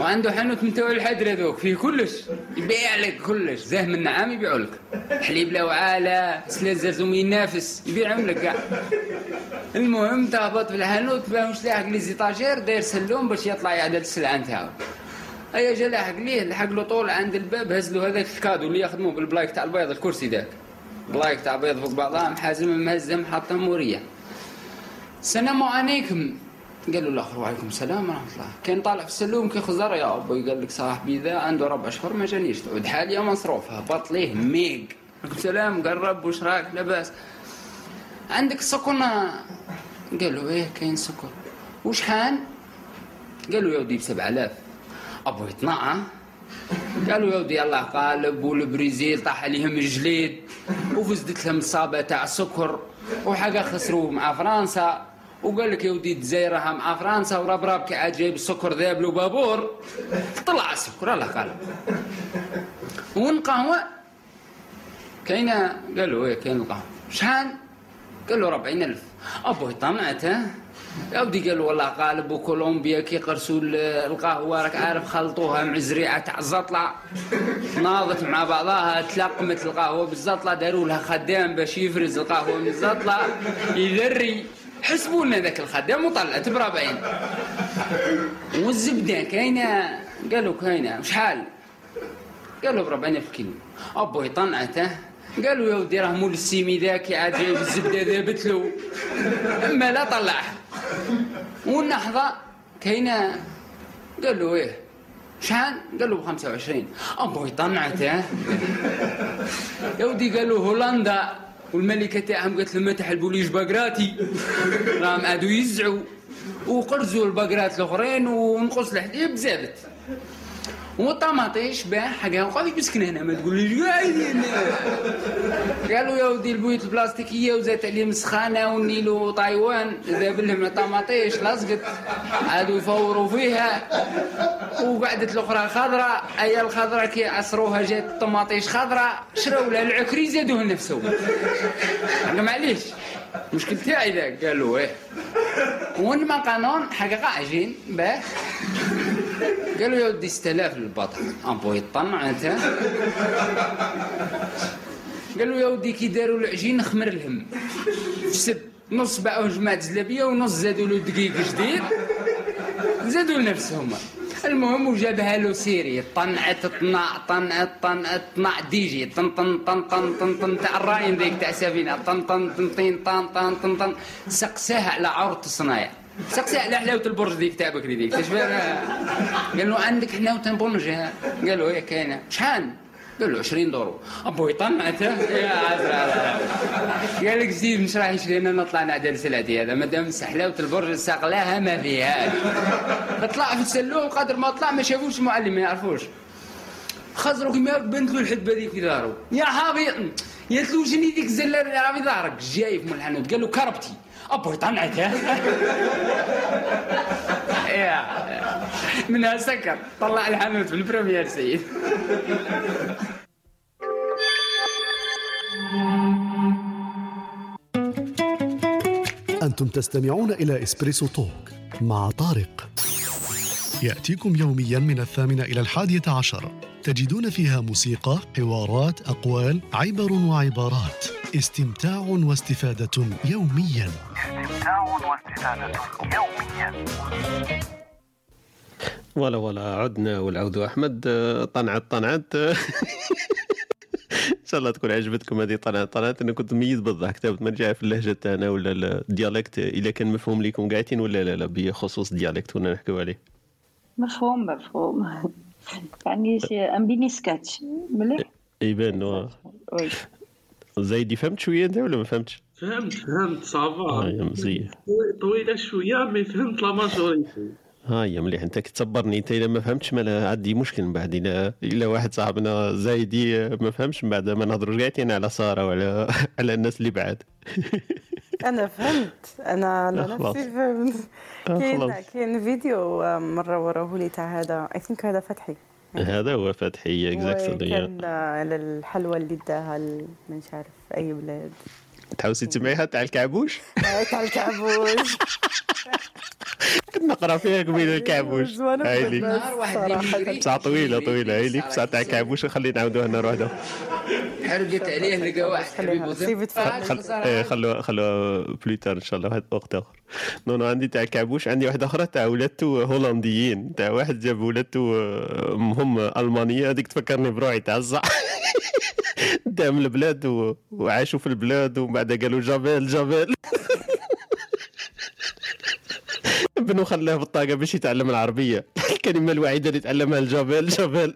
وعنده حانوت توا الحدر هذوك فيه كلش يبيع لك كلش زاه من نعام يبيعوا لك حليب لا وعالة سلا زرزوم ينافس يبيعهم لك كاع المهم تهبط في الحانوت باش لاحق لي زيتاجير داير سلوم باش يطلع يعدل السلعه نتاعو ايا جا لاحق ليه لحق له طول عند الباب هز له هذاك الكادو اللي يخدموه بالبلايك تاع البيض الكرسي ذاك بلايك تاع بيض فوق بعضها محازم مهزم حاطه موريه السلام عليكم. قالوا الآخر وعليكم السلام ورحمة الله. كان طالع في السلوم كي خزر يا أبوي قال لك صاحبي ذا عنده ربع اشهر ما جانيش. تعود حاليا مصروف هبط ليه ميق. عليكم السلام قرب وش راك؟ لاباس. عندك سكر قالوا إيه كاين سكر وشحال؟ قالوا يا ودي ب 7000 ابو يطنع قالوا يا ودي الله قالب والبريزيل طاح عليهم الجليد وفزدت لهم الصابه تاع السكر وحاجة خسروا مع فرنسا. وقال لك يا ودي الجزائر مع فرنسا وراب كي عاد جايب السكر ذاب له بابور. طلع السكر الله قال والقهوه كاينة؟ قالوا إيه كاين القهوة. شحال؟ قال له 40000 أبوي طمعته يا ودي قال والله غالب وكولومبيا كي قرسوا القهوة راك عارف خلطوها مع زريعة تاع الزطلة. ناضت مع بعضها تلقمت القهوة بالزطلة داروا لها خدام باش يفرز القهوة من الزطلة. يذري حسبوا لنا ذاك الخدام وطلعت بربعين. والزبدة كاينة؟ قالوا كاينة. شحال؟ قالوا بربعين في كيلو. أبوي طنعته. قالوا يا ودي راه مول السيمي ذاك عاد جايب الزبدة ذابت له أما لا طلعها والنحظه كاينة قال له إيه شحال؟ قال له ب 25 أبوي طنعته يا ودي قال له هولندا والملكة تاعهم قالت له ما تحلبوا ليش باقراتي. راهم عادوا يزعوا. وقرزوا الباقرات الأخرين ونقص الحليب زادت والطماطيش باع حاجة وقال يسكن هنا ما تقوليش قاعدين قالوا يا ودي البيوت البلاستيكية وزات عليهم سخانه والنيل وطايوان ذاب لهم الطماطيش لصقت عادوا يفوروا فيها. وقعدت الأخرى خضراء أي الخضراء كي عصروها جات الطماطيش خضراء شراو لها العكري زادوه نفسهم. معليش المشكل تاعي ذاك. قالوا إيه. وين ما قانون حاجة عجين باه. قالوا يا ودي 6000 للبطل امبو يطمع انت قالوا يا ودي كي داروا العجين خمر الهم سب نص باعوه جماعة زلابية ونص زادوا له دقيق جديد زادوا نفسهم المهم وجابها له سيري طنعت طنع طنعت طنعت طنع ديجي طن طن طن طن طن طن تاع الراين ذيك تاع سفينة طن طن طن طن طن طن طن سقساها على عورة الصنايع سقساها على حلاوة البرج ذيك تاع بكري تشبه قال له عندك حلاوة برج قال له إيه كاينة. شحال؟ قال له 20 دورو. أبوي طمعته يا عزرا. قال لك زيد مش راح يشري لنا نطلع نعدل سلعتي هذا. ما دام حلاوة البرج ساقلاها ما فيها. طلع في السلوم قدر ما طلع ما شافوش المعلم ما يعرفوش. خزروا كيما بنت له الحدبة ذيك في دارو. يا حابي يا له جني ديك الزلة اللي راه في ظهرك جاي في الحانوت قال له كربتي. أبوي طنعته يا منها سكر طلع الحانوت في البريمير سيد. أنتم تستمعون إلى إسبريسو توك مع طارق. يأتيكم يوميا من الثامنة إلى الحادية عشر. تجدون فيها موسيقى، حوارات، أقوال، عبر وعبارات. استمتاع واستفادة يوميا. استمتاع واستفادة يوميا. ولا ولا عدنا والعود أحمد آه، طنعت طنعت. إن شاء الله تكون عجبتكم هذه طنعت طنعت. أنا كنت مميز بالضحك تابت ما نرجع في اللهجة تاعنا ولا الديالكت. اذا كان مفهوم لكم قاعدين ولا لا لا بخصوص الديالكت كنا نحكيو عليه. مفهوم مفهوم. يعني c'est un petit sketch. مليح يبان وي زايدي فهمت شوية أنت ولا ما فهمتش؟ فهمت فهمت ça va. يا مزيه طويلة شوية mais فهمت la majorité ها يا مليح. أنت كتصبرني أنت اذا ما فهمتش ما لا عندي مشكل من بعد. إلا إلا واحد صاحبنا زايدي ما فهمش من بعد ما نهضروا قاعدين على سارة وعلى [LAUGHS] على الناس اللي بعاد [LAUGHS] [LAUGHS] أنا فهمت. أنا أنا. نفسي فهمت. آه، كاين. كاين فيديو مرة وراه لي تاع هذا. I think هذا فتحي. هذا هو فتحي exactly كان على الحلوى اللي داها ل- مش عارف أي بلاد تحوسي تسمعيها تاع الكعبوش؟ تاع الكعبوش. كنت نقرأ فيها قبيل الكعبوش. زوينة هاي لي. نهار واحد اللي يجري بصح طويلة طويلة. هاي لي بصح تاع الكعبوش خلي نعاودوها نهار واحدة حرقت عليه لقى واحد خل... إيه، خلوها خلوها plus tard إن شاء الله واحد وقت آخر. no no عندي تاع الكعبوش عندي واحدة أخرى تاع ولادته هولنديين. تاع واحد جاب ولادته آه، هم ألمانية. هذيك تفكرني بروحي تاع الزع. [LAUGHS] دام البلاد. وعاشوا في البلاد ومن بعد قالوا جابيل جابيل بنو خلاه بالطاقة باش يتعلم العربية. الكلمة الوحيدة اللي تعلمها الجابيل جابيل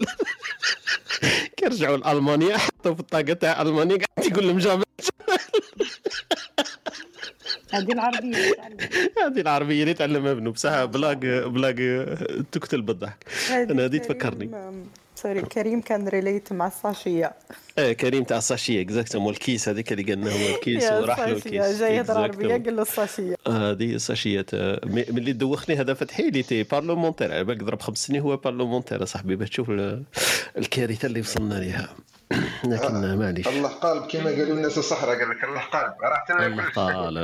كي رجعوا لألمانيا حطوا في الطاقة تاع ألمانيا قاعد يقول لهم جابيل هذه العربية هذه العربية اللي تعلمها ابنه. بصح blague blague تقتل بالضحك. أنا هذه تفكرني. sorry كريم كان related مع ال sachet إيه كريم تاع ال sachet exactement الكيس هذيك اللي قلنا هو الكيس [LAUGHS] وراح له الكيس. جاي يهضر عربيه. قال له الساشيه هذه الساشيه ملي دوخني هذا فتحي il était parlementaire على بالك ضرب خمس سنين هو parlementaire صاحبي باش تشوف ال- الكارثة اللي وصلنا لها [CLEARS THROAT] لكن معليش. الله قالب كما قالوا الناس الصحراء قال لك الله قالب. راه تما الله قال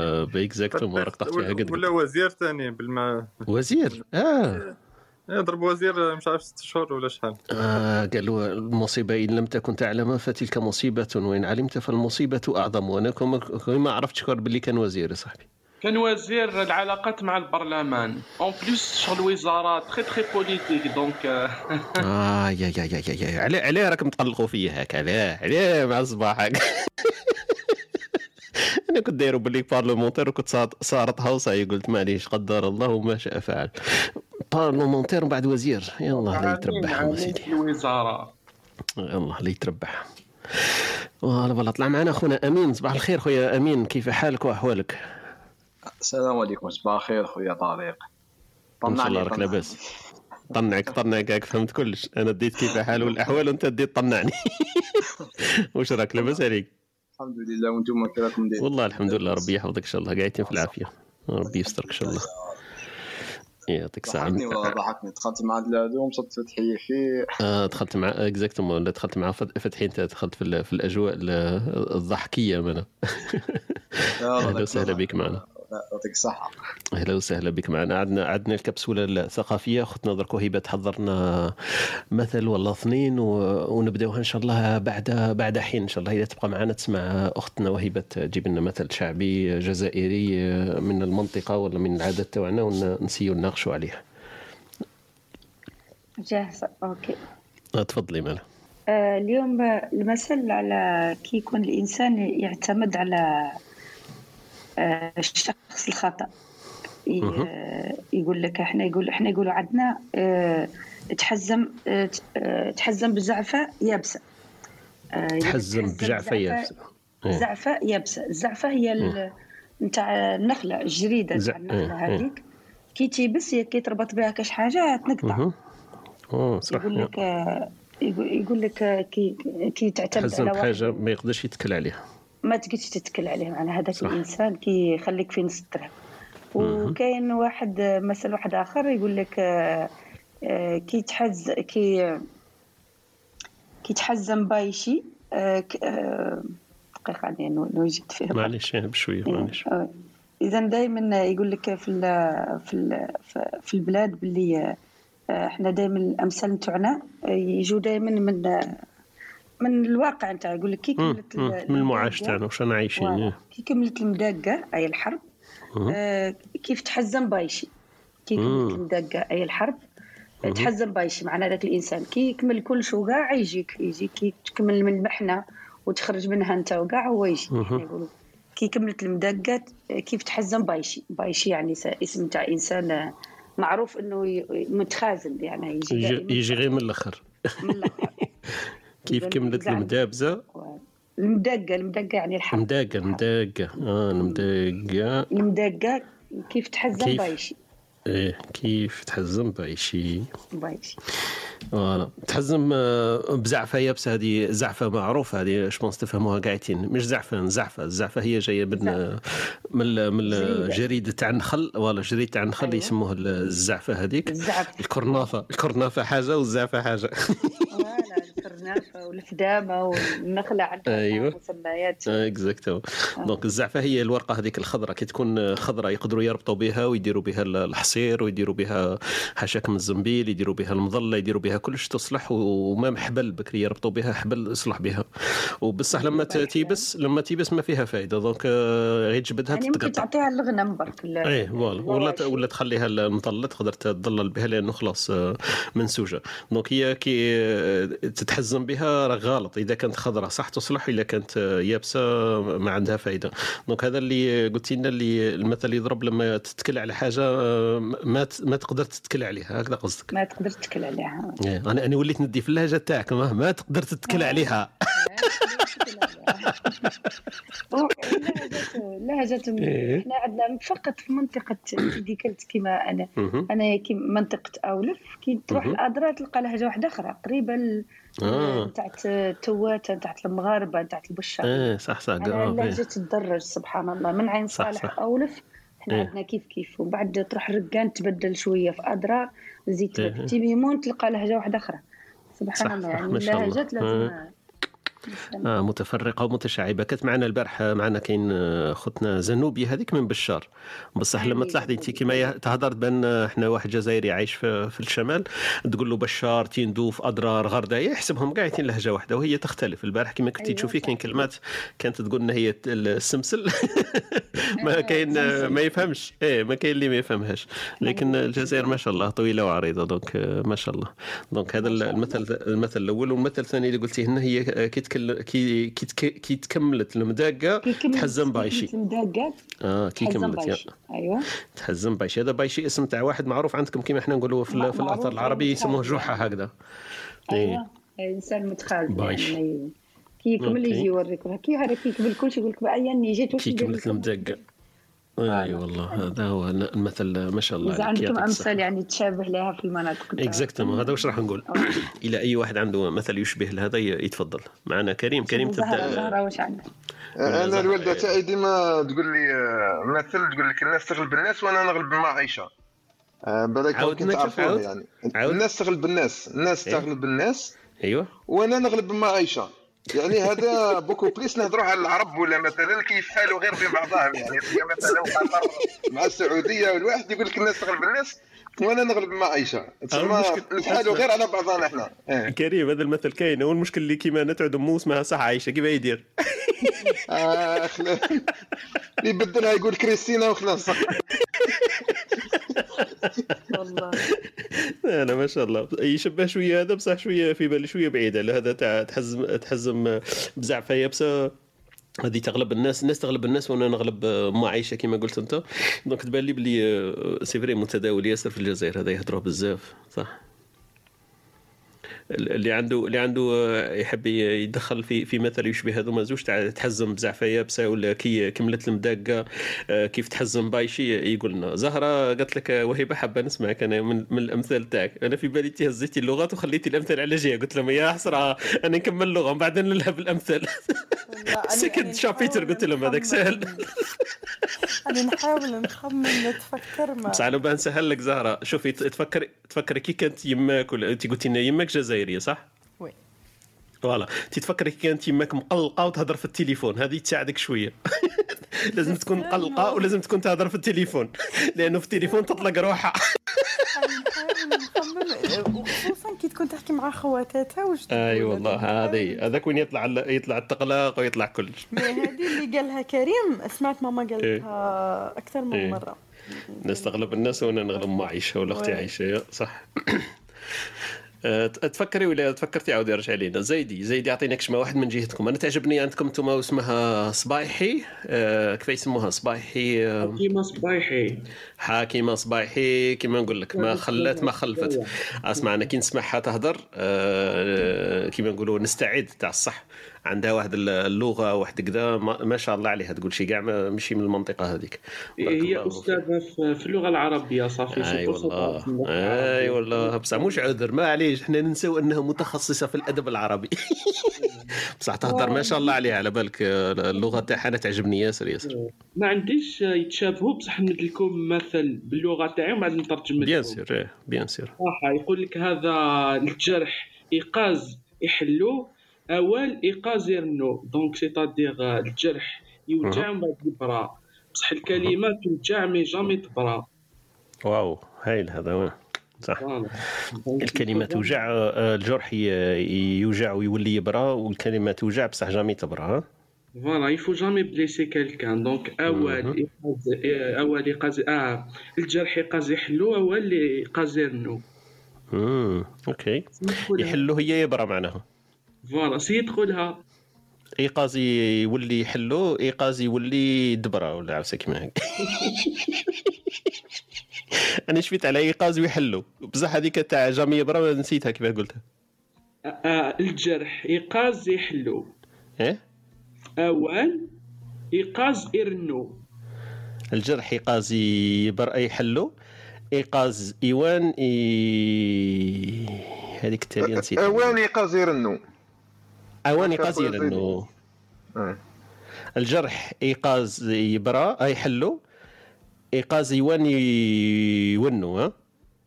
exactement راك طحت فيها قد ولا وزير ثاني بالما وزير؟ آه. يضرب وزير مش عارف ست شهور ولا شحال. آه قالوا المصيبة إن لم تكن تعلمها فتلك مصيبة وإن علمت فالمصيبة أعظم. وأنا كم- كم ما عرفت شكون باللي كان وزير يا صاحبي. كان وزير العلاقات مع البرلمان. en plus شغل وزاره très très politique donc آه يا يا يا يا, يا. علاه علاه راكم تقلقوا فيا هكا. علاه علاه مع الصباح هكا [LAUGHS] أنا كنت دايرو باللي parlementaire وكنت صارت هوسه قلت معليش قدر الله وما شاء فعل. parlementaire ومن بعد وزير. يلا لا يتربح سيدي. الوزاره الله لا يتربح. والله والله طلع معنا أخونا أمين. صباح الخير خويا أمين. كيف حالك وأحوالك؟ السلام عليكم. صباح الخير خويا طارق. ان شاء الله راك. لاباس طنعك طنعك هاك فهمت كلش. أنا ديت كيف حال والأحوال وأنت ديت طنعني. واش راك لاباس عليك الحمد لله وأنتم كي راكم دايرين والله الحمد لله ربي يحفظك إن شاء الله. قاعدين في العافية. ربي يسترك إن شاء الله. يعطيك الصحة ضحكني والله ضحكني. دخلت مع الهادو ومشات فتحيه خير آه دخلت مع exactement دخلت مع فت- فتحي انت دخلت في, ال- في الأجواء ال- الضحكية معنا أهلا وسهلا بك معنا. يعطيك الصحة. أهلا وسهلا بك معنا. عندنا عندنا الكبسولة الثقافية. اختنا درك وهبه تحضر لنا مثل ولا اثنين و- ونبدأوها إن شاء الله بعد بعد حين. إن شاء الله إذا تبقى معنا تسمع أختنا وهبه تجيب لنا مثل شعبي جزائري من المنطقة ولا من العادات تاعنا ونسيو نناقشوا عليه جاهزة. أوكي. آه، تفضلي مالا. آه، اليوم المثل على كي يكون الإنسان يعتمد على الشخص الخطأ. آه، يقول لك إحنا يقول إحنا يقولوا عندنا آه، تحزم آه، آه، تحزم آه، يقول لك تحزم تحزم بزعفة يابسة. إيه. زعفة يابسة. الزعفة هي ال- نتاع النخلة الجريدة زع- نتاع النخلة إيه، إيه. هذيك. كي تيبس كي تربط بها كاش حاجة تنقطع. يقول لك آه، يقول لك آه، كي كي تعتمد على بحاجة ما يقدرش يتكل عليها. ما تقدرش تتكل عليه معناها هذاك الإنسان كي يخليك في نص الدرهم وكاين واحد آه، مثل واحد آخر يقول لك آه، آه، كي تحز كي كي تحزم بايشي آه، علي نو- نوجد فيها معليش بشوية معليش. إذا دائما يقول لك في ال في ال في البلاد باللي إحنا دائما الأمثال نتوعنا آه، يجوا دائما من من الواقع نتاع يقول لك كي كملت من المعاش تاعنا وش أنا عايشين voilà. إيه. كي كملت المداقة أي الحرب. آه، كيف تحزم بايشي كي كملت مم. المداقة أي الحرب مم. تحزم بايشي معناها ذاك الإنسان كي يكمل كل شو كاع يجيك يجيك كي تكمل من المحنة وتخرج منها أنت وكاع هو يجي يقولوا كي كملت المداقة كيف تحزم بايشي بايشي يعني اسم تاع إنسان آه، معروف إنه متخاذل يعني يجي يجي, دائما يجي غير من الآخر [LAUGHS] كيف كملت المدابزة؟ المدقة المدقة يعني الحرب مداقه مداقه آه المداقة. المدقة كيف تحزم كيف؟ بايشي إيه كيف تحزم بايشي بايشي voilà. تحزم آه، بزعفة يابسة هذه زعفة معروفة هذه je pense تفهموها قاعدين. مش زعفة زعفة. الزعفة هي جاية من آه، من من الجريده تاع النخل ولا جريدة تاع النخل يسموها الزعفة هذيك. الزعف الكرنافة. الكرنافة حاجة والزعفة حاجة. الكرنافه والفدامه والنخلة عندها أيوه. مسميات exacto donc الزعفة هي الورقة هذيك الخضراء كي تكون خضراء يقدروا يربطوا بها ويديروا بها الحصير ويديروا بها حشاك من الزنبيل يديروا بها المظلة يديروا بها كلش تصلح وما حبل بكري يربطوا بها حبل يصلح بها. وبصح لما تيبس لما تيبس ما فيها فائده donc آه، غير تجبدها يعني ممكن تعطيها الغنم برك إيه voilà. ولا ولا تخليها المظلة تقدر تظلل بها لأنه خلاص آه، منسوجة. donc هي كي آه، تتحزم بها راه غلط. إذا كانت خضراء صح تصلح اذا كانت يابسة ما عندها فائده donc هذا اللي قلت لنا اللي المثل يضرب لما تتكل على حاجة ما ما تقدر تتكل عليها. هكذا قصدك. ما تقدر تتكل عليها. إيه، أنا أنا وليت ندي في اللهجة تاعك ما, ما تقدر تتكل عليها. [LAUGHS] لهجة إيه. إحنا عندنا فقط في منطقة سيدي كلت كما أنا. أنا كي منطقة أولف كي تروح. الادرا تلقى لهجة واحدة أخرى. قريبة آه. تاعت التواتة تاعت المغاربة تاعت البشار إيه صح صح أنا آه، اللهجة إيه. تدرج سبحان الله من عين صح، صالح صح. أولف إحنا إيه. عندنا كيف كيف ومن بعد تروح رقان تبدل شوية في ادرا زيت إيه. تيميمون تلقى لهجة واحدة أخرى سبحان صح، الله صح، يعني. اللهجات لازم آه. آه متفرقة ومتشعبة. كانت معنا البارحة معنا كاين آه، خوتنا زنوبي هذيك من بشار. بصح لما تلاحظي انت كيما يه- تهضر بأن آه، إحنا واحد جزائري عايش في, في الشمال تقول له بشار تيندوف أضرار غردة يحسبهم كاع يتين لهجة واحدة وهي تختلف. البارح كما كنتي أيوة، تشوفي كاين. كلمات كانت تقول إن هي السمسل. [LAUGHS] ما كاين آه، ما يفهمش. إيه ما كاين اللي ما يفهمهاش. لكن الجزائر ما شاء الله طويلة وعريضة donc آه، ما شاء الله. donc هذا المثل المثل الأول والمثل الثاني اللي قلتيه لنا هي آه، كي تكل- كي كي تك- كي تكملت المداقة تحزم بايشي. مدقق آه كي كملت يا. بايشي. أيوه. تحزم بايشي. هذا بايشي اسم تاع واحد معروف عندكم كيما إحنا نقولوا في, في معروف الاثر العربي يسموه. جحا هكذا. أيوه. إنسان متخاذل بايش. يعني كي يكمل. يجي يوريك كي هذا كي يكمل كل شيء يقول لك بعيا جيت كي كملت لكم؟ أي والله هذا هو المثل ما شاء الله إذا عندكم. أمثال يعني تشابه لها في المناطق اكزاكتومون هذا واش راح نقول [COUGHS] إلى أي واحد عنده مثل يشبه لهذا يتفضل معنا كريم كريم تبدأ زهرة واش عندك؟ ولا أنا. الوالده تاعي ديما تقول لي آه، مثل تقول لك الناس تغلب الناس وأنا نغلب آه، بالك كنت عاود. يعني. الناس تغلب الناس الناس إيه. تغلب الناس أيوه وأنا نغلب عايشه يعني هذا بوكو بليس نهضروا على العرب ولا مثلا كيف حالوا غير بين بعضهم يعني تلقى مثلا قطر مع السعودية والواحد يقول لك الناس تغلب الناس وأنا نغلب ما عايشه تسمى نفعلوا غير على بعضنا إحنا. إيه. كريم هذا المثل كاين. هو المشكل اللي كيما نتعد مو اسمها صح عايشه كيف يدير؟ آه اللي يبدلها يقول كريستينا وخلاص. [LAUGHS] والله. [LAUGHS] أنا ما شاء الله. يشبه شوية هذا بصح شوية في بالي شوية بعيد على هذا تاع تحزم تحزم بزعفه يابسه هذه تغلب الناس الناس تغلب الناس وأنا نغلب ما عايشه كما قلت أنت. donc تبان لي بلي c'est vrai متداول ياسر في الجزائر هذا يهضروا بزاف صح؟ اللي عنده اللي عنده يحب يدخل في في مثل يشبه هذوما زوج تاع تحزم بزعفه يابسه ولا كي كملت المداقة كيف تحزم بايشي؟ يقول لنا زهرة قالت لك وهبه حابه نسمعك أنا من, من الأمثال تاعك. أنا في بالي هزيتي اللغات وخليتي الأمثال على جهه قلت لهم يا حسرة أنا نكمل اللغة ومن بعد نلعب الأمثال. [LAUGHS] second chapitre قلت لهم هذاك سهل. أنا نحاول نخمن نتفكر ما. أنا بان نسهل لك زهرة. شوفي تفكر تفكر كي كانت يماك ولا انت قلتي لنا يماك جزائريه صح؟ oui. voilà. تتفكري كي كانت يماك مقلقة وتهضر في التليفون هذه تساعدك شوية. [LAUGHS] لازم تكون مقلقة ولازم تكون تهضر في التليفون لأنه في التليفون تطلق روحها. [LAUGHS] نخمم وخصوصا كي تكون تحكي مع خواتاتها واش أي. والله هذه هذاك وين يطلع يطلع التقلاق ويطلع كلش [LAUGHS] هذه اللي قالها كريم سمعت ماما قالتها أكثر من إيه. مرة. نستغلب الناس وأنا نغلب عايشة ولا أختي وي. عايشة صح. [CLEARS THROAT] تفكري ولا تفكرتي عاودي رجعي لينا؟ زيدي زيدي يعطيناك شما واحد من جهتكم. أنا تعجبني عندكم أنتم اسمها صبايحي. أه كيف يسموها؟ صبايحي أه كيما صبايحي. حاكمه صبايحي كما نقول لك ما خلات ما خلفت. أسمع أنا كي نسمعها تهضر أه كما نقولوا نستعد تاع الصح عندها واحد اللغة واحد كذا ما شاء الله عليها تقول شي كاع ما- ماشي من المنطقة هذيك. هي أستاذة في اللغة العربية صافي أي والله. أي والله بصح مش عذر ما عليش إحنا ننساو إنها متخصصة في الأدب العربي. [LAUGHS] بصح تهضر ما شاء الله عليها على بالك اللغة تاعها أنا تعجبني ياسر ياسر. ما عنديش يتشابهوا بصح نمد لكم مثل باللغة تاعي ومن بعد نترجم bien sûr إيه، bien sûr. يقول لك هذا الجرح iqqaz iḥellu awal iqqaz irennu. donc c'est-à-dire الجرح يوجع. ومن بعد يبرا بصح الكلمة توجع mais jamais تبرا. واو هايل هذا وين صح. الكلمة توجع آه، الجرح يوجع ويولي يبرى والكلمة توجع بصح jamais تبرى ها؟ voilà il faut jamais blesser quelqu'un donc awal. iqqaz awal iqqaz آه الجرح iqqaz iḥellu awal iqqaz irennu. أمم OK. iḥellu هي يبرى معناها. voilà سي تقولها. iqqaz يولي iḥellu iqqaz يولي دبرة ولا عفسه كيما هيك [LAUGHS] أنا شفت على ايقاز ويحلو. بصح هذيك تاع jamais يبرى نسيتها كيف قلتها. آه، الجرح ايقاز يحلو. إيه؟ أول ايقاز يرنو الجرح ايقاز يبر يحلو. ايقاز إيوان إي... هذيك التالية نسيتها. اواني قصير النو اوان ايقاز يرنو الجرح إيقاز يبرى أي حلو. إيقاز يوان يونو ها؟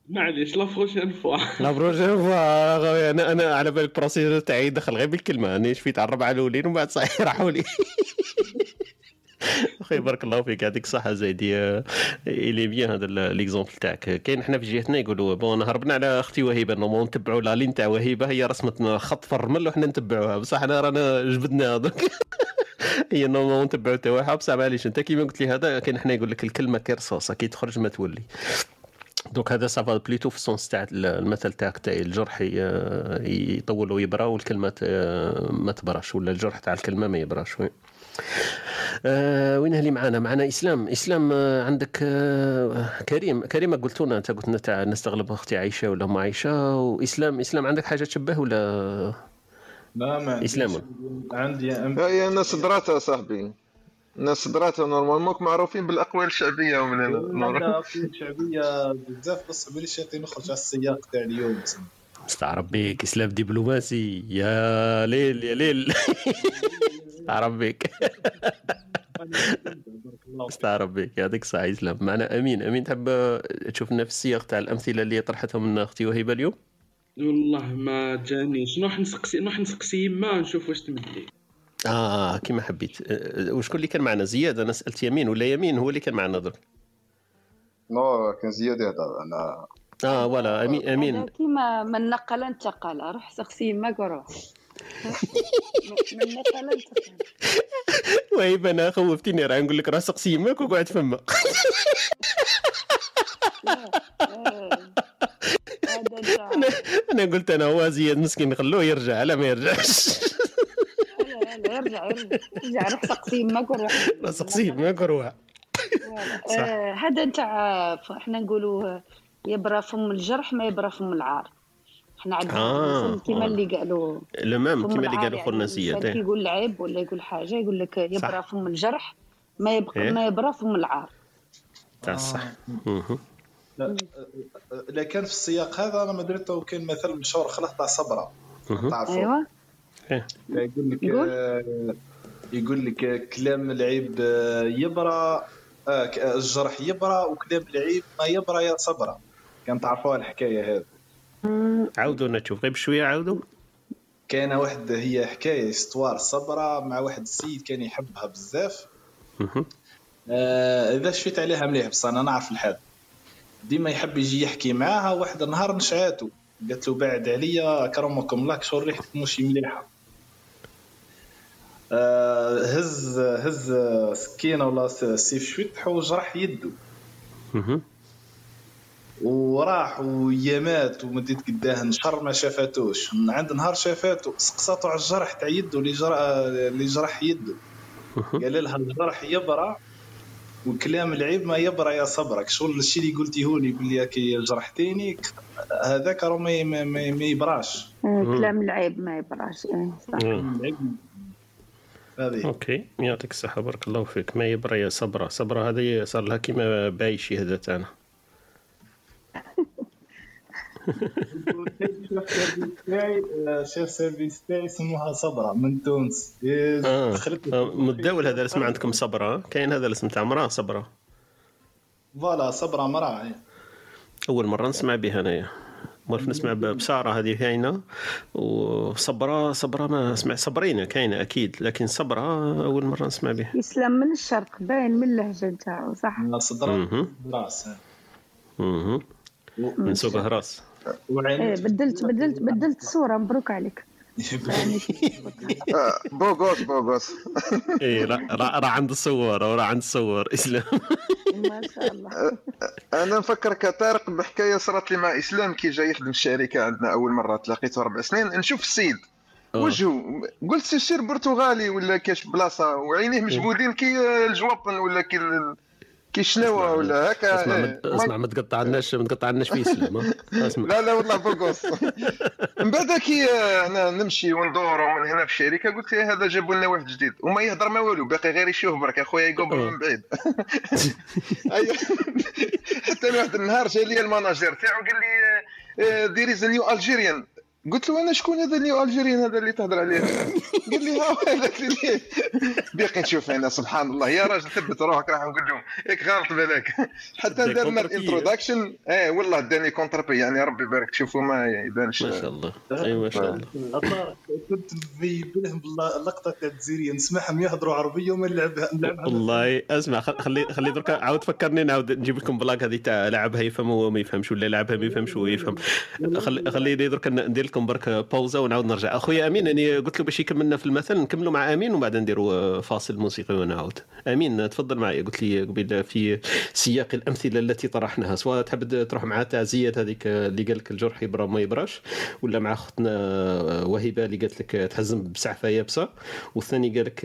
معليش la prochaine fois la prochaine fois أنا أنا على بالي ال processeur تاعي دخل غير بالكلمة. أنا شفيت على الربعه الاولين ومن بعد صحيح راحوا لي [LAUGHS] أخي بارك الله فيك يعطيك الصحه زيدي الي bien هذا l'exemple تاعك. كاين حنا في جهتنا يقولوا bon هربنا على أختي وهيبة normal نتبعوا la ligne تاع وهيبة هي رسمت خط في الرمل وحنا نتبعوها. بصح أنا رانا جبدنا هذاك [LAUGHS] هي normal نتبعوا تاعها. بصح معليش أنت كيما قلت لي هذا كاين حنا يقول لك الكلمة كرصاصه كي تخرج ما تولي. donc هذا ça va plutôt في ال sens تاع المثل تاعك تاع الجرح يطول ويبرى والكلمة ما تبراش ولا الجرح تاع الكلمة ما يبراش وين آه وين اللي معانا؟ معانا إسلام. إسلام آه عندك آه كريم. كريم قلت لنا أنت قلت لنا تاع نستغلب أختي عايشة ولا أم عايشة. وإسلام إسلام عندك حاجة تشبه ولا؟ لا ما عنديش. إسلام. عندي. هي الناس دراتها صاحبي. الناس دراتها normalement معروفين بالأقوال الشعبية ومن هنا هذا في شعبية بزاف بس يعطي نخرج على السياق تاع اليوم. استعرب بك إسلام دبلوماسي. يا ليل يا ليل. [LAUGHS] استعرب بك [LAUGHS] استعرب بك يعطيك الصحة اسلام معنا أمين. أمين تحب تشوف في السياق تاع الأمثلة اللي طرحتهم من أختي وهبه اليوم؟ والله ما جانيش نروح نسقسي نروح نسقسي؟ يما نشوف واش تمدلي آه كيما حبيت. آه، وشكون اللي كان معنا؟ زياد أنا سألت يمين ولا يمين هو اللي كان معنا درك نو كان زياد يهضر أنا آه ولا أمين. امين كيما من نقل انتقل روح سقسي يماك وروح [LAUGHS] وهيبه أنا خوفتيني راه نقول لك راه سقسي يماك وقعد فما. أنا [LAUGHS] أنا قلت أنا هو زياد مسكين نخلوه يرجع لا ما يرجعش. ارجع ارجع روح سقسي يماك وروح راه سقسي يماك وروح صح. آه، هذا نتاع إحنا نقولوا يبرى فم الجرح ما يبرى فم العار. إحنا عندنا آه، كيما آه. اللي قالوا المام كيما اللي قالوا خونا يعني زياد إيه. يقول عيب ولا يقول حاجة يقول لك يبرى. فم الجرح ما يبقى إيه. ما يبرى فم العار تاع الصح مهم. لا كان في السياق هذا أنا ما درته كان مثل مشهور خلق تاع صبرة. تعرفوا أيوه يقول لك قول. آه، يقول لك آه، كلام العيب آه، يبرى آه، آه، الجرح يبرى وكلام العيب ما يبرى يا صبرة كان تعرفوها الحكاية هذه عاودوا نشوف غير بشويه عاودوا. كان واحد هي حكاية إستوار صبرة مع واحد السيد كان يحبها بزاف. آه، إذا شفت عليها مليح بس أنا نعرف الحال. ديما يحب يجي يحكي معاها واحد النهار نشعاتو. قالت له بعد عليا كرمكم الله شو ريحتك مش مليحه آه، هز هز سكينة ولا سيف شويتح وجرح يده. وراح ويامات ومديت قداه نشر ما شافاتوش من عند نهار شافاتو سقساتو على الجرح تاع يده اللي جرح اللي جرح يده قال لها الجرح يبرى وكلام العيب ما يبرى يا صبرك. شغل الشيء اللي قلتيه هوني يقول لي كي جرحتيني هذاك راه ما ما- ما يبراش. آه، كلام العيب ما يبراش إيه، صح. مم. OK يعطيك الصحة بارك الله فيك. ما يبرى يا صبرة. صبرة هذه صار لها كيما بايشي هذا تاعنا. chef service تاعي اسمها صبرا من تونس إيه، دخلت متداول هذا الاسم عندكم صبرة. كاين هذا الاسم تاع مراه صبرة. voilà صبرا مرأة إيه. أول مرة نسمع به انايا مورف نسمع بسارة هذه كاينة. وصبرة صبرة ما سمع صبرينة كاينة أكيد لكن صبرة أول مرة نسمع به يسلم من الشرق باين من اللهجة نتاعو صح؟ صدرا مهم. راس مهم. من سوق اهراس. إيه بدلت بدلت بدلت الصورة مبروك عليك. [LAUGHS] آه، beau gosse beau gosse [LAUGHS] اي راه راه راه عند الصور وراه عند الصور إسلام. [LAUGHS] ما شاء الله. أنا نفكرك طارق بحكاية صارت لي مع إسلام كي جاي يخدم في الشركة عندنا أول مرة تلاقيته أربع سنين. نشوف السيد. وجهه. قلت c'est sûr برتغالي ولا كاش بلاصة وعينيه مجبودين كي الجوابن ولا كي ال- كي الشناوه ولا هكا؟ اسمع إيه. ما اسمع ما تقطعناش ما تقطعناش في اسلام؟ اسمع. لا لا والله beau gosse من بعد كي أنا نمشي وندور ومن هنا في الشركة قلت إيه هذا جابوا لنا واحد جديد. وما يهضر ما والو باقي غير يشوف برك. أخويا يقبل من بعيد. [LAUGHS] حتى واحد النهار جا لي ال manager تاعو قال لي there is new Algerian قلت له أنا شكون هذا ال new Algerian هذا اللي تهضر عليه؟ [LAUGHS] قال لي ها هو هذاك اللي باقي نشوف أنا سبحان الله. يا راجل ثبت روحك راح نقول لهم. هيك غلط بالك [LAUGHS] حتى كونتربي. ال introduction إيه والله داني كونتربي يعني ربي يبارك. تشوفوا ما يبانش ما شاء الله. اي ما شاء الله. كنت لهم بالله اللقطة تاع الجزيريه نسمعهم يهضروا عربية وما نلعبها نلعبها والله أسمع خ- خلي خلي درك عاود فكرني نعاود نجيب لكم بلاك هذه تاع لعبها يفهم وهو ما يفهمش ولا لعبها ما يفهمش وهو يفهم. خلي خليني درك ندير لكم برك باوزه ونعاود نرجع. اخويا أمين أني قلت له باش يكملنا في المثل نكملوا مع أمين وبعد نديروا فاصل موسيقي ونعود. أمين تفضل معي. قلت لي قبل في سياق الأمثلة التي طرحناها سواء تحب تروح مع تعزية هذيك اللي قال لك الجرح يبرى ما يبراش ولا مع أختنا وهبه اللي قالت لك تحزم بسعفة يابسة والثاني قال لك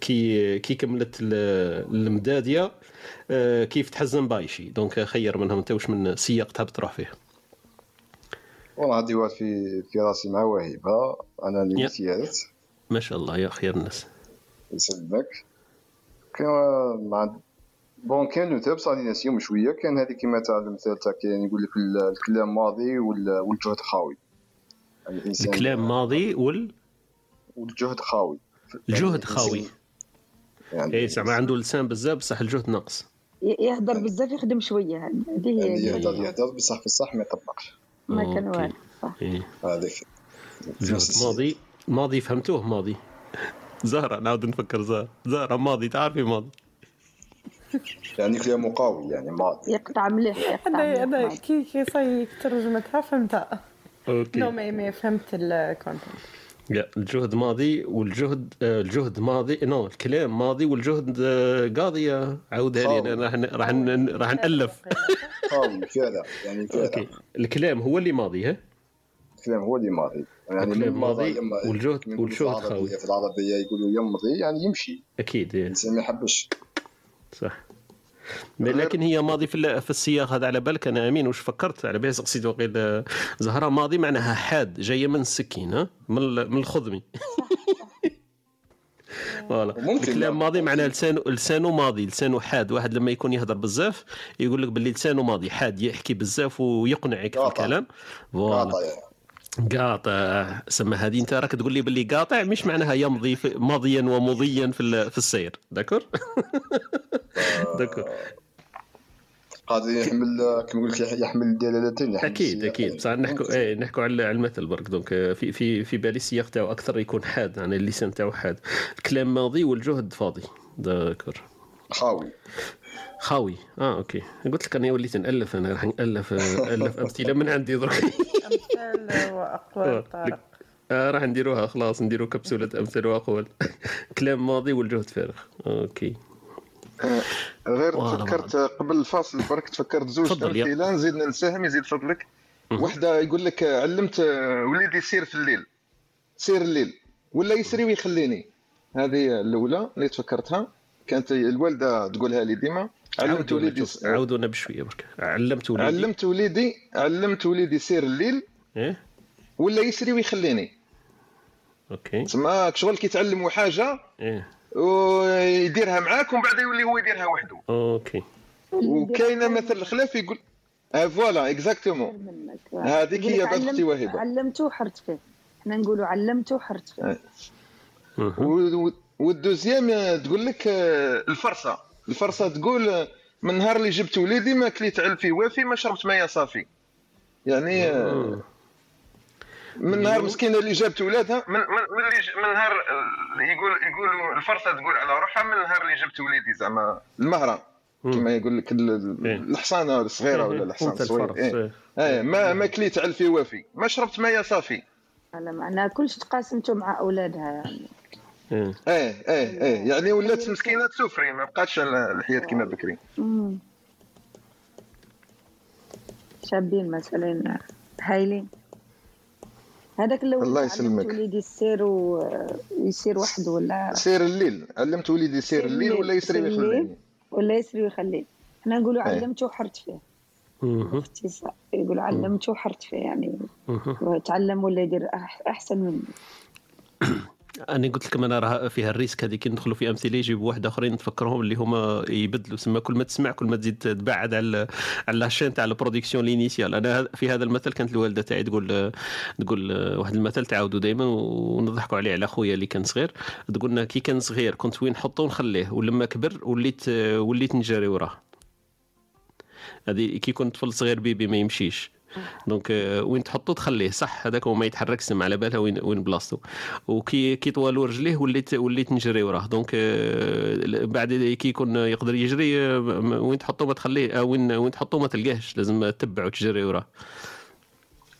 كي كي كملت ال- المدادية كيف تحزم بايشي. donc خير منهم أنت وش من سياق تحب تروح فيه؟ وأنا عندي واحد في في راسي مع وهبه أنا اللي يا. مسيرت. ما شاء الله يا خير الناس. يسلمك كان مع bon كان نوتة بصح علينا نسيهم شوية. كان هذه كما تاع المثال تاع كان يقول لك ال- الكلام ماضي وال- والجهد خاوي. يعني الكلام ماضي وال والجهد خاوي. الجهد خاوي. يعني اي زعما عنده لسان بزاف بصح الجهد ناقص. ي- يهدر بزاف يخدم شوية. هذه هي يعني يهدر هي يهدر بصح في الصح ما يطبقش. ما كان صح. إيه. هذيك. ماضي ماضي فهمتوه ماضي. [LAUGHS] زهرة نعاود نفكر زهرة. زهرة ماضي تعرفي ماضي. يعني كلامه قوي يعني ماضي يقطع مليح يقطع أنا أنا مليح كي كي صاي ترجمتها فهمتها. OK. non mais mais فهمت ال content الجهد ماضي والجهد آه، الجهد ماضي non الكلام ماضي والجهد آه، قاضي يا عاودها لي أنا راح راح راح نألف. كذا يعني كذا الكلام هو اللي ماضي ها؟ الكلام هو اللي ماضي. يعني الكلام ماضي والجهد والجهد في العربية- خاوي. في العربيه يقولوا يمضي يعني يمشي. أكيد إيه. الانسان ما يحبش. صح. لكن هي ماضي في ال- في السياق هذا على بالك؟ أنا أمين وش فكرت على بالي قصيت وقيل آه، زهره ماضي معناها حاد جاية من السكين ها من ال- من الخضمي. [LAUGHS] voilà. ممكن الكلام لا. ماضي معناه لسانه لسانه ماضي لسانه حاد. واحد لما يكون يهضر بزاف يقول لك باللي لسانه ماضي حاد يحكي بزاف ويقنعك في. الكلام. voilà. قاطع. قاطع. سما هذه أنت راك تقول لي باللي قاطع مش معناها يمضي ماضيا ومضيا في ال- في السير. d'accord؟ [LAUGHS] d'accord. قادر يحمل كما قلت لك يحمل دلالتين يحمل أكيد. أكيد. بصح نحكوا إيه نحكوا على على المثل برك. donc في في في بالي السياق تاعو أكثر يكون حاد يعني اللسان تاعو حاد. الكلام ماضي والجهد فاضي. d'accord. خاوي. خاوي. آه OK. قلت لك أنا وليت نألف أنا راح نألف ألف أمثلة من عندي درك. امثال وأقوال [LAUGHS] طارق. آه راح نديروها خلاص نديروا كبسولة أمثال وأقوال. [LAUGHS] كلام ماضي والجهد فارغ. OK. غير والله تفكرت قبل الفاصل برك تفكرت زوج تفضل، نزيد نساهم يزيد فضلك. وحدة يقول لك علمت وليدي يسير في الليل. سير الليل. ولا يسري ويخليني. هذه الأولى اللي تفكرتها. كانت الوالدة تقولها لي ديما. علمت وليدي عاودونا بشوية برك. علمت وليدي. علمت وليدي علمت وليدي يسير الليل. إيه؟ ولا يسري ويخليني. OK. تسمى شغل كي تعلموا حاجة. إيه. ويديرها معاك ومن بعد يولي هو يديرها وحده. OK. وكاينة مثل الخلاف يقول آه voilà exactement هذيك هي بعد أختي وهبة. علمته وحرت فيه إحنا نقولوا علمته وحرت فيه وال deuxième تقول لك آه، الفرسة. الفرسة تقول آه، من نهار اللي جبت وليدي ما كليت علفي وافي ما شربت ماء صافي. يعني آه، من نهار مسكينة اللي جابت ولادها؟ من من من, من نهار يقول يقولوا الفرسة تقول على روحها من نهار اللي جبت وليدي زعما. المهران كما يقول لك ال- الحصانة الصغيرة ولا الحصان أنت الصغير. الفرس، إيه. إيه. ما ما كليت علفي وافي ما شربت ماء صافي. على معناها كلش تقاسمتوا مع أولادها يعني. إيه. إيه إيه إيه. يعني ولات مسكينة ت souffrir ما بقاتش الحياة كما بكري. شابين مثلا هايلين. هذاك اللي الله علمت يسلمك. وليدي السير ويسير وحده ولا سير الليل علمت وليدي يسير الليل ولا يسري ويخليني الليل ولا يسري ويخليه إحنا نقولوا أي. علمته وحرت فيه مهم. اختصار يقولوا علمته وحرت فيه يعني. تعلم ولا يدير أحسن مني [COUGHS] أنا قلت لكم أنا راه فيها ال risque هذيك ندخلوا في أمثلة يجيبوا واحد آخرين تفكرهم اللي هما يبدلوا. سما كل ما تسمع كل ما تزيد تبعد على على la chaîne تاع ال production l'initiale أنا في هذا المثل كانت الوالدة تاعي تقول تقول واحد المثل تعاودوا دائما ونضحكوا عليه على خويا اللي كان صغير. تقول لنا كي كان صغير كنت وين نحطه ونخليه ولما كبر وليت وليت نجري وراه. هذه كي كنت طفل صغير bébé ما يمشيش. donc آه، وين تحطه تخليه صح هذاك هو ما يتحركش سمع على بالها وين وين بلاصتو. وكي كي طوالوا رجليه وليت وليت نجري وراه donc آه، بعد كي يكون يقدر يجري آه، وين تحطه ما تخليه وين وين تحطه ما تلقاهش. لازم تتبع وتجري وراه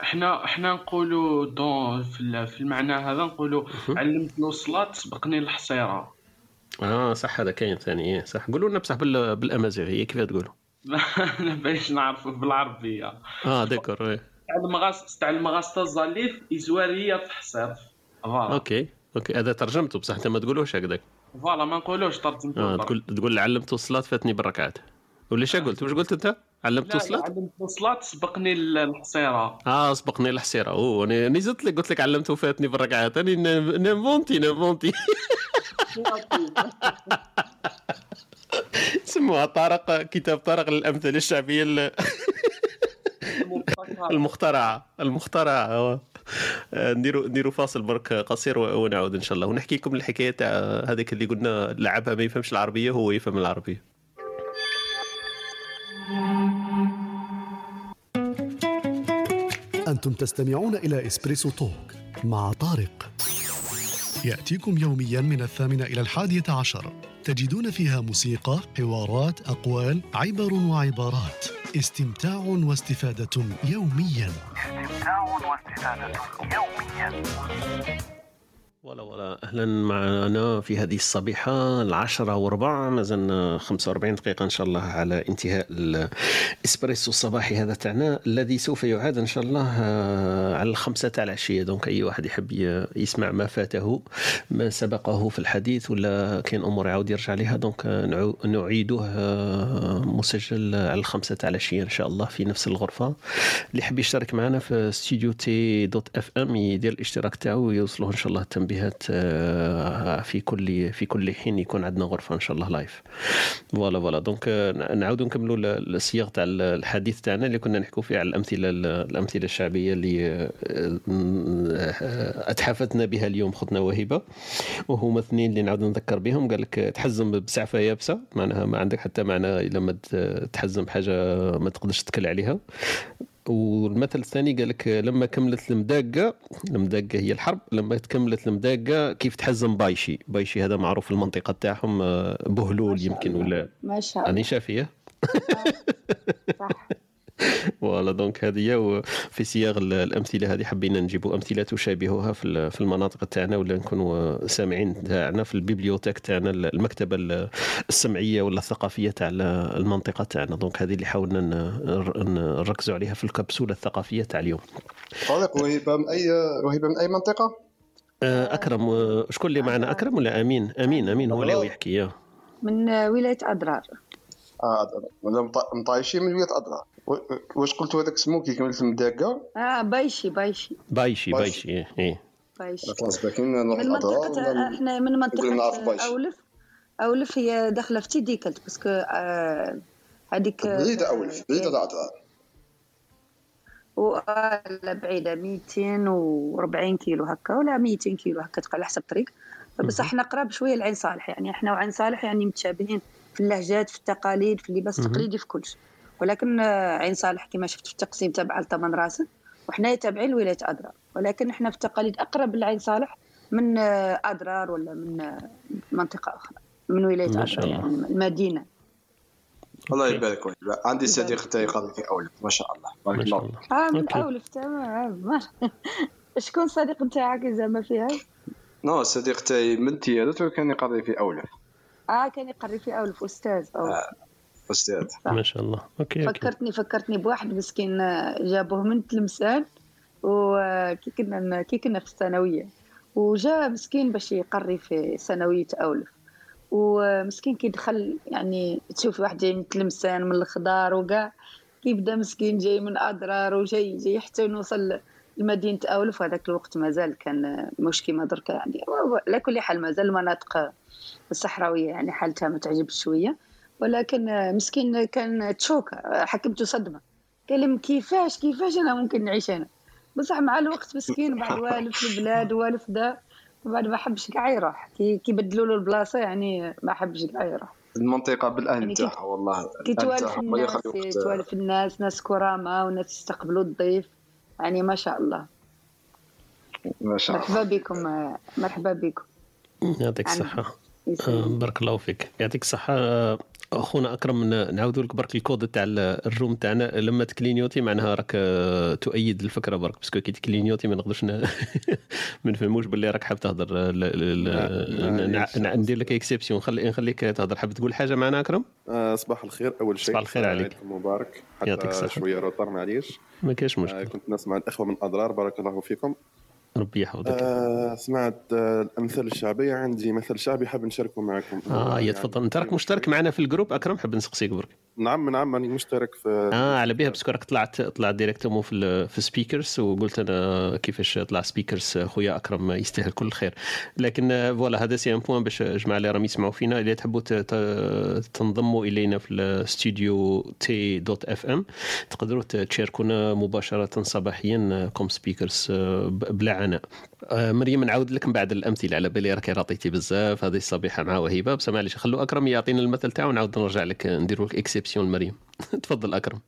إحنا إحنا نقولوا دون في ال- في المعنى هذا نقولوا علمتني الصلاة سبقني الحصيرة آه صح هذا كاين ثاني. إيه، صح. قولوا لنا بصح بال- بالامازيغيه كيف تقولوا [LAUGHS] أنا باش نعرفوا بالعربية. آه داكور إيه. تاع المغاس تاع المغاس الزليف إزوارية تحصير voilà. Okay okay. هذا ترجمته بصح أنت ما تقولوش هكذاك. voilà ما نقولوش ترجمته برك. تقول تقول علمت الصلاه فاتني بالركعات. ولا شا قلت؟ واش قلت أنت؟ علمت لا لا الصلاه علمت الصلاة سبقني ال- الحصيرة. آه سبقني الحصيرة. أوه أنا زدت لك قلت لك علمته فاتني بالركعات. أنا ن- ن inventer ن inventer [LAUGHS] [LAUGHS] سموها طارق كتاب طارق للأمثلة الشعبية ال- المخترعه المخترعه نديروا نديروا فاصل برك قصير ونعود إن شاء الله. ونحكي لكم الحكاية تاع هذيك اللي قلنا لعبها ما يفهمش العربية هو يفهم العربية. أنتم تستمعون إلى إسبريسو توك مع طارق. يأتيكم يوميا من الثامنة إلى الحادية عشر. تجدون فيها موسيقى، حوارات، أقوال، عبر وعبارات. استمتاع واستفادة يوميا. استمتاع واستفادة يوميا. ولا ولا. أهلا معنا في هذه الصبيحة العشرة وربع. ما زلنا 45 دقيقة إن شاء الله على انتهاء الإسبريسو الصباحي هذا تاعنا الذي سوف يعاد إن شاء الله آه، على الخمسة تاع العشية. donc أي واحد يحب يسمع ما فاته ما سبقه في الحديث ولا كاين أمور يعاود يرجع لها donc آه، نعيده آه، مسجل على الخمسة تاع العشية إن شاء الله في نفس الغرفة. اللي يحب يشترك معنا في ستوديو T dot FM يدير الاشتراك تاعو ويوصله إن شاء الله التنبيهات آه، في كل في كل حين يكون عندنا غرفة إن شاء الله live voilà voilà. donc نعاودوا نكملوا ال- الصياغ تاع ال- الحديث تاعنا اللي كنا نحكوا فيه على الأمثلة الأمثلة الشعبية اللي آه، أتحفتنا بها اليوم ختنا وهبه وهما اثنين اللي نعاود نذكر بهم. قال لك تحزم بسعفة يابسة. معناها ما عندك حتى معنى إلا ما تحزم بحاجة ما تقدرش تكل عليها. والمثل الثاني قال لك لما كملت المداقة المداقة هي الحرب لما كملت المداقة كيف تحزم بايشي؟ بايشي هذا معروف في المنطقة تاعهم آه، بهلول يمكن ولا ما شاء الله. أنا شافية [LAUGHS] [LAUGHS] voilà donc هذه هي وفي ال- الأمثلة هذه. حبينا نجيبوا أمثلة تشابهها في ال- في المناطق تاعنا ولا نكونوا سامعين تاعنا في ال bibliothèque تاعنا المكتبة ال- السمعية ولا الثقافية تاع ال- المنطقة تاعنا. donc هذه اللي حاولنا نركزوا عليها في الكبسولة الثقافية تاع اليوم. طارق وهبه من اي وهبه من أي منطقة؟ آه، أكرم شكون اللي معنا؟ أكرم ولا أمين؟ أمين أمين هو اللي هو يحكي من ولاية أدرار آه أدرار. ولا مط- مطايشي من ولاية أدرار واش قلتوا هذاك اسمه كي كملت المداقه آه بايشي بايشي. بايشي بايشي. إيه، إيه. بايشي. خلاص باكين نروح من ولا إحنا من بايشي. أولف. أولف هي داخلة في تيديكلت parce que آه، هذيك بعيدة أولف بعيدة على أدرار ولا بعيدة 240 كيلو هكا ولا 200 كيلو هكا تقال على حسب الطريق. بس إحنا قراب شوية لعين صالح يعني إحنا وعين صالح يعني متشابهين في اللهجات في التقاليد في اللباس. التقليدي في كلش ولكن آه، عين صالح كما شفت في التقسيم تابعه لثمن راسن وحنايا تابعين لولاية اضرار ولكن إحنا في التقاليد أقرب لعين صالح من آه، اضرار ولا من آه، منطقة أخرى من ولاية الله. يعني المدينة. الله يبارك فيك. عندي صديق تاعي قاضي في اولى ما شاء الله. بارك الله. فيك. آه من. اولف تمام ما- شكون صديق نتاعك زعما فيها نو الصديق تاعي من تيادت وكان يقضي في اولى آه كان يقري في أولف أستاذ أولف. أستاذ ما شاء الله. Okay فكرتني فكرتني بواحد مسكين جابوه من تلمسان وكي كنا كي كنا في الثانوية. وجا مسكين باش يقري في ثانوية أولف. ومسكين كي دخل يعني تشوف واحد جاي من تلمسان من الخضار وكاع كي بدا مسكين جاي من أدرار وجاي جاي حتى نوصل لمدينة أولف. وهذاك الوقت مازال كان مش كيما دركا يعني. على كل حال مازال المناطق الصحراويه يعني حالتها ما تعجبش شوية. ولكن مسكين كان تشوك حكمته صدمة. قال لهم كيفاش كيفاش أنا ممكن نعيش أنا؟ بصح مع الوقت مسكين بعد [LAUGHS] والف البلاد والف دا بعد ما حبش كاع يروح. كي كي بدلوا له البلاصة يعني ما حبش كاع يروح. المنطقة بالأهل يعني نتاعها والله كي توالف الناس توالف الناس ناس كرامة وناس يستقبلوا الضيف. يعني ما شاء الله. ما شاء الله. مرحبا بكم مرحبا بكم. يعطيك يسلمك. آه، بارك الله فيك. يعطيك الصحة. آه، أخونا أكرم نعاودوا لك برك الكود تاع ال- ال room تاعنا. لما ت clignoter معناها راك آه، تؤيد الفكرة برك parce que كي ت clignoter ما نقدرش ن- [LAUGHS] ما نفهموش باللي راك حاب تهضر ل- ل- ل- ندير لك exception خلي نخليك تهضر. حاب تقول حاجة معنا أكرم؟ آه، صباح الخير. أول شيء صباح الخير عليك. مبارك. يعطيك حتى الصحة. شوية retard معليش. ما كاينش آه، مشكل كنت نسمع الإخوة من أدرار بارك الله فيكم. ربي يحفظك. آه سمعت آه الأمثال الشعبية. عندي مثل شعبي حاب نشاركه معكم. آه يا تفضل. أنت راك مشترك معنا في ال group؟ أكرم حاب نسقسيك برك. نعم نعم راني مشترك في آه على بها parce que راك طلعت طلعت directement في ال- في speakers وقلت أنا كيفاش طلع speakers خويا أكرم يستاهل كل الخير لكن آه، voilà هذا c'est un point باش الجماعه اللي راهم يسمعوا فينا اللي تحبوا ت- تنضموا إلينا في الاستوديو T dot FM تقدروا تشاركونا مباشرة صباحيا comme speakers بلا عناء آه، مريم نعاود لك من بعد الأمثلة على بالي. راك عطيتي بزاف. هذه الصبيحة مع وهبه بس معليش خلوا أكرم يعطينا المثل تاعو ونعاود نرجع لك. نديروا لك exception مريم. [LAUGHS] تفضل أكرم.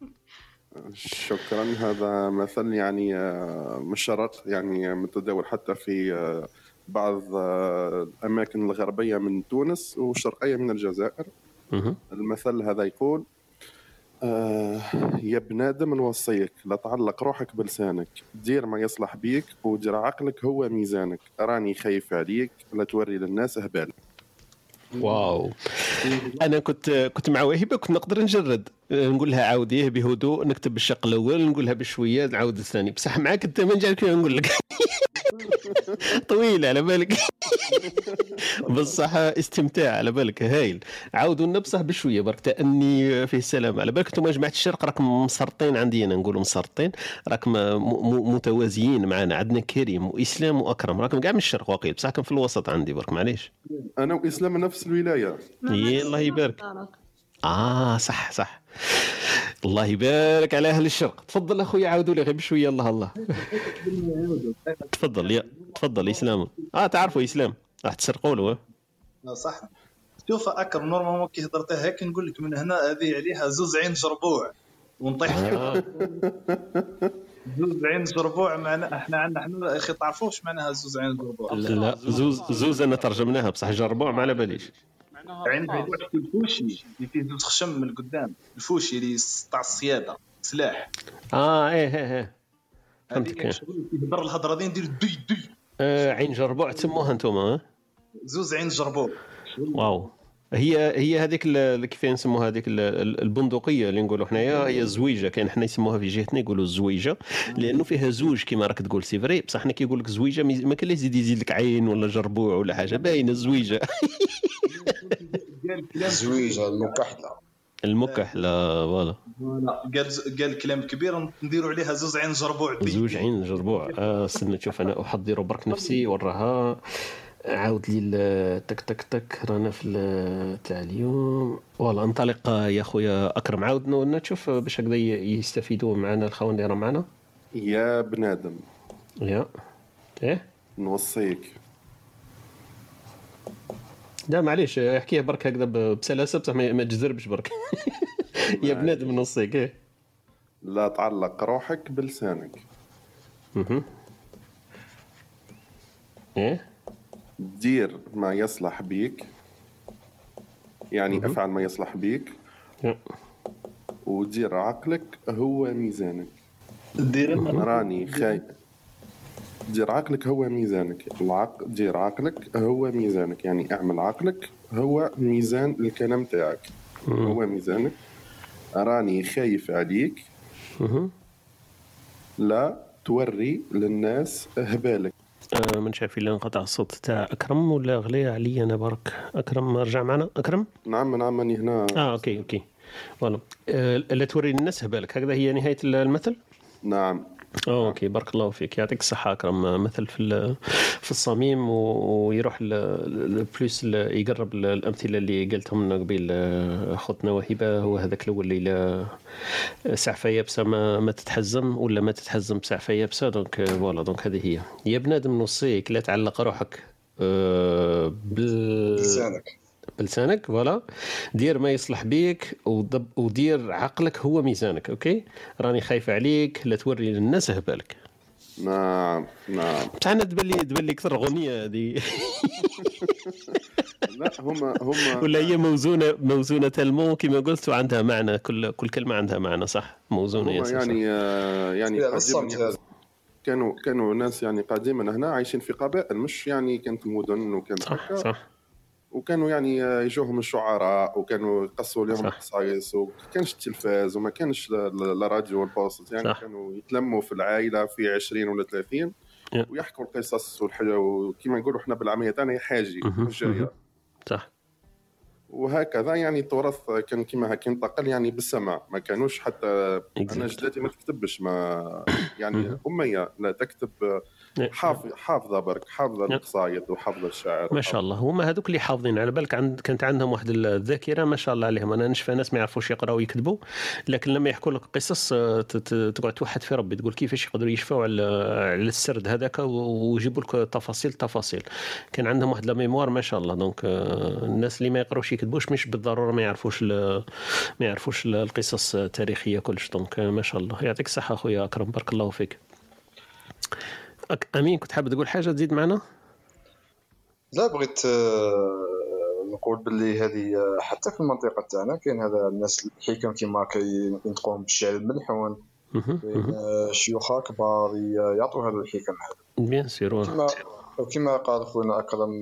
شكرا. هذا مثل يعني آه، مشرق يعني متداول حتى في آه، بعض الأماكن الغربية من تونس والشرقيه من الجزائر. المثل هذا يقول آه يا بنادم نوصيك لا تعلق روحك بلسانك. دير ما يصلح بيك ودير عقلك هو ميزانك. راني خايف عليك لا توري للناس هبال واو. أنا كنت كنت مع وهبه كنت نقدر نجرد. نقول لها عاوديه بهدوء نكتب الشق الأول نقول لها بشوية نعاود الثاني. بصح معاك أنت ما نجعلك نقول لك. [LAUGHS] طويلة على بالك. [LAUGHS] بصح استمتاع على بالك. هايل. عاودوا لنا بصح بشوية برك تأني فيه السلام. على بالك أنتم جماعة الشرق راكم مسرطين عندي أنا نقولوا مسرطين. راكم متوازيين معنا. عندنا كريم وإسلام وأكرم. راكم كاع من الشرق واقيل بصح راكم في الوسط عندي برك معليش. أنا وإسلام نفس الولاية. يا الله يبارك. آه صح صح. الله يبارك على أهل الشرق. تفضل اخويا عاودوا لي غير بشويه الله الله. تفضل يا تفضل إسلام. آه تعرفوا إسلام. راح تسرقوا له لا صح. شوف أكرم normalement كي هضرتها هيك نقول لك من هنا هذه عليها زوز عين جربوع ونطيح. آه. [LAUGHS] زوز عين جربوع معنا إحنا عندنا إحنا أخي تعرفوش معناها زوز عين جربوع لا زوز زوز أنا ترجمناها بصح جربوع ما على باليش. عين جربوع في ال fusil اللي فيه زوز خشم من القدام. ال fusil اللي تاع الصيادة سلاح. آه إيه إيه إيه. فهمتك إيه. يهضر الهضرة دي ندير دي دي آه عين جربوع تسموها أنتم ها زوز عين جربوع. واو. هي هي هذيك ال- كيف نسموها هذيك ال- ال- البندقية اللي نقولوا حنايا هي الزويجه كاين حنا يسموها في جهتنا يقولوا الزويجه لأنه فيها زوج كما راك تقول c'est vrai؟ بصح حنا كيقول لك زويجه ما كان لا يزيد يزيد لك عين ولا جربوع ولا حاجة باينة الزويجه [LAUGHS] زويجة المكحلة. المكحلة voilà. قال قال كلام كبير نديروا عليها زوز عين جربوع زوج عين جربوع. آه استنى تشوف أنا أحضر برك نفسي وراها عاود لي تك تك تك رانا في تاع اليوم. voilà انطلق يا خويا أكرم. عاود نو- تشوف باش هكذا يستفيدوا معنا الخوان اللي راهم معنا. يا بنادم. يا. إيه؟ نوصيك. لا معليش احكيه برك هكذا بسلاسة بصح ما تجزربش برك. [LAUGHS] يا بنادم نصيك إيه. لا تعلق روحك بلسانك. مهم. إيه؟ دير ما يصلح بيك. يعني أفعل ما يصلح بيك. ودير عقلك هو ميزانك. دير راني خاي دير عقلك هو ميزانك. العق... دير عقلك هو ميزانك. يعني اعمل عقلك هو ميزان الكلام تاعك. هو ميزانك. راني خايف عليك. لا توري للناس هبالك. آه من شايف اللي انقطع الصوت تاع أكرم ولا غلي علي أنا برك أكرم رجع معنا؟ أكرم؟ نعم نعم اني هنا. آه OK OK. voilà آه لا توري الناس هبالك هكذا هي نهاية المثل؟ نعم. OK بارك الله فيك. يعطيك الصحة أكرم. مثل في في الصميم ويروح plus يقرب الأمثلة اللي قلتهم قبيل آه، اخوتنا وهبه هو هذاك الأول اللي لا- سعفة يابسة ما, ما تتحزم ولا ما تتحزم بسعفه يابسة. donc آه، voilà donc هذه هي. يا بنادم نوصيك لا تعلق روحك آه، بال لسانك بلسانك voilà. دير ما يصلح بيك ودب ودير عقلك هو ميزانك OK؟ راني خايف عليك لا توري للناس هبالك نعم نعم بصح أنا تبان لي تبان لي أكثر اغنيه هذه. [LAUGHS] لا هما هما ولا هي موزونه موزونة تلمو كما قلت وعندها معنى كل كل كلمة عندها معنى صح؟ موزونة ياسر يعني آه، يعني. كانوا كانوا ناس يعني قديما هنا عايشين في قبائل مش يعني كانت مدن وكانت صح. صح. وكانوا يعني يجوهم الشعراء وكانوا يقصوا لهم قصايص وما كانش التلفاز وما كانش لا- لا لا راديو والبوست يعني صح. كانوا يتلموا في العائلة في 20 ولا 30 يا. ويحكوا القصص والحاجة وكما نقولوا إحنا بالعامية تاعنا حاجي جاية. صح وهكذا يعني التراث كان كما هكا ينتقل يعني بالسمع ما كانوش حتى أنا Exact. جداتي ما تكتبش ما [COUGHS] يعني. أمية لا تكتب حافظ حافظه برك حافظه القصايد وحافظه الشعر. ما شاء الله. هما هذوك اللي حافظين. على بالك عند كانت عندهم واحد الذاكرة ما شاء الله عليهم. أنا نشفى ناس ما يعرفوش يقراوا ويكتبوا لكن لما يحكوا لك قصص آه، تقعد توحد في ربي تقول كيفاش يقدروا يشفوا على على السرد هذاك ويجيبوا لك تفاصيل تفاصيل. كان عندهم واحد la mémoire ما شاء الله. donc آه، الناس اللي ما يقراوش يكتبوش مش بالضرورة ما يعرفوش ما يعرفوش ال- القصص التاريخية كلش. donc آه، ما شاء الله. يعطيك الصحة أخويا أكرم. بارك الله فيك. أمين كنت حاب تقول حاجة؟ تزيد معنا؟ لا بغيت آه، نقول باللي هذه آه، حتى في المنطقة تاعنا كاين هذا الناس الحكم كيما كينطقوهم بالشعر الملحون. آه، شيوخ كبار يعطوا هذا الحكم هذا. بيان سير كما وكما قال خونا أكرم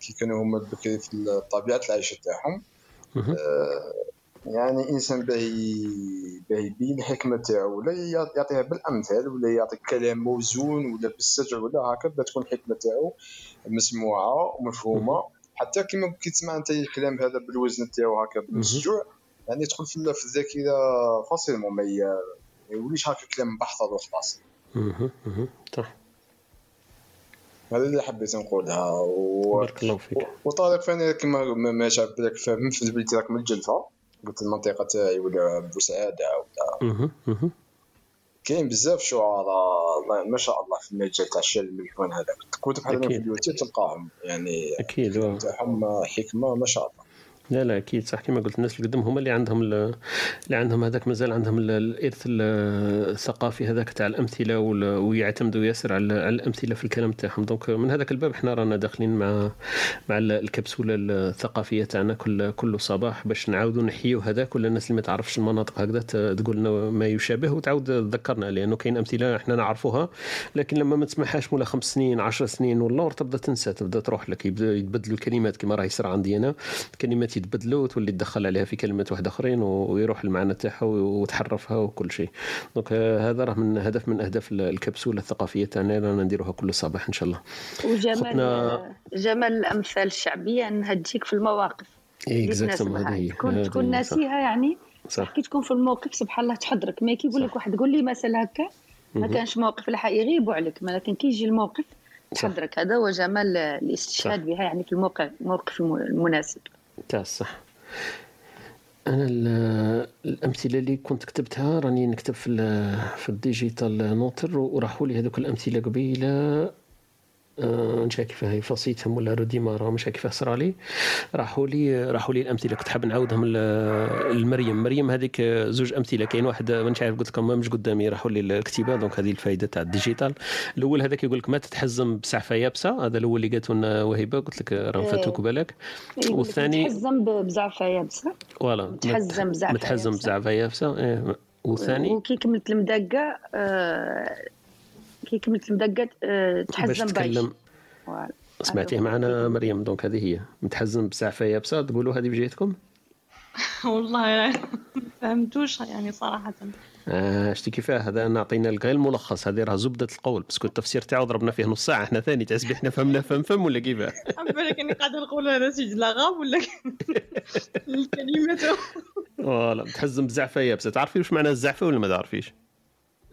كي كانوا هما بكري في طبيعة العيشه تاعهم يعني إنسان باهي باهي يبين الحكمة تاعو ولا يع- يعطيها بالأمثال ولا يعطي كلام موزون ولا بالسجع ولا هكا تكون الحكمة تاعو مسموعة ومفهومة. حتى كيما كي تسمع أنت الكلام هذا بالوزن تاعو هكا بالسجوع يعني يدخل في الذاكرة فاسيلمون ما يوليش هكا كلام محفظ وخلاص. صح. هذا اللي حبيت نقولها. و... بارك الله فيك. وطارق فانا كما ما شعب بالك فاهم في بلدي راك من الجلفه قلت المنطقة تاعي ولا بوسعاده ولا. كاين بزاف شعراء ما شاء الله في المجال تاع الشعر الملحون هذاك كنت بحال. في اليوتيوب تلقاهم يعني أكيد. تاعهم حكمة ما شاء الله لا لا أكيد صح. كما قلت الناس اللي قدام هما اللي عندهم ال- اللي عندهم هذاك مازال عندهم ال- الإرث ال- الثقافي هذاك تاع الأمثلة ويعتمدوا ياسر على الأمثلة في الكلام تاعهم. دونك من هذاك الباب إحنا رانا داخلين مع مع ال- الكبسولة الثقافية تاعنا كل كل صباح باش نعاودوا نحيوا هذاك ولا الناس اللي ما تعرفش المناطق هكذا تقول لنا ما يشابه وتعاود تذكرنا لأنه كاين أمثلة إحنا نعرفوها لكن لما ما تسمعهاش مولا خمس سنين عشر سنين والله تبدا تنسى تبدا تروح لك يبدا يتبدلوا الكلمات كما راه يصير عندي أنا. كلمات يتبدلوا وتولي تدخل عليها في كلمات واحد آخرين ويروح المعنى تاعها وتحرفها وكل شيء. donc هذا راه من هدف من أهداف ال- الكبسولة الثقافية تاعنا. رانا نديروها كل صباح إن شاء الله. وجمال خطنا- جمال الأمثال الشعبية انها تجيك في المواقف. Exactement، تناسبها. هذه هي، تكون. ناسيها يعني. صح. كي تكون في الموقف سبحان الله تحضرك. ما كي يقول لك واحد قول لي مثل هكا. ما. كانش موقف الحق يغيبوا عليك. لكن كي يجي الموقف تحضرك. هذا هو جمال الاستشهاد بها يعني في الموقع الموقف الم- المناسب. تاع صح. أنا ال- الأمثلة اللي كنت كتبتها راني نكتب في في ال digital noter وراحوا لي هذوك الأمثلة قبيلة. مش عارف كيفاه فاسيتهم ولا redémarra مش كيفاه صرا لي راحوا لي راحوا لي الأمثلة. كنت حاب نعاودهم لمريم. مريم هذيك زوج أمثلة. كاين واحد مانيش عارف قلت لكم مش قدامي. راحوا لي الكتيبة. donc هذه الفائده تاع ال digital. الأول هذاك يقول لك ما تتحزم بسعفة يابسة. هذا الأول اللي قالته لنا وهبه قلت لك راه إيه. فاتوك بالك. لك والثاني متحزم ب- بزعفة يابسة. voilà. متحزم بزعفة متحزم. بزعفة يابسة. إيه. والثاني وكي كملت المدقة آه، كي كملت المدقة آه، باش تحزم فوالا. سمعتيه معنا مريم donc هذه هي. متحزم بزعفه يابسه تقولوا هذه بجهتكم [LAUGHS] والله ما فهمتوش يعني صراحة. آه شتي كيفاه؟ هذا نعطينا لك غير الملخص هذه راه زبدة القول parce que التفسير تاعو ضربنا فيه نص ساعة. إحنا ثاني تحسبي إحنا فهمنا فهم فهم ولا كيفاه؟ بالك اني قاعدة نقول هذا سجل غاب ولا [LAUGHS] الكلمة. voilà متحزم بزعفة يابسه تعرفي واش معنى الزعفة ولا ما تعرفيش؟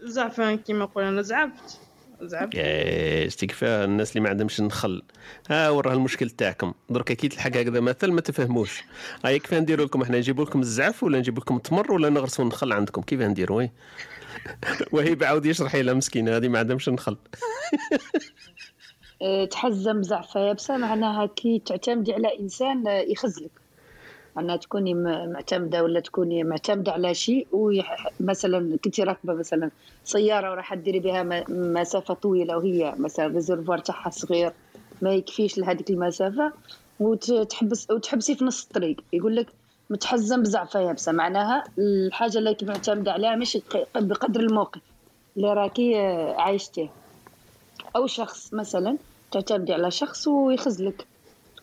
زعفان كيما نقول أنا زعفت زعفت. يا شتي كيفاه الناس اللي ما عندهمش النخل ها وراه المشكل تاعكم. درك كي تلحق هكذا مثل ما تفهموش. هاي كيفاه نديروا لكم؟ إحنا نجيبوا لكم الزعف ولا نجيب لكم التمر ولا نغرسوا النخل عندكم؟ كيفاه نديروا oui. [LAUGHS] وهي عاود يشرح لها مسكينة هذه ما عندهمش النخل [LAUGHS] آه، تحزم بزعفه يابسه معناها كي تعتمدي على إنسان آه، يخذلك. معناها تكوني معتمدة ولا تكوني معتمدة على شيء ويح... مثلا كنتي راكبة مثلا سيارة وراح ديري بها مسافة طويلة وهي مثلا ال réservoir تاعها صغير ما يكفيش لهذيك المسافة وتحبس وتحبسي في نص الطريق. يقول لك متحزم بزعفة يابسة. معناها الحاجة اللي معتمدة عليها مش بقدر الموقف اللي راكي عايشتيه. أو شخص مثلا تعتمدي على شخص ويخزلك.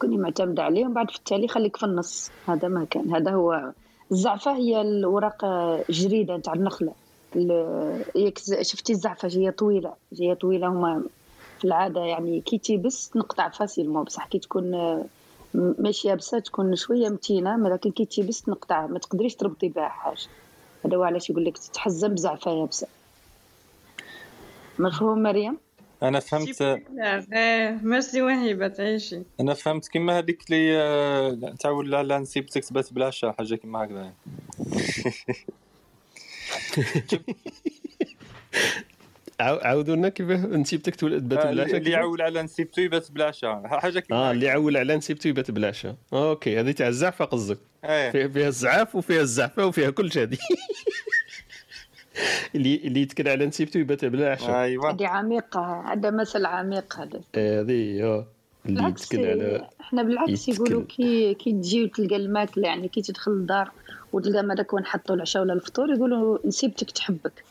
تكوني معتمدة عليه ومن بعد في التالي خليك في النص. هذا ما كان. هذا هو الزعفة هي الورق جريدة تاع النخلة. ال- ياك ز- شفتي الزعفة؟ هي طويلة. هي طويلة هما في العادة يعني كي تيبس تنقطع facilement. بصح كي تكون ماشي يابسة تكون شوية متينة لكن كي تيبس تنقطع. ما تقدريش تربطي بها حاجة. هذا هو علاش يقول لك تتحزم بزعفة يابسة. مفهوم مريم؟ أنا فهمت ميرسي وهبة تعيشي أنا فهمت كيما هذيك اللي آه، تاع ولا لا نسيبتك تبات بلا عشا حاجة كيما هكذا. [LAUGHS] عاو- عاودوا لنا كيفاه نسيبتك تولد بات آه، بلا عشا اللي؟ يعول على نسيبتو يبات بلا عشا حاجة كيما آه. اللي عول على نسيبته يبات بلا عشا OK هذه تاع الزعفة قصدك. فيها, فيها الزعاف وفيها الزعفة وفيها كل شيء هذه. [LAUGHS] [LAUGHS] اللي اللي يتكل على نسيبته يبات بلا عشا ايوا هذه عميقة هذا مثل عميق هذا. هذه آه اللي يتكل على إحنا بالعكس. يقولوا كي كي تجي وتلقى الماكلة يعني كي تدخل الدار وتلقى ماذاك وين حطوا العشاء ولا الفطور يقولوا نسيبتك تحبك.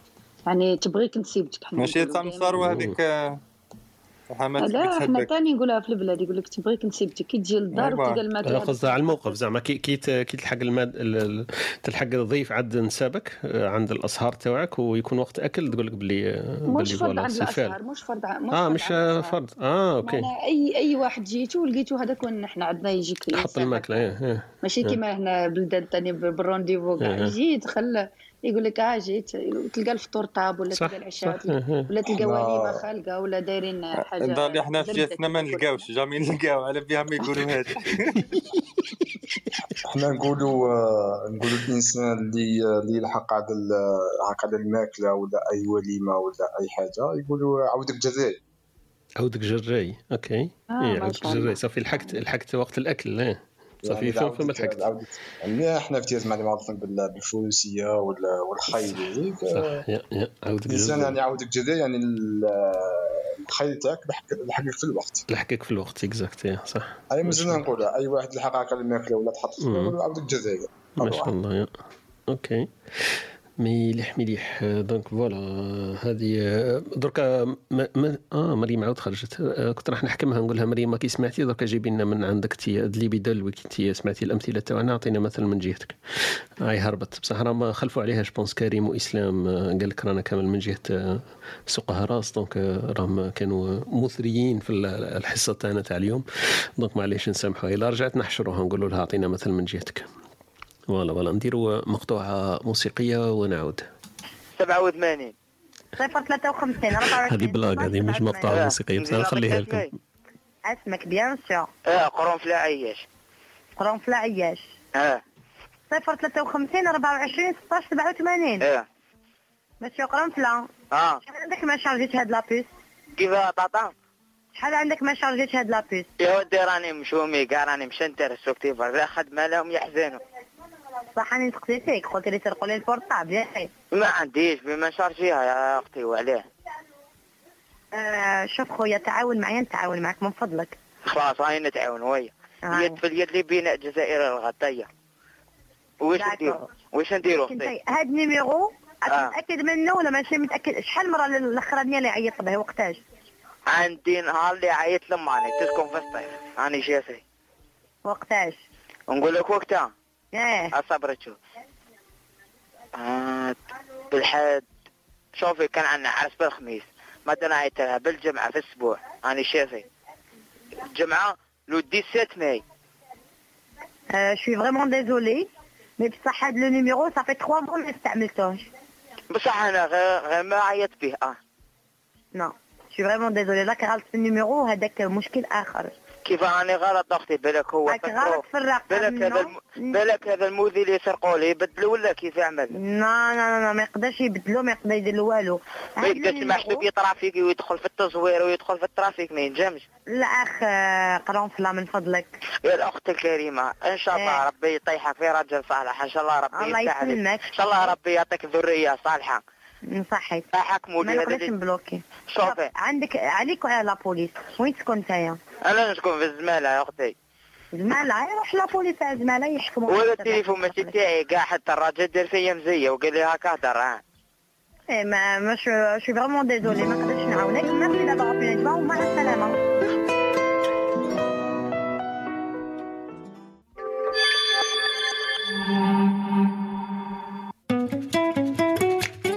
يعني تبغيك نسيبتك ماشي نقولوا تاع حماتك لا إحنا ثاني نقولها في البلاد يقول لك تبغيك نسيبتك كي تجي للدار. وتلقى الماكله لا قصدها على الموقف زعما كي كي تلحق الماد ال- ال- تلحق الضيف عند نسابك آه، عند الأصهار تاعك ويكون وقت أكل تقول لك بلي آه، مش بلي فرض voilà عند الأصهار مش فرض مش آه فرض مش آه،. فرض آه OK اي أي واحد جيتو ولقيتو هذاك وين إحنا عندنا يجيك حط الإنسان الماكلة. إيه إيه. ماشي إيه. كيما هنا بلدان ثانية بال rendez-vous إيه. كاع يجي يدخل يقول لك آه جيت تلقى الفطور طاب ولا تلقى العشاء إيه. ولا تلقى وليمة خالقة ولا دايرين حاجة الدار إحنا في زردة جهتنا ما نلقاوش jamais نلقاو على بها ما يقولوا هذا [LAUGHS] إحنا نقولوا آه، نقولوا الإنسان اللي اللي يلحق على ال- هكا على الماكلة ولا أي وليمة ولا أي حاجة يقولوا عودك جراي عودك جراي OK. آه، شاء الله. جراي صافي لحقت لحقت وقت الأكل إيه. صافي يعني عودك- فما لحقت يعني إحنا في تيارت معني معروفين بال- بالفروسية والخيل عودك الانسان يعني عودك جراي يعني ال- الخيل تاعك لحق- لحقك في الوقت. لحقك في الوقت exact صح. هاي مازلنا نقولها أي واحد لحق هكا الماكله ولا تحط في عودك جراي ما شاء الله يا. OK. مليح مليح. donc voilà هذه دركا آه مريم عاود خرجت. كنت راح نحكمها نقول لها مريم كي سمعتي دركا جيبي لنا من عندك تي دليبي دلوي كي تي سمعتي الأمثلة تاعنا اعطينا مثل من جهتك. هاي هربت. بصح راه ما خلفوا عليها je pense كريم وإسلام. قال لك رانا كامل من جهة آه، سوق هراس donc راهم كانوا مثريين في ال- الحصة تاعنا تاع اليوم. donc معليش نسامحوا الا رجعت نحشروها نقولوا لها أعطينا مثل من جهتك. voilà voilà نديروا مقطوعة موسيقية ونعود. 87 صفر 53 24 هذه blague هذه مش مقطوعة موسيقية. بس نخليها لكم. أسمك bien sûr. آه قرنفلة عياش. قرنفلة عياش. آه. صفر 53 24 16 87 آه. مسيو قرنفلة آه. شحال عندك ما شارجيت هاد la puce؟ كيف طاطا شحال عندك ما شارجيتش هاد la puce؟ يا ودي راني مشومي كاع راني مشنتر السوكتيفر لا خدمة لهم يحزنوا صح راني فيك قلت لي سرقوا لي البورطابل ياك ما عنديش بما شارجيها يا أختي وعليه. آه شوف خويا تعاون معايا نتعاون معك من فضلك. خلاص هاي نتعاون ويا آه. يد في اليد اللي بين الجزائر الغطية وش داكور. نديرو؟ وش نديرو أختي؟ هاد النيميرو آه. متأكد منه ولا ماشي متأكد؟ شحال المره الاخرانيه اللي عيطت به وقتاش؟ عندي نهار اللي عيط لماني تسكن في الصيف. راني شافي وقتاش؟ نقول لك وقتها. اصبر تشوف آه بالحد. شوفي كان عندنا عرس بالخميس ما عيط لها بالجمعة في الأسبوع. راني شافي الجمعة le 17 mai. Je suis vraiment désolée, mais بصح هاد le numéro صافي 3 mois ما استعملتوش. بصح أنا غير غير ما عيط به. آه. non je suis vraiment désolée. راك غلط في ال numéro هذاك مشكل آخر. كيف راني غلط أختي بالك هو غلط في الرقم بالك هذا الم... بالك هذا الموذي اللي سرقوا لي يبدلوا ولا كيف يعمل لا لا لا ما يقدرش يبدلو ما يقدر يدير له والو. ما يقدرش محسوب يترافيكي ويدخل في التزوير ويدخل في ال trafic ما ينجمش لا أخ قرنفلة من فضلك. يا الأخت الكريمة إن شاء الله إيه. ربي يطيحك في رجل صالح إن شاء الله ربي الله. يسلمك. إن شاء الله ربي يعطيك ذرية صالحة نصحك. حكموا ما نقدرش نبلوكي. شوفي. عندك عليك وعلى la police. وين تكون نتايا؟ أنا نسكن في الزمالة يا أختي. زمالة يروح la police على زمالة يحكموا ولا التليفون ماشي تاعي كاع حتى الراجل دار فيا مزية وقال لي هاك هدر ها. إيه mais je suis vraiment désolée ما نقدرش نعاونك. ميرسي دابا ومع السلامة.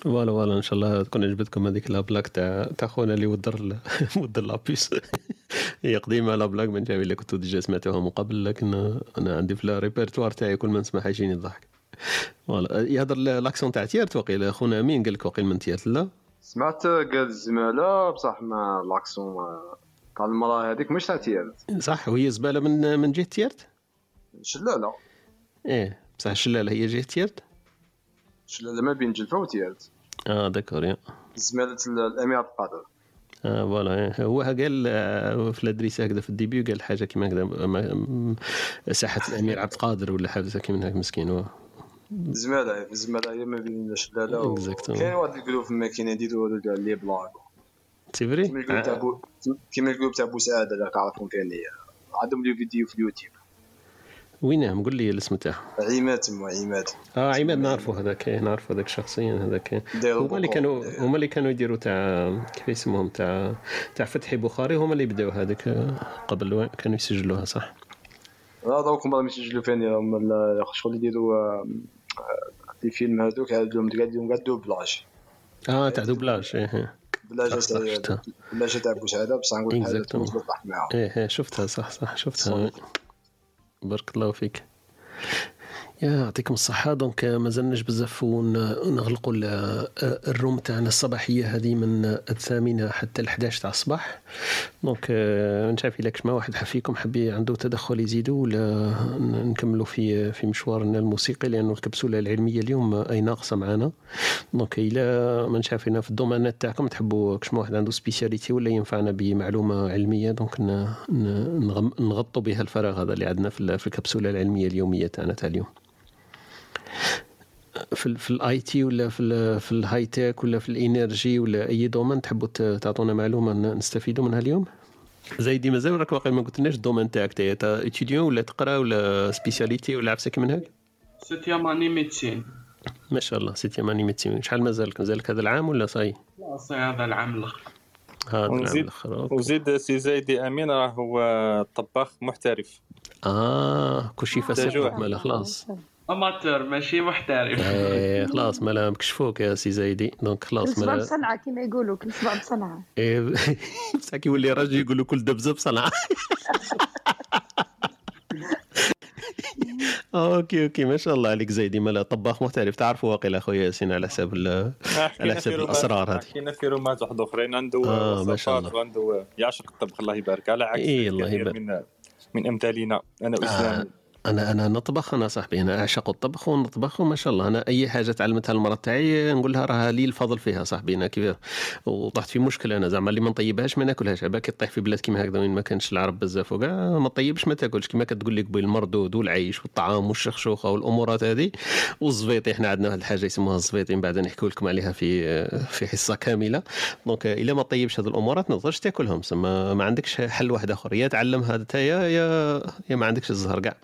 voilà voilà إن شاء الله تكون عجبتكم هذيك la blague تاع تاع خونا اللي ودر [LAUGHS] ودر la puce [LAUGHS] هي قديمة la blague من جاوي اللي كنتو déjà سمعتوها من قبل لكن أنا عندي في الريبرتوار تاعي كل ما نسمعها يجيني الضحك. voilà يهضر l'accent تاع تيارت وقيل خونا امين قال لك وقيل من تيارت لا؟ سمعت قال الزمالة بصح ما l'accent تاع المراه هذيك مش تاع تيارت. صح وهي زبالة من من جهة تيارت؟ شلالة. إيه بصح الشلاله هي جهة تيارت؟ شلالة ما بين جلفة وتيارت آه d'accord يا. زمالة الأمير عبد القادر آه voilà. هو قال آه، في ال adresse هكذا في ال début قال حاجة كيما هكذا ساحة الامير عبد القادر ولا حاجة كيما هكا مسكين هو زمالة زمالة هي ما بين شلالة Exactement. كاين واحد ال groupe في الماكينة يديروا هذوك les blagues c'est vrai كيما ال groupe تاع بو اللي تعرفهم كان هي عندهم les vidéos في اليوتيوب. وينه؟ قول لي الاسم تاعه عماد تما عماد. آه عماد نعرفه هذاك إيه، نعرفه هذاك شخصيا هذاك. هما اللي. كانوا هما اللي كانوا يديروا تاع كيف يسموهم؟ تاع تاع فتحي بخاري هما اللي بداو هذاك قبل كانوا يسجلوها صح؟ لا دوك هما يسجلوا فين هما ال- شغل يديروا آه، آه، les films هذوك عندهم عندهم كاع دوبلاج آه تاع doublage إيه إيه. صح، صح، تاع. بلاجة تاع بوسعادة بصح نقول لك إيه إيه شفتها صح صح شفتها. بارك الله فيك. يعطيكم الصحة. donc ما زلناش بزاف ونغلقوا ال- ال room تاعنا الصباحية هذه من الثامنة حتى ال 11 تاع الصباح. donc آه، نشاف إلا ما واحد فيكم حب عنده تدخل يزيدوا ولا نكملوا في في مشوارنا الموسيقي لأنه الكبسولة العلمية اليوم أي ناقصة معنا donc إلا ما نشافينا في الدومانات تاعكم تحبوا كش ما واحد عنده spécialité ولا ينفعنا بمعلومة علمية donc نغطوا بها الفراغ هذا اللي عندنا في الكبسولة العلمية اليومية تاعنا تاع اليوم. في ال في ال IT ولا في ال في ال high-tech ولا في ال énergie ولا أي domaine تحبوا تعطونا معلومة نستفيدوا منها اليوم؟ زايدي مازال راك واقع ما قلتلناش ال domaine تاعك تا تا étudiant ولا تقرا ولا spécialité ولا عفسه كي من هاك؟ septième année médecine ما شاء الله septième année médecine شحال مازالك؟ مازالك هذا العام ولا صاي لا صي هذا العام الأخر. هذا العام ونزيد. وزيد سي زايدي أمين راه هو طباخ محترف. آه كلشي فاسد خلاص. amateur ماشي محترف إيه [LAUGHS] خلاص مالا مكشفوك يا سي زايدي donc خلاص مالا بصنعة كما يقولوا كل صباح بصنعة [LAUGHS] إيه، بصح كي يولي راجل يقول له كل دبزه بصنعاء [LAUGHS] OK OK ما شاء الله عليك زيدي مالا طباخ محترف. تعرفوا واقيلا أخويا ياسين على حساب على حساب الأسرار هذه. حكينا في رومات واحد أخرين. عنده آه، ما شاء وصفات وعنده يعشق الطبخ الله يبارك. على عكس إيه، الله كثير يبارك. من من امثالنا أنا اسلامي أنا أنا نطبخ أنا صاحبي أنا أعشق الطبخ ونطبخ وما شاء الله. أنا أي حاجة تعلمتها المراه تاعي نقول لها راه لي الفضل فيها صاحبي. أنا كيف وطحت في مشكلة أنا زعما اللي ما نطيبهاش ما ناكلهاش. عباك كي طيح في بلاد كيما هكذا وين ما كانش العرب بزاف وكاع ما طيبش ما تاكلش. كيما كتقول لك قبيل المردود والعيش والطعام والشخشوخة والأمورات هذه والزبيطي. إحنا عندنا واحد الحاجة يسموها الزبيطي من بعد نحكي لكم عليها في في حصة كاملة. donc إلا ما طيبش هذه الأمورات ما تقدرش تاكلهم. سما ما عندكش حل واحد آخر. يا تعلم هذا يا يا يا ما عندكش الزهر كاع.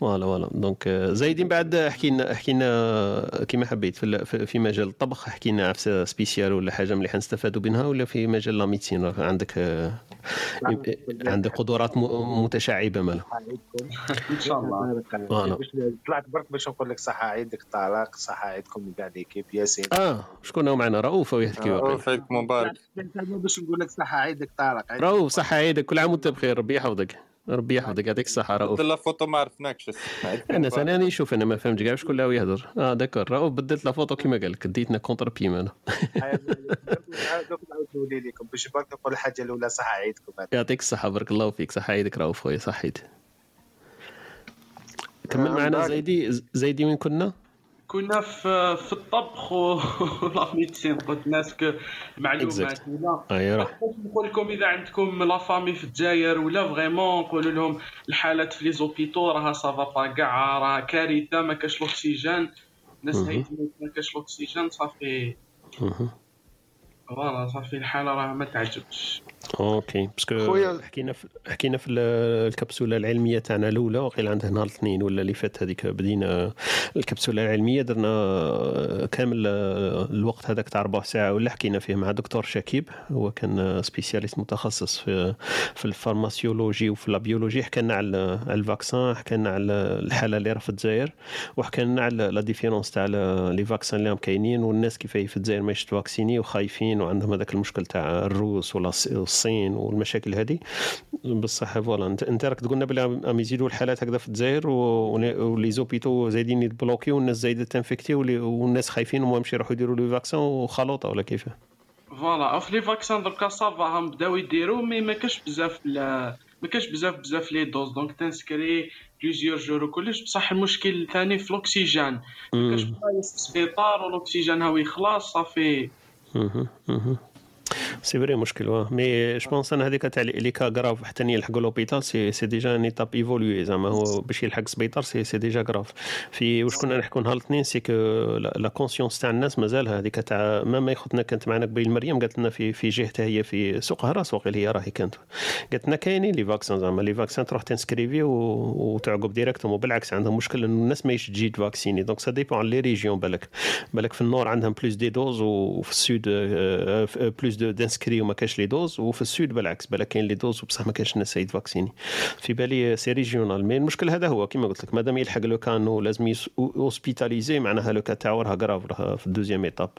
voilà voilà. donc زايدين بعد احكي لنا احكي لنا كيما حبيت في في في مجال الطبخ احكي لنا عفسة spéciale ولا حاجة مليحه نستفادوا منها ولا في مجال la médecine؟ راه عندك آه، عندك قدرات متشعبة مالا. [LAUGHS] إن شاء الله. [LAUGHS] voilà. طلعت برك باش نقول لك صحة عيدك طارق صحة عيدكم كاع l'équipe ياسين آه شكون هو معنا؟ رؤوف ويحكي رؤوف عيدك مبارك. باش نقول لك صحة عيدك طارق رؤوف صحة عيدك كل عام وانت بخير ربي يحفظك. ربي يحفظك يعطيك الصحه رؤوف بدل la photo ما عرفناكش [LAUGHS] أنا ثاني راني نشوف أنا ما فهمتش كاع شكون اللي يهضر آه d'accord رؤوف بدلت la photo كيما قال لك. ديتنا contre-pied أنا نعاود [LAUGHS] نولي لكم باش برك نقول الحاجة الاولى صحه عيدكم يعطيك الصحة بارك الله فيك. صحة عيدك رؤوف خويا صح عيد كمل معنا زيدي زيدي وين كنا؟ كنا في في الطبخ و [LAUGHS] la médecine قلت ناس ك معلومات. ولا راه نقول لكم إذا عندكم la famille في الجزائر ولا vraiment نقولوا لهم الحالات في les hôpitaux راها سافا با كاع راه كارثة ما كاش الاكسجين الناس. هاي ما كاش الاكسجين صافي. voilà صافي الحالة راه ما تعجبش. OK parce que خويا- حكينا في حكينا في ال- الكبسولة العلمية تاعنا الأولى وقيل عندها نهار الاثنين ولا اللي فات هذيك بدينا الكبسولة العلمية درنا كامل الوقت هذاك تاع ربع ساعة ولا حكينا فيه مع دكتور شكيب هو كان spécialiste متخصص في في ال pharmacologie وفي ال biologie حكى لنا على ال vaccin حكى لنا على الحالة اللي راه في الجزائر وحكى لنا على la différence تاع les vaccins اللي راهم كاينين والناس كيف في الجزائر ما يتواكسيني وخايفين وعندهم هذاك المشكل تاع الروس ولا الصين والمشاكل هذه. بصح voilà انت راك تقولنا بلي راهم يزيدوا الحالات هكذا في الجزائر و les hôpitaux زايدين يتبلوكي والناس زايدة تنفكتي والناس خايفين وما يمشي يروحوا يديروا les vaccins وخلوطه ولا كيف؟ voilà في les vaccins دركا ça va هم بداو يديروا mais ما كاش بزاف لا- ما كاش بزاف بزاف les doses. donc تنسكري plusieurs jours وكلش بصح المشكل الثاني في الأكسجين. ما كاش بلايص في السبيطار والأكسجين هاو يخلص صافي. c'est vrai مشكل واه. mais je pense أنا هذيك تاع les cas graves حتى يلحقوا l'hôpital c'est c'est déjà une étape évoluée زعما هو باش يلحق السبيطار c'est c'est déjà grave في واش كنا نحكوا نهار الاثنين c'est que la conscience تاع الناس مازال هذيك تاع ما خوتنا كانت معنا قبيل مريم قالت لنا في في جهتها هي في سوق هراس وقيل هي راهي كانت. قالت لنا كاينين les vaccins زعما les vaccins تروح تنسكريفي وتعقب directement وبالعكس عندهم مشكل إنه الناس ما تجي تفاكسيني. donc ça dépend les régions بالك. بالك في ال nord عندهم plus de doses وفي ال sud plus de d'inscrits وما كاش les doses وفي ال sud بالعكس بالك كاين les doses وبصح ما كاش الناس يتفاكسيني في بالي c'est régional mais المشكل هذا هو كما قلت لك مادام يلحق لو كان انه لازم hospitalisé معناها le cas تاعو راه grave راه في ال deuxième étape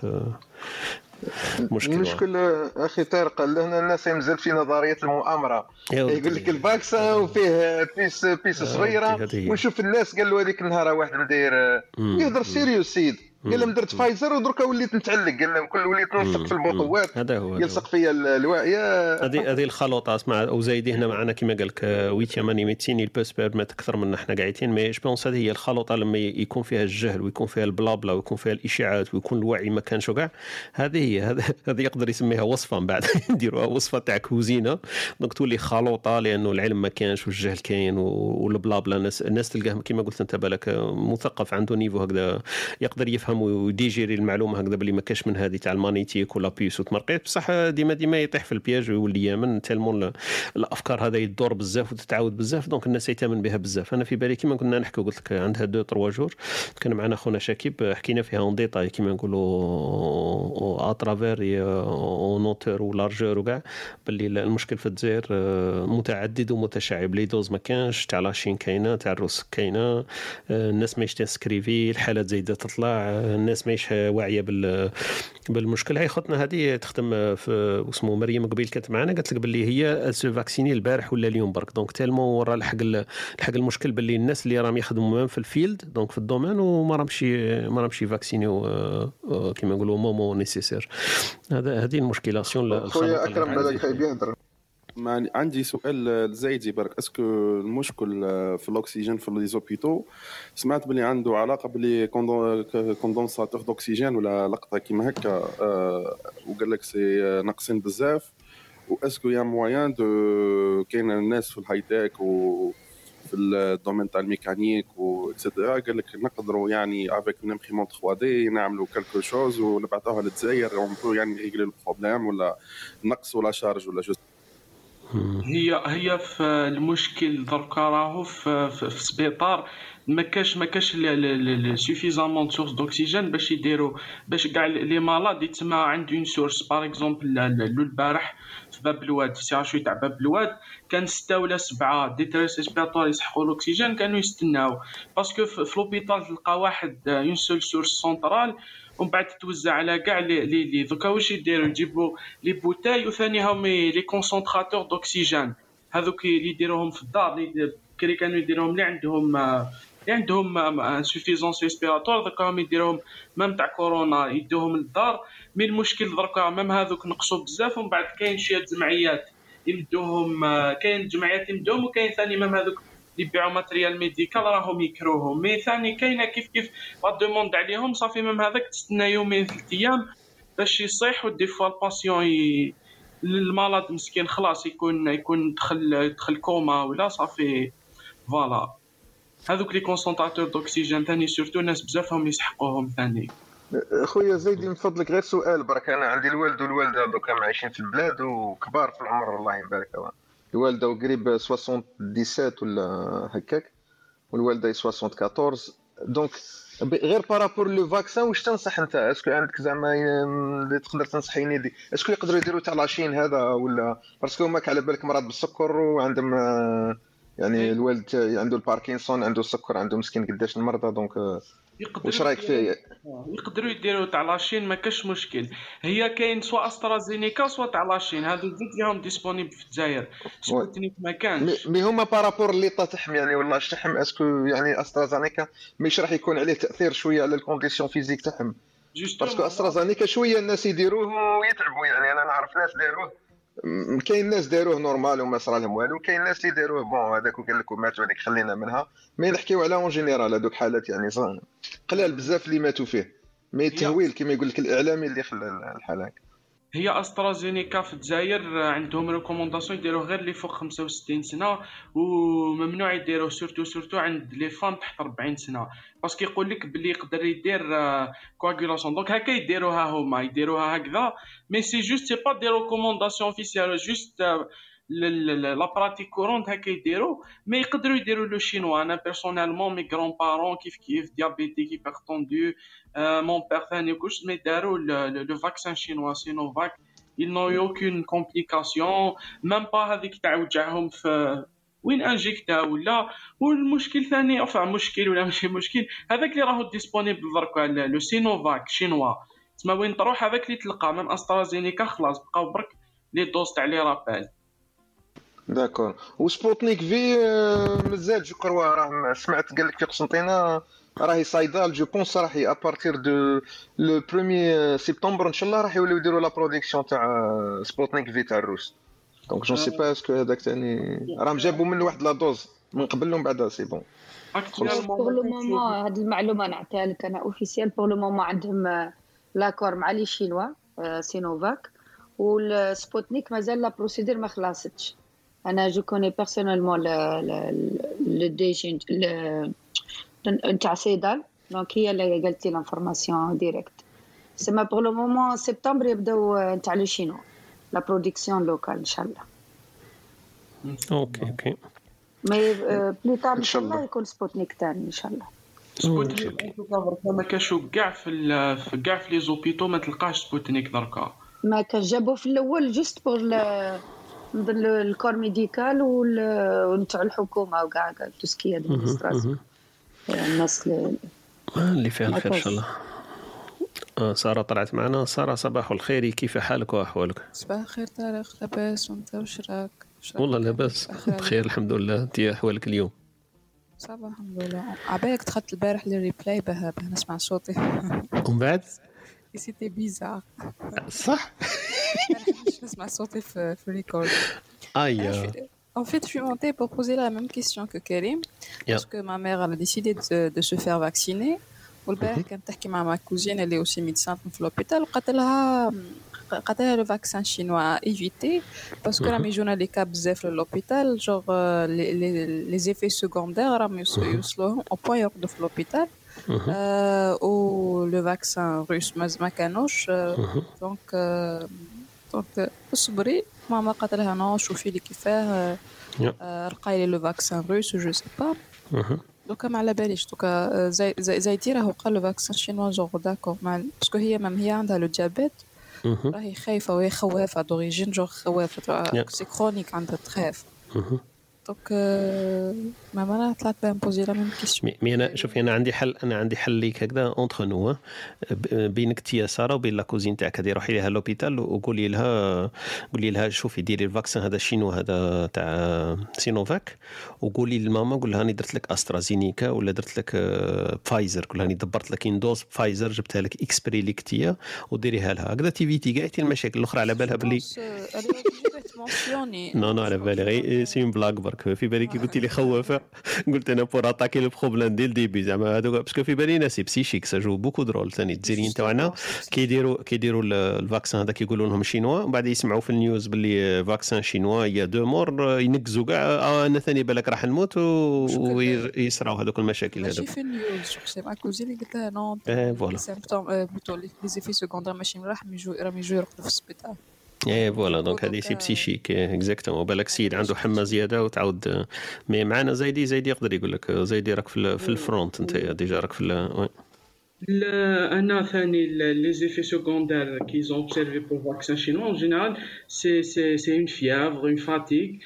مشكل المشكل أخي طارق لهنا الناس مازال في نظرية المؤامرة. يقول لك ال vaccin وفيه puce puce صغيرة هذه هي. ونشوف الناس قال له هذيك النهار واحد مدير même. يهضر sérieux سيد قال لهم درت فايزر ودركا وليت نتعلق قال لهم كل وليت نلصق في البطوات هذا هو يلصق فيا ال- الواعية. هذه هذه الخلطه اسمع وزايدي هنا معنا كما قال لك ويتيا ماني ميتين يل بوس بيرمت أكثر من إحنا قاعدين. mais je pense هذه هي الخلطه لما يكون فيها الجهل ويكون فيها ال blabla ويكون فيها الإشاعات ويكون الوعي ما كانش وكاع هذه هي هذا هذه يقدر يسميها وصفة من بعد [LAUGHS] نديروها وصفة تاع كوزينة. donc تولي خلطه لأنه العلم ما كانش والجهل كاين وال blabla الناس الناس تلقاه كما قلت أنت بالك مثقف عنده niveau هكذا يقدر يفهم وي digérer المعلومة هكذا بلي ما كاش من هذه تاع ال magnétique ولا puce وتمرقيت. بصح ديما ديما يطيح في ال piège ويولي يامن. tellement ال- الأفكار هذا يدور بزاف وتتعاود بزاف donc الناس يتامن بها بزاف. أنا في بالي كيما كنا نحكي قلت لك عندها deux trois jours. كان معنا خونا شكيب حكينا فيها en détail كيما نقولوا à travers en hauteur و largeur وكاع باللي المشكل في الجزائر متعدد ومتشعب. les doses ما كانش تاع la Chine كاينة تاع الروس كاينة. الناس ما تنسكريفي الحالات زايدة تطلع. الناس ماهيش واعية بال بالمشكل. هاي خوتنا هذه تخدم في اسمه مريم قبيل كانت معنا قالت لك باللي هي s'est vaccinée البارح ولا اليوم برك. donc tellement ورا لحق لحق المشكل باللي الناس اللي راهم يخدموا في ال field donc في ال domaine وما راهمش ما راهمش يفاكسينيو كيما نقولوا minimum nécessaire. هذا هذه المشكلة. خويا أكرم بالك خايب يهضر ما عندي سؤال لزايدي برك. est-ce que المشكل في الأكسجين في les hôpitaux سمعت بلي عنده علاقة بلي condensateur d'oxygène ولا لقطة كيما هكا آه، وقال لك c'est ناقصين بزاف. و est-ce que y a moyen de كاين الناس في ال high-tech و في ال domaine تاع ال mécanique et cetera قال لك نقدروا يعني avec une imprimante 3D نعملوا quelque chose ونبعثوها للجزائر on يعني régler ال problème ولا نقص ولا charge ولا juste هي هي في المشكل دركا راهو في, في, في سبيطار. ما كاش ما كاش suffisamment sources d'oxygène باش يديروا باش كاع les malades يتسمى عند une source par exemple البارح في باب الواد في سي تاع باب الواد كان ستة ولا سبعة détresses respiratoires يسحقوا الأكسجين كانوا يستناو. parce que في l'hôpital تلقى واحد une seule source centrale ومن بعد تتوزع على كاع لي لي دوكا واش يديروا؟ يجيبوا les bouteilles وثاني هما les concentrateurs d'oxygène هذوك اللي يديروهم في الدار اللي كري كانوا يديروهم اللي عندهم اللي عندهم insuffisance respiratoire دوكا هم يديروهم même تاع كورونا يدوهم للدار. mais المشكل دركا même هذوك نقصوا بزاف ومن بعد كاين شي جمعيات يمدوهم كاين جمعيات يمدوهم وكاين ثاني même هذوك اللي يبيعوا matériel médical راهم يكروهم mais ثاني كاينة كيف كيف la demande عليهم. صافي même هذاك تستنى يومين ثلاث أيام باش يصيح و des fois ال patient ي... المرض مسكين خلاص يكون يكون دخل دخل كوما ولا صافي voilà. هذوك les concentrateurs d'oxygène ثاني surtout ناس بزافهم يسحقوهم ثاني. خويا زيدي من فضلك غير سؤال برك. أنا عندي الوالد والوالدة دوكا عايشين في البلاد وكبار في العمر الله يبارك الوالدة قريب 77 ولا هكاك والوالدة 74 donc غير par rapport le vaccin واش تنصح أنت؟ est-ce que عندك زعما اللي تقدر تنصحيني دي est-ce que يقدروا يديروا تاع la Chine هذا ولا؟ parce que ماك على بالك مرض بالسكر وعندهم يعني الوالد عنده الباركنسون عنده السكر عنده مسكين قداش المرضى. donc واش رايك فيه يقدروا يديروا تاع la Chine ما كاش مشكل. هي كاين سوا أسترازينيكا سوا تاع la Chine. هادو زوج ليهم disponibles في الجزائر. سبوتنيك ما كانش. mais هما par rapport اللي تحم يعني ولا تحم est-ce que يعني أسترازينيكا مش راح يكون عليه تأثير شوية على ال condition physique تاعهم parce que أسترازينيكا شوية الناس يديروه ويتعبوا يعني. أنا نعرف ناس داروه كاين ناس داروه normal وما صرا لهم والو كاين ناس اللي داروه bon هذاك وقال لك ماتوا هذيك خلينا منها. mais نحكيو على en général هذوك حالات يعني قلال بزاف اللي ماتوا فيه. mais التهويل كما يقول لك الإعلامي اللي خلى الحاله هكا. هي أسترازينيكا في الجزائر عندهم recommandation يديروه غير اللي فوق 65 سنة وممنوع يديروه surtout surtout عند les femmes تحت 40 سنة. parce que يقول لك بلي يقدر يدير coagulation donc هكا يديروها هما يديروها هكذا. mais c'est juste c'est pas des recommandations officielles juste la pratique courante هكا يديروا. mais يقدروا يديروا le chinois أنا personnellement mes grands-parents كيف كيف diabétiques hypertendus mon père ثاني كلش mais داروا le vaccin chinois Sinovac ils n'ont eu aucune complication même pas هذيك تاع وجعهم في وين injecté ولا والمشكل ثاني افا مشكل ولا ماشي مشكل هذاك اللي راهو disponible دركا le Sinovac chinois تسمى وين تروح هذاك اللي تلقى même استرازينيكا خلاص بقاو برك les doses تاع les rappels d'accord وسبوتنيك في مازال je crois راه سمعت قال لك في قسنطينه راهي صيدال je pense راهي à partir de le premier سبتمبر ان شاء الله راح يوليو يديروا la production تاع سبوتنيك في تاع الروس donc je sais pas est-ce que هذاك ثاني راهم جابوا من واحد la dose من قبل ومن بعد c'est bon pour le moment هاد المعلومة نعطيها لك أنا officiel pour le moment عندهم l'accord مع les Chinois Sinovac والسبوتنيك مازال la procédure ما خلصتش. أنا je connais personnellement la DG نتاع سيدال donc هي اللي قالت لي l'information directe سما pour le moment سبتمبر يبداو نتاع le chinois la production locale ان شاء الله OK OK mais plus tard ان شاء الله يكون سبوتنيك ثاني ان شاء الله سبوتنيك ما كاشو كاع في كاع في les hôpitaux ما تلقاش سبوتنيك دركا ما كان جابوه في الأول juste pour نظن ال corps médical ونتاع الحكومة وكاع tout ce qui est administration الناس اللي فيها الخير إن شاء الله. آه سارة طلعت معنا. سارة صباح الخير. كيف حالك وأحوالك؟ صباح الخير طارق. لاباس. وأنت؟ وش راك؟ والله لاباس. بخير الحمد لله. أنت أحوالك اليوم؟ صباح الحمد لله. عبالك دخلت البارح لل replay باه باه نسمع صوتي. [LAUGHS] ومن بعد؟ [LAUGHS] c'était bizarre صح. [LAUGHS] نسمع صوتي في في ال record اي En fait, je suis montée pour poser la même question que Karim, parce que ma mère elle a décidé de, de se faire vacciner. والبارح كانت تحكي مع ma cousine اللي aussi médecin في l'hôpital وقالت لها قالت لها le vaccin chinois évitez parce que راهم يجونا les cas بزاف l'hôpital genre les effets secondaires راهم يوصلوهم au point يرقدوا في l'hôpital و le vaccin russe ما كانوش donc donc اصبري. ماما قالت لها non شوفي لي كيفاه. لقاي لي le vaccin russe je sais pas دوكا ما على باليش. دوكا زي زي زيتي راهو قال le vaccin chinois genre d'accord mais parce que هي même هي عندها le diabète راهي خايفة وهي خوافة d'origine genre خوافة. c'est chronique عندها تخاف. donc mais أنا طلعت باه ن poser la même question. mais أنا شوفي أنا عندي حل أنا عندي حل ليك هكذا entre nous بينك انت يا سارة وبين la cousine تاعك. هذه روحي لها l'hôpital وقولي لها قولي لها شوفي ديري ال vaccin هذا chinois هذا تاع Sinovac وقولي لماما قول لها راني درت لك AstraZeneca ولا درت لك فايزر قول لها راني دبرت لك dose Pfizer جبتها لك exprès ليك تيا وديريها لها. هكذا ت éviter كاع المشاكل الأخرى على بالها بلي non non [LAUGHS] على بالي. غير c'est une blague برك. في بالي كي قلت لي خوافه قلت أنا pour attaquer le problème ديال début زعما هذوك parce que في بالي ناس psychique ça joue beaucoup de rôle ثاني الجزائريين تاعنا كيديروا كيديروا ال vaccin هذا كيقولوا لهم chinois وبعد يسمعوا في ال news باللي vaccin chinois il y a deux morts ينقزوا كاع. آه أنا ثاني بالك راح نموت ويصراو هذوك المشاكل ماشي في ال news c'est ma cousine قلت لها non voilà les effets secondaires ماشي راح يجوا يرقدوا في السبيطار إيه voilà. donc هذه c'est psychique exactement بالك سيد عنده حمى زيادة وتعاود mais معنا زايدي زايدي يقدر يقول لك زايدي راك في, ال front أنت déjà راك في la أنا ثاني les effets secondaires qui sont observés pour vaccin chinois en général c'est c'est c'est une fièvre une fatigue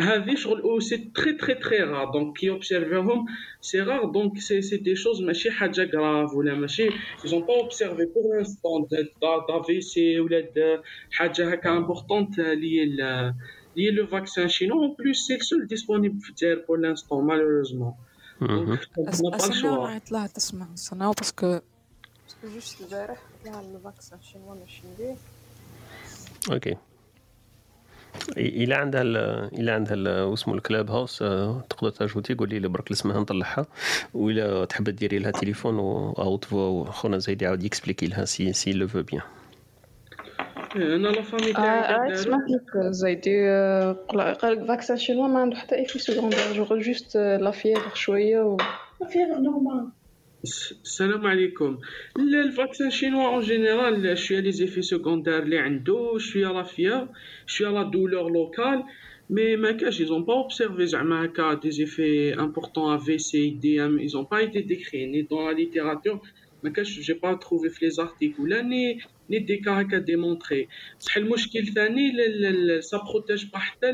هذه شغل أو c'est très très très rare donc كي observé هم c'est rare donc c'est c'est des choses ماشي حاجة grave ولا ماشي ils ont pas observé pour l'instant d'AVC ولا حاجة هكا importante les les le vaccin chinois اون استناو معايا طلعت تسمع. استناو parce que parce que juste البارح طلع le vaccin chinois ماشي ندير OK. إلى عندها إلى عندها واسمه ال Clubhouse تقدر ت ajouter قولي لي برك اسمها نطلعها. ولا تحب ديري لها تليفون autre fois خونا زايد يعاود ي expliquer لها si si elle veut bien أنا la famille تاعي سمعت لك زايدي قال لك vaccin chinois ما عنده حتى effet secondaire genre juste la fièvre شوية و la fièvre normale السلام عليكم ال vaccin chinois en général شوية les effets secondaires اللي عنده شوية la fièvre شوية la douleur locale mais ما كاش ils ont pas observé زعما هكا des effets importants AVC IDM ils ont pas été décrits ni dans la littérature. ما كاش j'ai pas trouvé في les articles ولا ni des cas هكا démontrés بصح المشكل ثاني ça protège pas حتى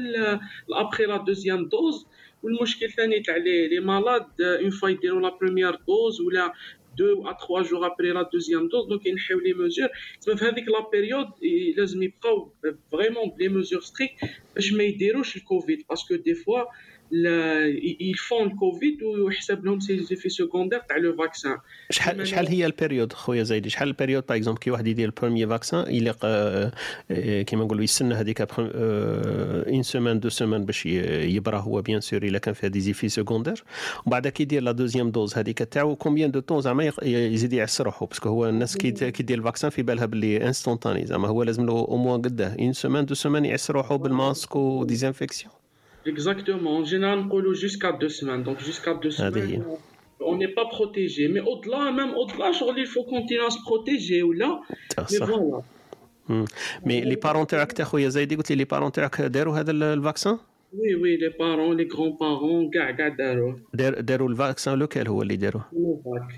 après la deuxième dose والمشكل ثاني تاع les malades une fois يديروا la première dose ولا deux à trois jours après la deuxième dose donc ينحيو les mesures تسمى في هذيك la période لازم يبقاو vraiment ب les mesures strictes باش ما يديروش الكوفيد parce que des fois ils font الكوفيد ويحسب لهم ces effets secondaires تاع le vaccin شحال شحال هي ال période خويا زايدي شحال ال période par exemple كي واحد يدير ال premier vaccin يليق كيما نقولوا يستنى هذيك une semaine deux semaines باش يبرا هو bien sûr إلا كان فيها des effets secondaires ومن بعد كي يدير la deuxième dose هذيك تاعو combien de temps زعما يزيد يعس روحو parce que هو الناس كي كيدير ال vaccin في بالها باللي instantané زعما هو لازم له au moins قداه une semaine deux semaines يعس روحو بال masque و désinfection Exactement. En général, on colle jusqu'à deux semaines. Donc, jusqu'à deux semaines, on n'est pas protégé. Mais au-delà, même au-delà, il faut continuer à se protéger. Ou là, mais voilà. mais les parents تاعك تا خويا زايدي قلت لي les parents تاعك داروا هذا le vaccin oui oui les parents les grands-parents كاع كاع داروه دار داروا le vaccin local هو اللي داروه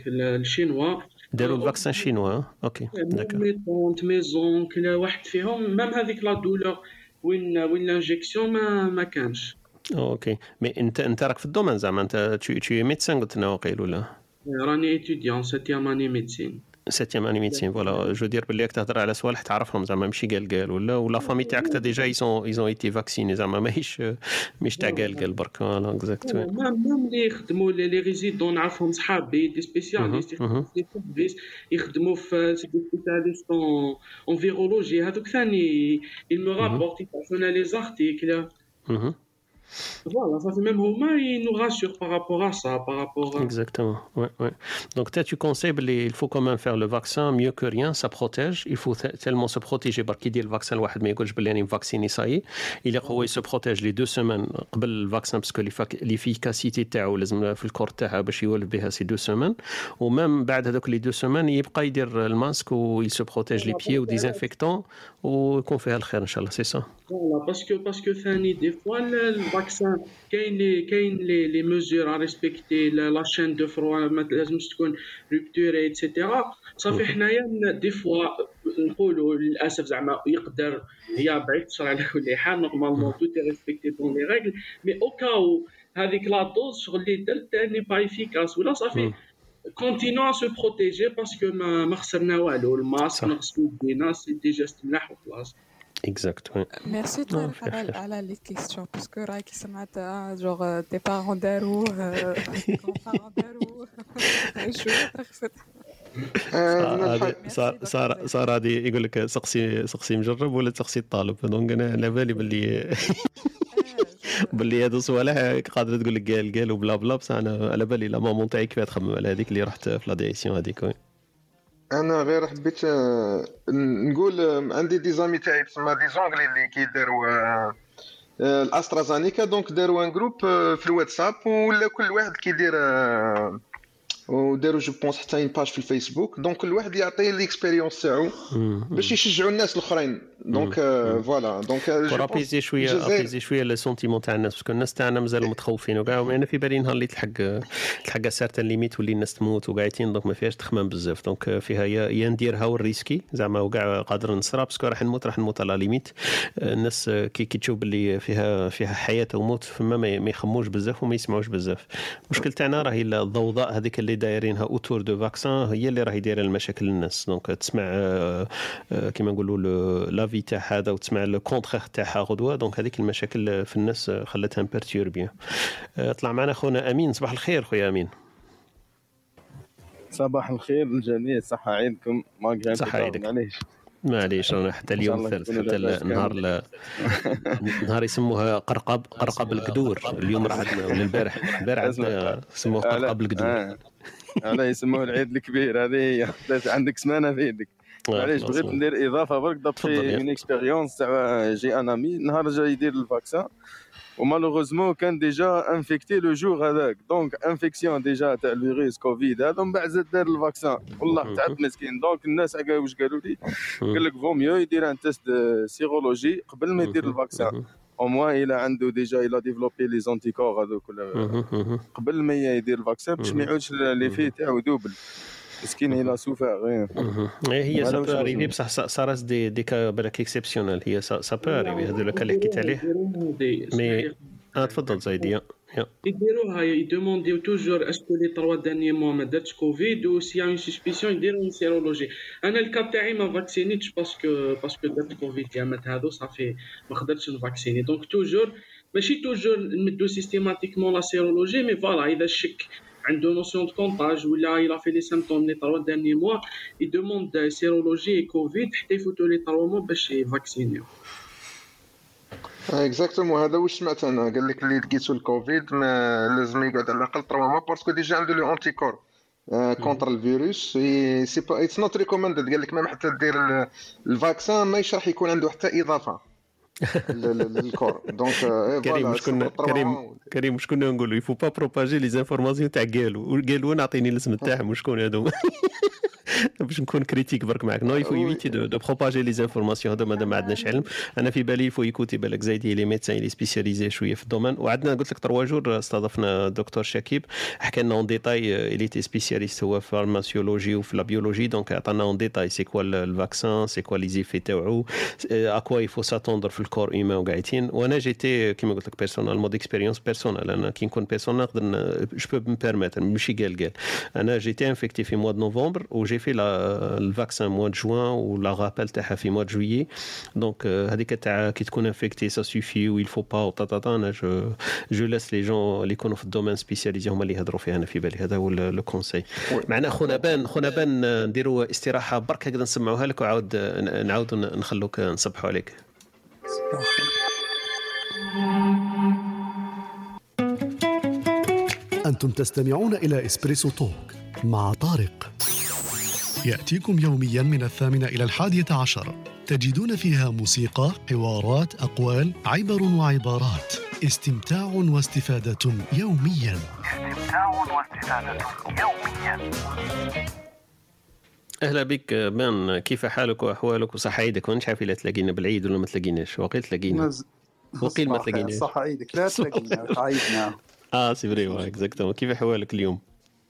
الشينوا داروا le vaccin chinois OK d'accord mes tantes mes oncles واحد فيهم même هذيك la douleur وين وين l'injection ما ما كانش OK mais انت انت راك في ال domaine زعما انت تشي تشي médecine قلت لنا وقيل ولا راني étudiante septième année médecine septième année médecine voilà je dirais باللي راك تهضر على صوالح تعرفهم زعما ماشي قال قال ولا ولا famille تاعك تا déjà ils ont ils ont été vaccinés زعما ماهيش ماهيش تاع قال قال برك voilà exact même اللي يخدموا les résidents نعرفهم صحابي des spécialistes يخدموا في des spécialistes اون فيرولوجي هذوك ثاني il me rapporte يبعثونا لي زارتيكل Voilà, ça fait même Homa, il nous rassure par rapport à ça, par rapport à... Exactement, ouais, ouais. Donc, peut-être tu conseilles, il faut quand même faire le vaccin, mieux que rien, ça protège. Il faut tellement se protéger. Parce qu'il dit le vaccin, le واحد ما يقولش باللي راني مفاكسيني صاي. Il هو se protège les deux semaines قبل الفاكسان باسكو l'efficacité تاعو لازم في الكور تاعها باش يولف بها سي دو سيمين ومام بعد هذوك لي دو سيمين يبقى يدير الماسك ويل سو بروتيج لي بيي وديزانفيكتون ويكون فيها الخير ان شاء الله سي سا. فوالا باسكو باسكو ثاني دي فوا الفاكسان كاين لي كاين لي لي ميزور ا ريسبكتي لا شين دو فروا ما لازمش تكون روبتوري ايتترا صافي حنايا دي فوا نقولوا للاسف زعما يقدر هي بعيد تشرع على كل حال نورمالمون تو تي ريسبكتي دون لي ريغل مي أو كاو هذيك la dose شغل اللي درت n'est pas efficace ولا صافي continuer à se protéger parce que ما, خسرنا والو الماسك نغسلو يدينا c'est des gestes ملاح وخلاص Exact, oui. Merci على على les questions parce que راكي سمعت جوغ des parents داروا بارون داروا شوية تخفت صار صار صار هذه يقول لك سقسي سقسي مجرب ولا تسقسي الطالب donc أنا على بالي باللي باللي هادو صوالح قادره تقول لك قال قال وبلا بلا بصح أنا على بالي لا مامون تاعي كيف تخمم على هذيك اللي رحت في لاديسيون هذيك وي أنا غير حبيت نقول عندي دي زامي تاعي تسمى دي زونغلي اللي كيداروا الأسترازانيكا. دونك داروا ان جروب في الواتساب ولا كل واحد كيدير وداروا جو بونس حتى اون باج في الفيسبوك. دونك كل واحد يعطي ليكسبيريونس تاعو باش يشجعوا الناس الأخرين. دونك voilà donc apaiser شوية apaiser شوية le sentiment تاع الناس. parce que الناس تاعنا مازالوا متخوفين. وكاع أنا في بالي نهار اللي تلحق تلحق certaines limites واللي الناس تموت وقاعدين. donc ما فيهاش تخمم بزاف. donc فيها يا نديرها وال risque زعما وكاع قادر نصرى parce que راح نموت راح نموت على limite الناس كي كي تشوف باللي فيها فيها حياة وموت فما ما يخموش بزاف وما يسمعوش بزاف. المشكل تاعنا راهي الضوضاء هذيك اللي دايرينها autour du vaccin هي اللي راهي دايرة المشاكل للناس. donc تسمع كيما نقولوا l'avis تاع هذا وتسمع contre تاعها غدوة. donc هذيك المشاكل في الناس خلتها perturbés طلع معنا خونا أمين. صباح الخير خويا أمين. صباح الخير للجميع صحة عيدكم ما صحة عيدك معليش. معليش أنا حتى اليوم الثالث حتى النهار ل... نهار يسموها قرقب [LAUGHS] قرقب القدور. اليوم راح عندنا ولا البارح؟ البارح عندنا سموه قرقب القدور. على يسموه العيد الكبير هذه هي. عندك سمانة في يدك. معليش بغيت ندير إضافة برك دابخي من اكسبيريونس تاع جي ان امي نهار جا يدير الفاكسان ومالوغوزمون كان ديجا انفيكتي لو جور هذاك دونك انفيكسيون ديجا تاع الفيروس كوفيد هذا من بعد زاد دار الفاكسان والله تعب مسكين دونك الناس واش قالوا لي قال لك فو ميو يدير ان تيست سيرولوجي قبل ما يدير الفاكسان أو موان إلى عنده ديجا إلى ديفلوبي لي زونتيكور هذوك قبل ما يدير الفاكسان باش ما يعودش لي في تاعو دوبل مسكين إلى سوفر غير هي سا بو اريفي بصح سا دي دي كا بالك اكسبسيونيل هي سا بو اريفي هذا لو اللي حكيت عليه مي آه تفضل زايدي يديروها يدومونديو توجور اسكو لي تروا دانيي موا ما درتش كوفيد و سي اون سسبيسيون يديروا سيرولوجي أنا الكاب تاعي ما فاكسينيتش باسكو باسكو درت كوفيد يامات هادو صافي ما قدرتش نفاكسيني دونك توجور ماشي توجور نمدو سيستيماتيكمون لا سيرولوجي مي فوالا اذا شك عنده نوسيون دو كونتاج ولا إلى في لي سيمتوم لي تروا داني موا يدوموند سيرولوجي كوفيد حتى يفوتو لي تروا موا باش يفاكسينيو اكزاكتومون هذا واش سمعت أنا قال لك اللي لقيتو الكوفيد ما لازم يقعد على الأقل 3 موا باسكو ديجا عنده لو انتي كور كونتر الفيروس سي با اتس نوت ريكومندد قال لك ميم حتى دير الفاكسان ما راح يكون عنده حتى إضافة. للكور دونك كريم كنا كريم كريم واش كنا نقولوا يفو با بروباجي لي زانفورماسيون تاع قالوا قالوا نعطيني الاسم تاعهم وشكون هذوما باش نكون كريتيك برك معك نو يفو ايفيتي دو, بروباجي لي زانفورماسيون هذا مادام ما عندناش علم أنا في بالي يفو يكوتي بالك. زايدي لي ميدسان لي سبيسياليزي شوية في الدومين. وعندنا قلت لك تروا جور استضفنا الدكتور شكيب. حكى لنا اون ديتاي اللي تي سبيسياليست هو في فارماسيولوجي وفي لا بيولوجي دونك عطانا اون ديتاي سي كوا الفاكسان سي كوا لي زيفي تاعو اكوا يفو ساتوندر في الكور ايمان وقاعدين. وأنا جيتي كيما قلت لك بيرسونال مود اكسبيريونس بيرسونال أنا كي نكون بيرسونال نقدر جو بو مي بيرميتر ماشي قال قال. أنا جيتي انفيكتي في موا نوفمبر وجي في لا الفاكسان موا جوان ولا غابال تاعها في موا جويي دونك هذيك تاع كي تكون انفيكتي سا سوفي ويل فو با وطاطا أنا جو جو لاس لي جون اللي يكونوا في الدومين سبيسياليزي هما اللي يهضروا فيها أنا في بالي هذا هو لو كونساي معنا خونا بان خونا بان نديروا استراحة برك هكذا نسمعوها لك وعاود نعاودوا نخلوك نصبحوا عليك. أنتم تستمعون إلى إسبريسو توك مع طارق. يأتيكم يوميا من الثامنة إلى الحادية عشر. تجدون فيها موسيقى، حوارات، أقوال، عبر وعبارات. استمتاع واستفادة يوميا. استمتاع واستفادة يوميا أهلا بك bon كيف حالك وأحوالك؟ وصح عيدك مانيش عارف إلا تلاقينا بالعيد ولا ما تلاقيناش؟ وقيل تلاقينا. وقيل ما تلاقيناش. صح عيدك لا تلاقينا [LAUGHS] عيدنا. آه c'est vrai exactement كيف أحوالك اليوم؟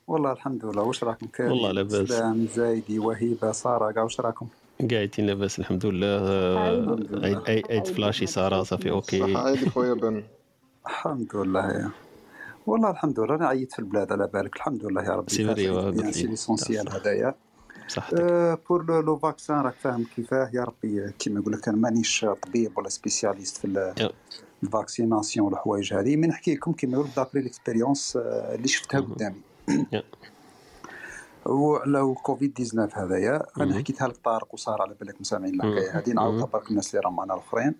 والله الحمد لله. واش راكم كريم والله لاباس. سلام زايدي وهيبة سارة كاع واش راكم قاعدين لاباس الحمد لله. عيد عيد عيد فلاشي سارة صافي OK. عيدك خويا بن. الحمد لله يا. والله الحمد لله. أنا عيدت في البلاد على بالك. الحمد لله يا ربي. c'est vrai،. c'est l'essentiel هذايا. صحتك. آه، pour le vaccin راك فاهم كيفاه يا ربي. كيما يقول لك أنا مانيش طبيب ولا spécialiste في ال- ال vaccination والحوايج هذه. mais نحكي لكم كيما يقول d'après l'expérience اللي شفتها قدامي. وعلى كوفيد 19 هذايا أنا. حكيتها لك طارق وصار على بالك مسامعين. الحكاية هذه نعاودها برك الناس اللي راهم معنا الأخرين.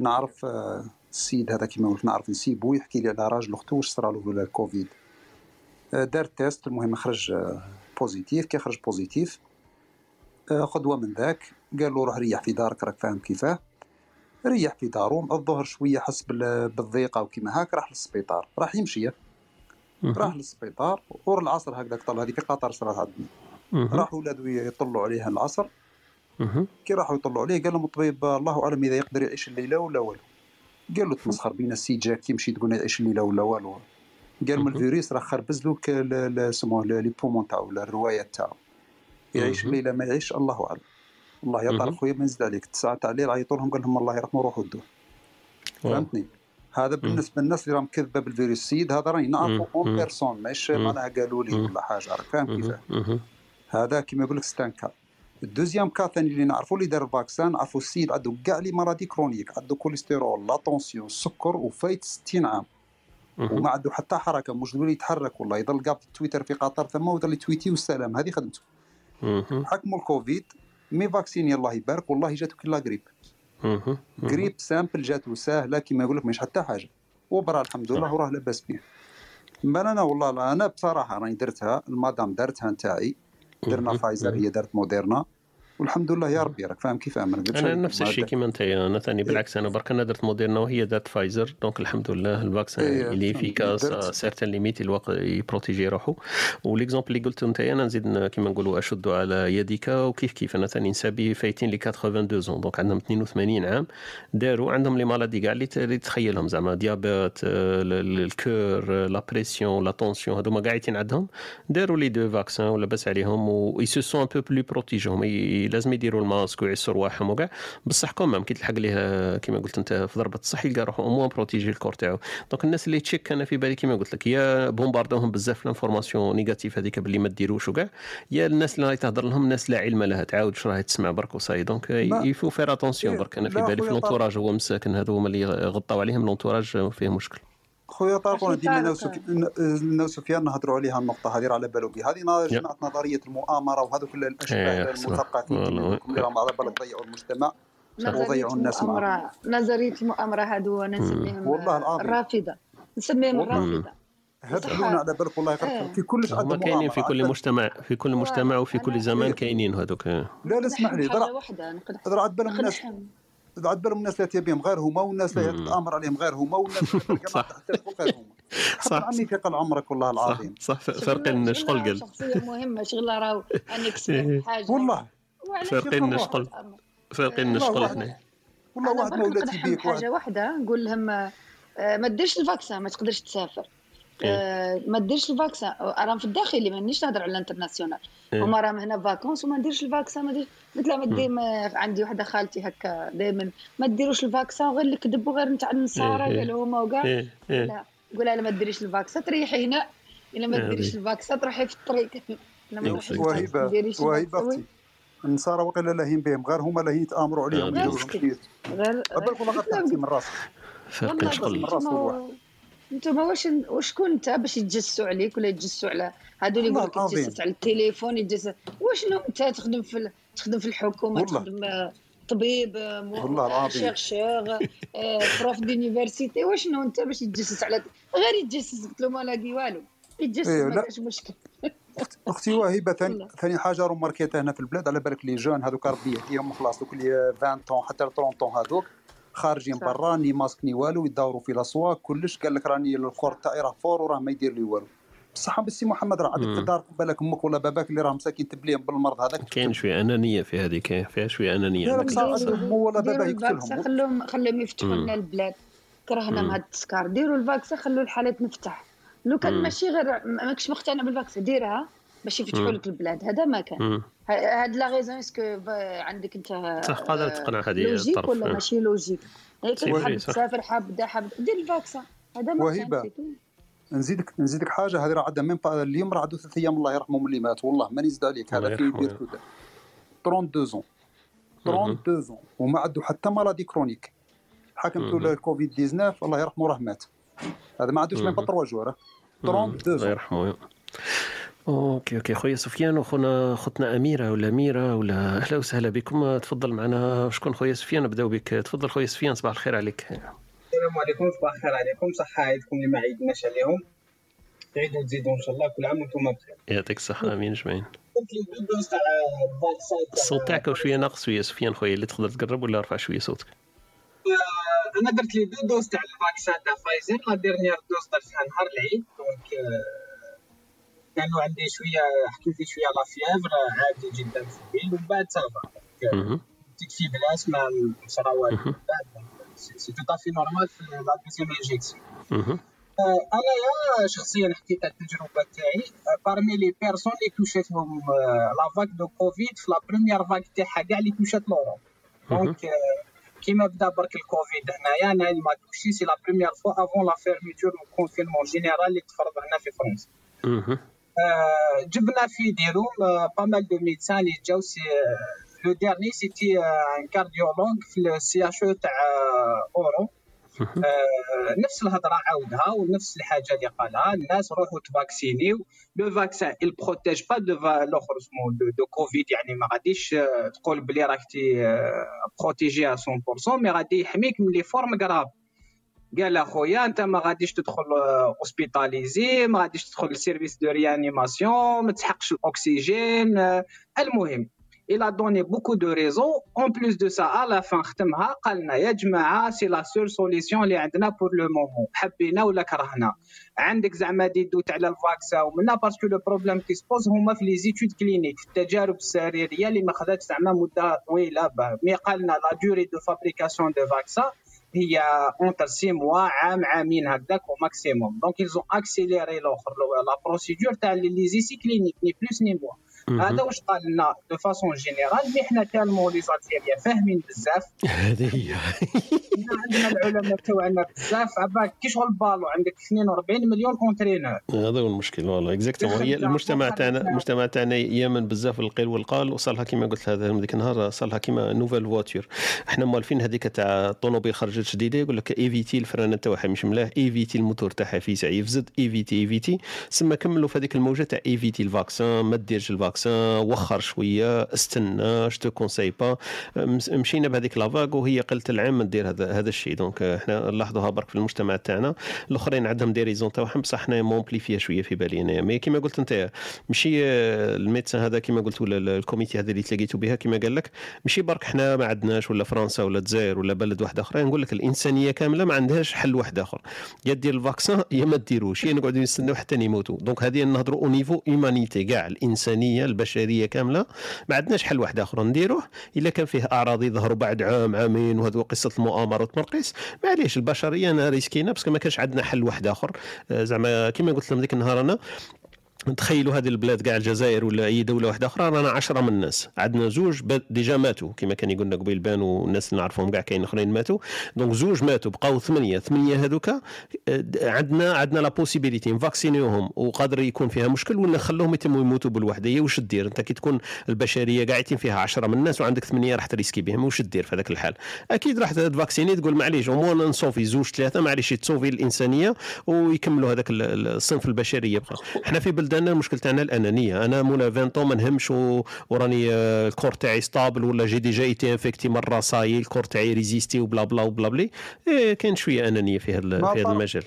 نعرف آه، السيد هذا كيما قلت نعرف نسيبو يحكي لي على راجل اختو واش صرا له في الكوفيد آه، دار test المهم خرج آه، positif. كي خرج positif غدوة من ذاك. قال له روح ريح في دارك راك فاهم كيفاه. ريح في دارو الظهر شوية حس بال- بالضيقة وكيما هاك راح للسبيطار. راح يمشي. راح للسبيطار ور العصر هكذاك طلع هذه في قطر صارت عندنا راحوا ولادو يطلعوا عليها العصر. كي راحوا يطلعوا عليه قال لهم الطبيب الله أعلم إذا يقدر يعيش الليلة ولا والو. قال له تمسخر بينا السي جاك يمشي تقول يعيش الليلة ولا والو. قال من الفيروس راه خربز له سموه les poumons تاعو ولا الروايه تاعو. يعيش الليلة ما يعيش الله أعلم. مهم. طارق خويا ما نزل عليك. التسعه تاع الليل عيطوا لهم قال لهم الله يرحمه روحوا دوه فهمتني؟ هذا بالنسبة للناس اللي راهم كذبة بالفيروس السيد هذا راني نعرفه en. personne ماشي مم. معناها قالوا لي ولا حاجة راك فاهم كيفاه؟ هذا كيما يقول لك c'est un cas ال deuxième cas ثاني اللي نعرفوا اللي دار ال vaccin نعرفوا السيد عنده كاع les maladies chroniques عنده كوليسترول la tension السكر وفايت 60 عام. وما عنده حتى حركة مش يتحرك والله يضل قاعد في تويتر في قطر ثم ويضل يتويتي والسلام هذه خدمته. حكموا الكوفيد mais vacciné الله يبارك والله جاتو كي la grippe grippe simple جاتو ساهله كيما يقول لك مش حتى حاجة. وبرا الحمد لله وراه لاباس به بل أنا والله أنا بصراحة راني درتها المدام دارتها نتاعي. درنا فايزر هي دارت موديرنا. والحمد لله يا ربي راك فاهم كيف أنا عليك. نفس الشيء كيما أنت أنا ثاني بالعكس أنا برك أنا درت موديرنا وهي دارت فايزر donc الحمد لله ال vaccin إيه، اللي efficace. certaine limite الوقت يبروتيجي روحه. و l'exemple اللي قلته أنت أنا نزيد كيما نقولوا أشد على يدك وكيف كيف. أنا ثاني نسابي فايتين les 82 ans donc عندهم 82 عام. داروا عندهم les maladies كاع اللي تخيلهم زعما. diabète آه، ال- ال- ال cœur آه، la pression la tension هذوما قاعدين عندهم داروا les deux vaccins ولاباس عليهم و se sentent un peu plus protégés لازم يديروا الماسك ويعسوا رواحهم وكاع. بصح quand même كي تلحق ليه كيما قلت انت في ضربة الصح يلقى روحه au moins protégé ال corps تاعو. donc الناس اللي تشيك أنا في بالي كيما قلت لك يا بومباردوهم بزاف ال informations négatives هذيك باللي ما ديروش وكاع يا الناس اللي راهي تهضر لهم ناس لا علم لها تعاود راهي تسمع برك وصاي. donc il faut faire attention برك أنا في بالي في. l'entourage هو مساكن هذو هما اللي غطاو عليهم l'entourage فيه مشكل. خويا طارق أنا ديما طارق. ناو سفي- ن- ناو سفيان نهضروا عليها النقطة هذه راه على بالو بها. هذه جماعة نظرية المؤامرة وهذوك إيه، الاشباه أحسن. المثقفين اللي راهم على بالك ضيعوا المجتمع وضيعوا الناس معهم. نظرية المؤامرة هادو أنا نسميهم والله العظيم. الرافضة. نسميهم والله. الرافضة. هبلونا على بالك والله غير إيه. في كلش هما عندهم كاينين في كل مجتمع في كل مجتمع وفي كل زمان كاينين هذوك. لا لا اسمح لي درا عاد بالهم الناس عاد بالهم الناس لا تبيهم غير هما والناس لا تتامر عليهم غير هما والناس اللي جماعة تحت غير هما. [LAUGHS] صح. عمي في قل عمرك والله العظيم. صح. فرقين شغل قال شخصية مهمة شغلة راهو أن [LAUGHS] يكسب حاجة. والله. فرقين؟ شغل فرقين والله شغل. إحنا. والله واحد برك ما نقدر ولات نحب يبيك واحد. حاجة واحدة نقول لهم آه، ما ديرش ال vaccin ما تقدرش تسافر. آه، ما ديرش ال vaccin راهم في الداخلي مانيش نهضر على ال international. إيه. هما راهم هنا vacances وما نديرش ال vaccin ما ديرش قلت لها ما دير ما- عندي وحدة خالتي هكا دائما ما ديروش ال vaccin غير اللي كذبوا غير نتاع النصارى إيه، إيه. قالوا هما وكاع إيه، إيه. لا. قول لها لا ما ديريش ال vaccin تريحي هنا. إلا ما. ديريش ال vaccin تروحي في الطريق. oui. أختي. النصارى وقيلا لاهين بهم غير هما لاهين يتآمروا عليهم. شوية غير بالك والله غتعطي من راسك. فرق والله شغل. أنتم واش وشكون انت باش يتجسسوا عليك ولا يتجسسوا على هادو اللي والله يقول لك العظيم. يتجسس على التليفون يتجسس واشنو انت تخدم في تخدم في الحكومة والله. تخدم آه، طبيب. chercheur prof d'université واشنو انت باش يتجسس على غير يتجسس قلت له ما لاقي والو يتجسس إيه، ما. كاش مشكل أختي وهيبة [LAUGHS] ثاني. ثاني حاجة راهم ماركيتها هنا في البلاد على بالك les jeunes هذوك ربي يهديهم خلاص دوك اللي 20 طون حتى 30 طون هذوك خارجين. برا ni masque ni والو يدوروا في الاسواق كلش قال لك راني ال corps تاعي راه fort وراه ما يدير لي والو بصح بالسي محمد راه عندك. في الدار بالك أمك ولا باباك اللي راه مساكين تبليهم بالمرض هذاك كاين شوية أنانية في هذه كاين فيها شوية أنانية لا بصح مو ولا الفاكسا يقتلهم خلوهم خلوهم يفتحوا. لنا البلاد كرهنا. من هاد التسكار ديروا الفاكسا خلوا الحالات مفتح لو كان. ماشي غير ما- ماكش مقتنع بالفاكسا ديرها باش يفتحوا. لك البلاد. هذا ما كان. هاد لا ريزون اسكو عندك انت صح قادر تقنع هذه لوجيك الطرف. ولا آه. ماشي لوجيك هيك سي حاب. تسافر حاب دا حاب دير الفاكسا هذا ما وهبة. كان. نزيدك نزيدك حاجة هذه راه عندها ميم با اليوم راه عنده ثلاث أيام الله يرحمه من اللي مات. والله ماني زاد عليك. الله هذا في كذا 32 ans. 32 ans. وما عنده حتى مرض chronique. حكمته مهم. للكوفيد 19 الله يرحمه راه مات. هذا ما عندوش même pas مهم. 3 jours. مم. 32 الله زون. يرحمه. OK OK. خويا سفيان وخونا خوتنا أميرة ولا أميرة ولا [LAUGHS] أهلا وسهلا بكم. تفضل معنا. شكون خويا سفيان نبداو بك. تفضل خويا سفيان صباح الخير عليك. السلام عليكم صباح الخير عليكم. صحة عيدكم اللي ما عيدناش عليهم. تعيدوا تزيدوا إن شاء الله كل عام وأنتم بخير. يعطيك الصحة آمين تاع- الصوت تاعك شوية ناقص شوية سفيان خويا اللي تقدر تقرب ولا أرفع شوية صوتك؟ آه، أنا درت les deux doses تاع ال vaccin تاع فايزر. la dernière dose درتها نهار العيد. donc آه، كانوا عندي شوية حكيت لي شوية la fièvre عادي جدا في الليل ومن بعد ça va. جيت في place ما صرا والو. من بعد c'est tout à fait normal في la deuxième injection انايا شخصيا حكيت على التجربة تاعي. بارمي لي بيرسون اللي توشاتهم لا فاك دو كوفيد في لا بروميير فاك تاعها كاع اللي توشات لوروب دونك كيما بدا برك الكوفيد هنايا أنا اللي ما توشي سي لا بروميير فوا افون لا فيرميتور والكونفينمون جينيرال اللي تفرض هنا في فرنسا جبنا في ديروم با مال دو ميدسان اللي جاو سي لو ديرني سيتي ان كارديولوج في السي اش أو تاع آه، اورو آه، نفس الهضرة عاودها ونفس الحاجة اللي قالها الناس روحوا تفاكسينيو. le vaccin il protège pas de الآخر اسمه دو, كوفيد يعني ما غاديش آه، تقول بلي راكتي protégé 100% mais غادي يحميك من les formes graves قال أخويا أنت ما غاديش تدخل hospitalisé ما غاديش تدخل ال service de réanimation ما تسحقش الأكسجين. المهم il a donné beaucoup de raisons. En plus de ça à la fin ختمها قالنا يا جماعة سي la seule solution اللي عندنا pour le moment حبينا ولا كرهنا؟ عندك زعما des doutes على ال vaccin ومنا parce que le problème qui se pose هما في les études cliniques في التجارب السريرية اللي ما خداتش زعما مدة طويلة. mais قالنا la durée de fabrication de vaccin هي entre six mois عام عامين هكذاك أو maximum donc ils ont accéléré الآخر la procédure تاع les essais cliniques ni plus ni moins مهم. هذا واش قال لنا de façon générale mais حنا tellement les Algériens فاهمين بزاف. [LAUGHS] هذه هي. عندنا العلماء تاعنا بزاف. عباك كي شغل بالو؟ عندك 42 مليون اونترينور هذا هو المشكل والله. اكزاكتومون هي المجتمع تاعنا. المجتمع تاعنا يامن بزاف القيل والقال. وصالها كما قلت هذا ديك النهار صالها كما نوفيل فواتور إحنا موالفين هذيك تاع الطوموبيل خرجت جديدة يقول لك ايفيتي الفرانه تاعها مش ملاه ايفيتي الموتور تاعها فيسع يفزد ايفيتي ايفيتي سما كملوا في هذيك الموجة تاع ايفيتي الفاكسان ما ديرش الفاكسان. وخر شوية استنى جو كونساي با مشينا بهذيك la vague وهي قلت العام دير هذا هذا الشيء. donc إحنا نلاحظوها برك في المجتمع تاعنا. الأخرين عندهم des raisons تاعهم. بصح حنا monopolé فيها شوية في بالي أنا mais كيما قلت أنت ماشي آه، ال médecin هذا كيما قلت ولا ال- ال comité هذا اللي تلاقيتوا بها كيما قال لك ماشي برك حنا ما عندناش ولا فرنسا ولا الجزائر ولا بلد واحد آخر. نقول لك الإنسانية كاملة ما عندهاش حل واحد آخر. يا دير ال vaccin يا ما ديروش يا نقعدوا نستناو حتى يموتوا donc هذه نهضروا au niveau humanité كاع الإنسانية البشرية كاملة. ما عندناش حل واحد آخر نديروه. إلا كان فيه أعراض يظهروا بعد عام عامين وهذو قصة المؤامرات مرقيس معليش البشرية أنا ريسكينا parce que ما كانش عندنا حل واحد آخر. آه، زعما كيما قلت لهم ذيك النهار أنا تخيلوا هذه البلاد كاع الجزائر ولا أي دولة واحدة أخرى رانا 10 من الناس. عندنا زوج déjà ماتوا كما كان يقول لنا قبيل بانوا الناس اللي نعرفهم كاع كاين آخرين ماتوا. donc زوج ماتوا بقاو ثمانية. ثمانية هذوك آه، عندنا عندنا la possibilité نفاكسينيوهم وقادر يكون فيها مشكل ولا نخلوهم يتموا يموتوا بالوحدية. واش دير أنت كي تكون البشرية قاعدين فيها 10 من الناس وعندك ثمانية راح تريسكي بهم. واش دير في هذاك الحال؟ أكيد راح تفاكسيني تقول معليش عموما نصوفي زوج ثلاثة معليش تصوفي الإنسانية ويكملوا هذاك الصنف البشرية. بقى. إحنا في بلداننا المشكل تاعنا الأنانية. أنا مولا 20 ما نهمش وراني آه، ال corps تاعي stable ولا j'ai déjà été infecté مرة صاي ال corps تاعي résisté وبلا بلا وبلا بلي. إيه كاين شوية أنانية في هذا في هذا المجال.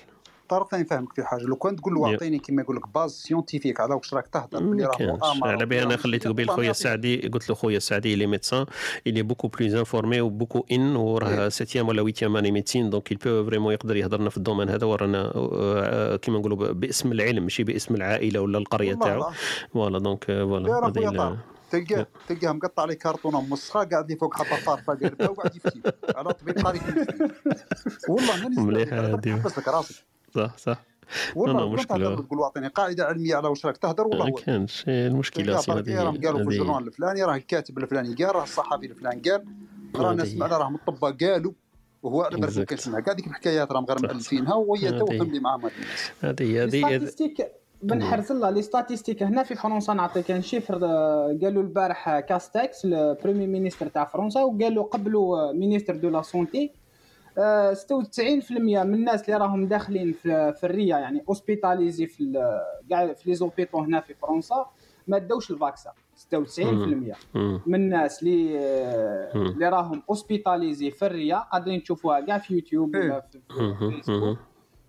طرف ثاني فاهمك في حاجة. لو كان تقول له أعطيني كما يقول لك base scientifique على واش راك تهضر بلي راه على بالي أنا خليت قبيل خويا السعدي قلت له خويا السعدي لي ميدسان il est beaucoup plus informé و beaucoup in وراه سيتيام ولا ويتيام اني ميدسين دونك il peut فريمون يقدر يهضرنا في الدومين هذا ورانا كيما نقولوا باسم العلم ماشي باسم العائلة ولا القرية تاعو. فوالا دونك فوالا تلقاه تلقاه مقطع عليه كرتونه مسخه قاعد فوق حاطه طارفه وقاعد يفتي. على طبيب قاري والله مليحه هذه لك راسك. صح صح. والله مشكلة. تقول اعطيني قاعدة علمية على واش راك تهدر والله ما كانش المشكلة هذه راهم قالوا في الجورنال الفلاني راه الكاتب الفلاني قال راه الصحفي الفلاني قال راه ناس معنا راهم الطباء قالوا وهو على بالك ما كانش كاع ديك الحكايات راهم غير مالفينها وهي توهم اللي معاهم الناس. هذه هذه بن حرز الله لي ستاتيستيك هنا في فرنسا نعطيك ان شيفر قالوا البارح كاستكس البريمي مينيستر تاع فرنسا وقالوا قبلوا مينيستر دو لا سونتي 96% من الناس اللي راهم داخلين في, في ال réa يعني hospitalisés في كاع في les hôpitaux هنا في فرنسا ما داوش ال vaccin 96% من الناس اللي اللي راهم hospitalisés في ال réa قادرين تشوفوها كاع في يوتيوب ولا في فيسبوك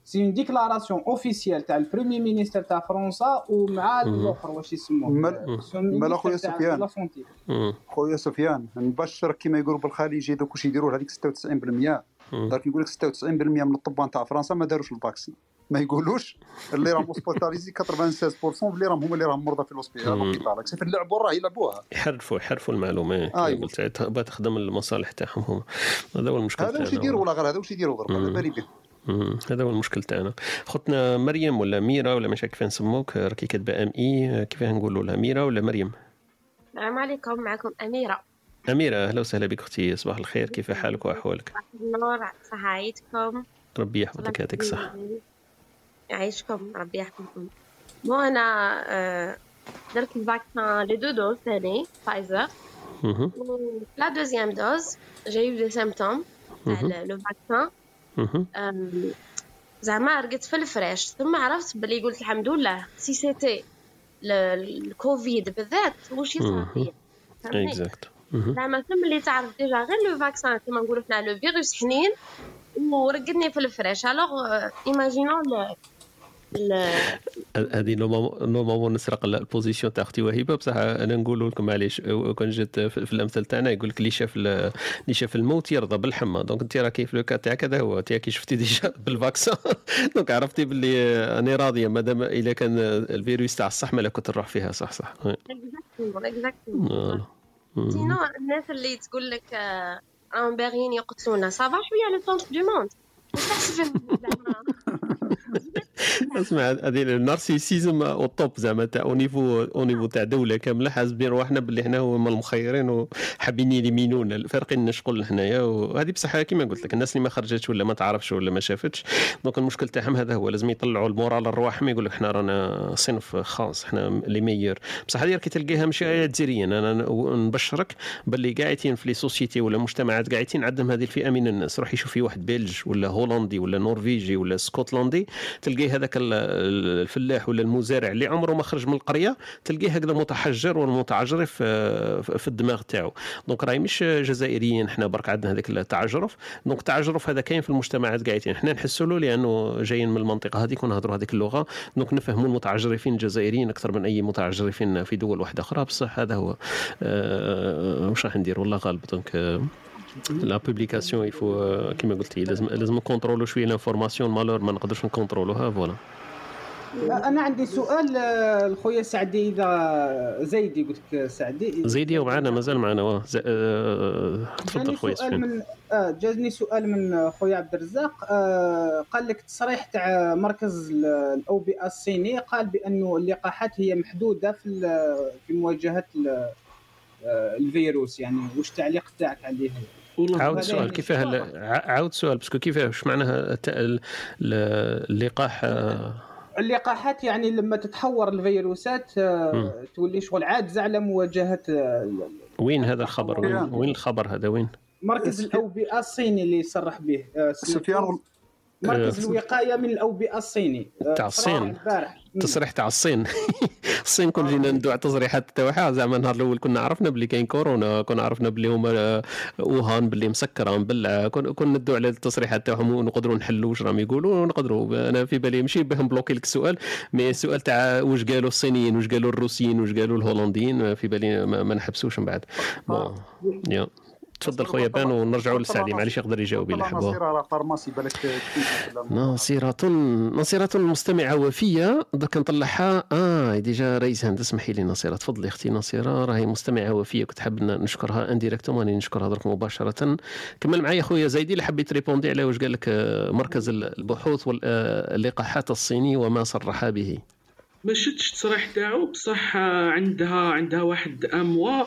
c'est une déclaration officielle تاع ال premier ministre تاع فرنسا ومع الآخر واش يسموه مال خويا سفيان. خويا سفيان نبشرك كما يقولوا بالخليجي دوك واش يديروا هذيك 96% درك نقول لك 96% من الطبان تاع فرنسا ما داروش الفاكسين. ما يقولوش اللي راهم اوسبيتاليزي 96% اللي راهم هما اللي راهم مرضى في الاوسبيتال في اللعبوا راه يلعبوها يحرفوا يحرفوا المعلومات آه قلت تخدم المصالح تاعهم هما. هذا هو المشكل هذا واش يديروا ولا غير هذا واش يديروا ضرب على بالي به. هذا هو المشكل تاعنا. خوتنا مريم ولا ميرا ولا مش كيف نسموك راكي كاتبة ام اي كيف نقولوا لها؟ ميرا ولا مريم؟ السلام عليكم معكم أميرة. أميرة أهلا وسهلا بك أختي صباح الخير كيف حالك وأحوالك؟ النور صحايتكم ربي يحفظك يعطيك الصحه يعيشكم ربي يحفظكم. moi أنا آه، درت ال vaccin les deux doses ثاني فايزر. la deuxième dose j'ai des symptômes تاع le vaccin زعما رقدت في الفراش ثم عرفت بلي قلت الحمد لله si c'était الكوفيد بالذات واش يصرى فيا؟ exact زعما ثم اللي تعرف déjà غير le vaccin كيما نقولوا حنا le virus حنين ورقدني في الفراش alors imaginons هذه normalement نسرق ال position تاع أختي وهبه بصح أنا نقول لكم معليش كون جات في الامثال تاعنا يقول لك اللي شاف اللي شاف الموت يرضى بالحمى. donc انت راه كيف le cas تاعك هذا هو انت كي شفتي déjà [LAUGHS] بال vaccin donc عرفتي باللي راني راضية مادام اذا كان الفيروس تاع الصح مالا كنت نروح فيها صح صح. sinon الناس اللي تقول لك راهم باغيين يقتلونا ça va شوية لو طونس du monde [LAUGHS] اسمع هذه ال narcissisme أو زعما تاع au niveau au niveau تاع دولة كاملة حاسبين رواحنا باللي حنا هما المخيرين وحابين يليمينونا الفارقين شغل حنايا وهذه بصح كما قلت لك الناس اللي ما خرجتش ولا ما تعرفش ولا ما شافتش donc المشكل تاعهم هذا هو لازم يطلعوا ال moral الرواحهم يقول لك حنا رانا صنف خاص حنا les meilleurs بصح هذه كي تلقاها ماشي غير جزائريا أنا نبشرك باللي قاعدين في les sociétés ولا مجتمعات قاعدين عندهم هذه الفئة من الناس روح يشوف في واحد بلج ولا هولندي ولا نورفيجي ولا اسكتلندي تلقيه هذاك الفلاح ولا المزارع اللي عمره ما خرج من القرية تلقيه هكذا متحجر والمتعجرف في الدماغ تاعو. donc راهي مش جزائريين إحنا برك عندنا هذاك التعجرف. donc التعجرف هذا كاين في المجتمعات قاعدين. إحنا نحسوا له لأنه جايين من المنطقة هذيك ونهضروا هذيك اللغة. donc نفهموا المتعجرفين الجزائريين أكثر من أي متعجرفين في دول واحدة أخرى. بصح هذا هو أه واش راح ندير والله غالب. donc la publication il faut كيما قلتي لازم لازم نكونترولو شوية l'information malheureusement ما نقدرش نكونترولوها voilà أنا عندي سؤال آه، الخويا سعدي إذا زيدي قلت لك سعدي. زيدي ومعنا مازال معنا واه. آه، تفضل خويا سؤال من آه جازني سؤال من خويا عبد الرزاق. آه قال لك تصريح تاع مركز الاوبئه الصيني قال بانه اللقاحات هي محدودة في في مواجهة آه، الفيروس يعني واش التعليق تاعك عليه عاود يعني كيفاه عاود السؤال باسكو كيفاه واش معناها اللقاح؟ آه، اللقاحات يعني لما تتحور الفيروسات آه، تولي شغل عاجزه على مواجهه آه، وين هذا الخبر؟ وين, وين الخبر هذا؟ وين؟ مركز الأوبئة الصيني اللي صرح به سفيان مركز آه. الوقاية من الأوبئة الصيني. آه، تاع الصين. تصريح تاع الصين. [LAUGHS] الصين كون جينا ندوع تصريحات تاعها. زعما النهار الأول كنا عرفنا بلي كاين كورونا كنا عرفنا بلي هما آه، ووهان بلي مسكره مبلعه كون ندوع على التصريحات تاعهم ونقدروا نحلوا واش راهم يقولوا ونقدروا. أنا في بالي ماشي باه نبلوكي لك السؤال مي السؤال تاع واش قالوا الصينيين واش قالوا الروسيين واش قالوا الهولنديين في بالي ما, ما نحبسوش من بعد. bon تفضل خويا بان ونرجعوا لسعدي. معليش يقدر يجاوب الا حبوا نصير على pharmacie بالك ناصرة ناصرة مستمعة وفية. درك نطلعها. آه déjà رئيس هند اسمحي لي ناصرة تفضلي أختي ناصرة راهي مستمعة وفية كنت حاب نشكرها indirectement راني نشكرها درك مباشرة. كمل معايا خويا زايدي اللي حبيت répondre على واش قال لك آه، مركز البحوث واللقاحات الصيني وما صرح به. ما شفتش التصريح تاعو. بصح آه، عندها عندها واحد اموا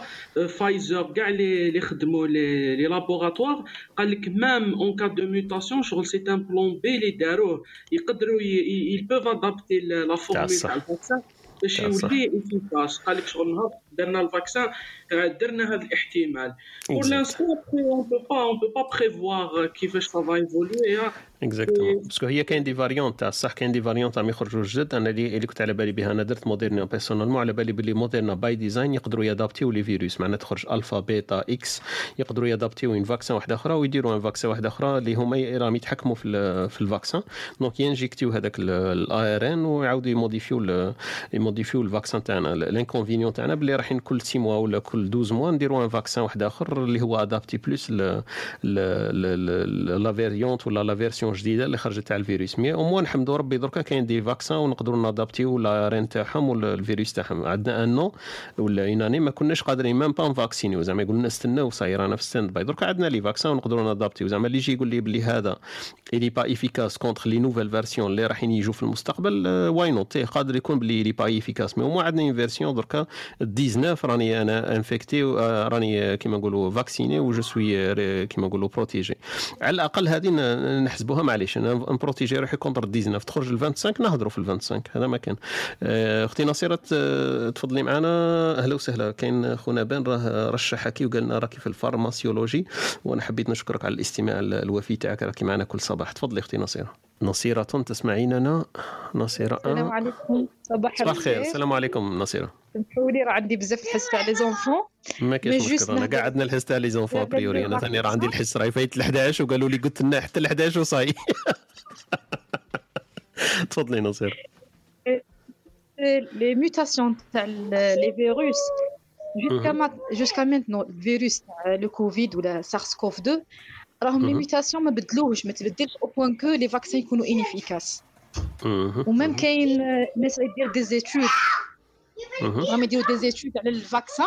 فايزر كاع لي اللي خدموا les les laboratoires قال لك même en cas de mutation شغل c'est un plan B اللي داروه يقدروا ils peuvent adapter la formule. تاع ال vaccin باش. يولي efficace قال لك شغل نهار درنا ال vaccin آه، درنا هذا الاحتمال. pour. l'instant on peut pas on peut pas prévoir كيفاش ça va évoluer exactement parce que هي كاين des variants تاع صح كاين des variants راهم يخرجوا جدد أنا اللي اللي كنت على بالي بها أنا درت موديرنا personnellement على بالي بلي موديرنا by design يقدروا يادابتيو les virus معناتها تخرج الفا بيتا إكس يقدروا يادابتيو un vaccin واحدة أخرى ويديروا un vaccin واحدة أخرى اللي هما راهم يتحكموا في في ال vaccin donc ينجيكتيو هذاك ال ARN ويعاودوا يموديفيو يموديفيو ال vaccin تاعنا ال inconvénient تاعنا بلي رايحين كل 6 mois ولا كل 12 mois نديروا un vaccin واحد آخر اللي هو adapté plus la variante ولا la version جديدة اللي خرجت تاع الفيروس. mais au moins نحمدوا ربي دركا كاين des vaccins ونقدروا نادابتيو l'ARN تاعهم ولا الفيروس تاعهم. عندنا un an ولا une année ما كناش قادرين même pas نفاكسينيو زعما يقول لنا استناو صاير أنا في stand by دركا عندنا les vaccins ونقدروا نادابتيو زعما اللي يجي يقول لي بلي هذا اللي pas efficace contre les nouvelles versions اللي رايحين يجوا في المستقبل why not قادر يكون بلي il est pas efficace mais هما عندنا une version دركا 19 راني أنا infecté راني كيما نقولوا vacciné و je suis كيما نقولوا protégé على الاقل هذه نحسبوها معليش أنا نبروتيجي روحي contre 19 تخرج ال 25 نهضروا في ال 25 هذا ما كان أختي نصيره تفضلي معنا أهلا وسهلا كاين خونا بان راه رشح هكي وقال لنا راكي في ال pharmacologie وأنا حبيت نشكرك على الاستماع ال- الوفي تاعك راكي معنا كل صباح تفضلي أختي نصيره نصيرة تسمعيننا؟ نصيرة السلام عليكم. صباح صباح الخير. السلام عليكم نصيرة. سمحوا لي راه عندي بزاف الحس تاع les enfants. ما كاينش مشكل أنا قاعد عندنا الحس تاع les enfants لا، لا، a priori أنا ثاني راه عندي الحس راهي فايت ال 11 وقالوا لي قلت لنا حتى ال 11 وصاي. [LAUGHS] تفضلي نصير les mutations تاع les virus jusqu'à jusqu'à maintenant الفيروس تاع le Covid ولا SARS-CoV 2 راهم les Mhm. mutations ما بدلوهش ما تبدلش au point que les vaccins يكونوا inefficaces مهم. و même كاين آه، ناس يدير des études مهم. راهم يديروا des études على ال vaccin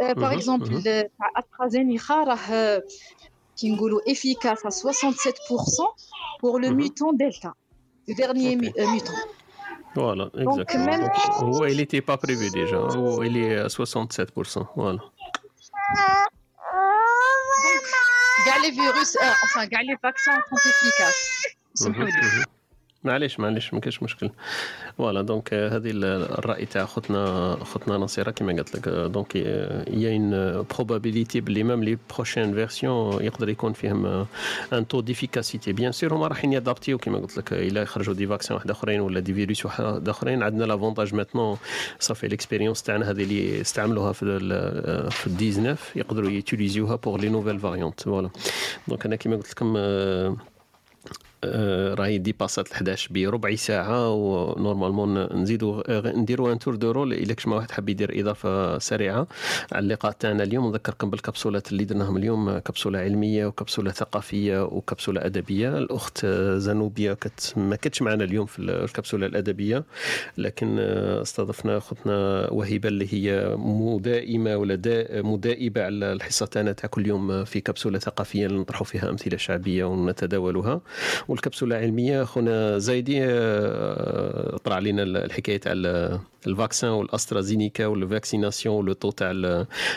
par مهم. exemple مهم. تاع استرازينيكا راه كي نقولوا efficace à 67% pour le Mhm. mutant delta le dernier mu- euh, mutant voilà Donc, exactement même- هو il était pas prévu déjà هو il est à 67% voilà كاع les virus آه، enfin كاع les vaccins sont efficaces سمحوا لي مهم. معليش معليش ما كاينش مشكل. voilà donc هذه ال- الرأي تاع خوتنا خوتنا نصيرة كما قلت لك. دونك يا ان بروبابيليتي بلي même les prochaines versions يقدر يكون فيهم en terme d'efficacité bien sûr هما رايحين ي adapt يو كما قلت لك. إلا يخرجوا des vaccins واحد آخرين ولا des virus واحد آخرين عندنا l'avantage maintenant صافي l'expérience تاعنا هذه اللي استعملوها في في ال 19 يقدروا ي utiliser وها pour les nouvelles variantes voilà. donc أنا كما قلت لكم راهي dépassée ات ل 11 بربع ساعة و normalement نزيدو نديرو un tour de rôle إلا كش ما واحد حاب يدير إضافة سريعة. على اللقاء تاعنا اليوم نذكركم بالكبسولات اللي درناهم اليوم كبسولة علمية وكبسولة ثقافية وكبسولة أدبية. الأخت زنوبيا كت ما كانتش معنا اليوم في الكبسولة الأدبية لكن استضفنا أختنا وهبه اللي هي مدائمة ولا مدائبة على الحصة تاعنا تاع كل يوم في كبسولة ثقافية نطرحوا فيها أمثلة شعبية ونتداولها والكبسولة العلميه خونا زايدي آه، طرح علينا الحكاية تاع الفاكسان والاسترازينيكا والفاكسيناسيون ولو طو تاع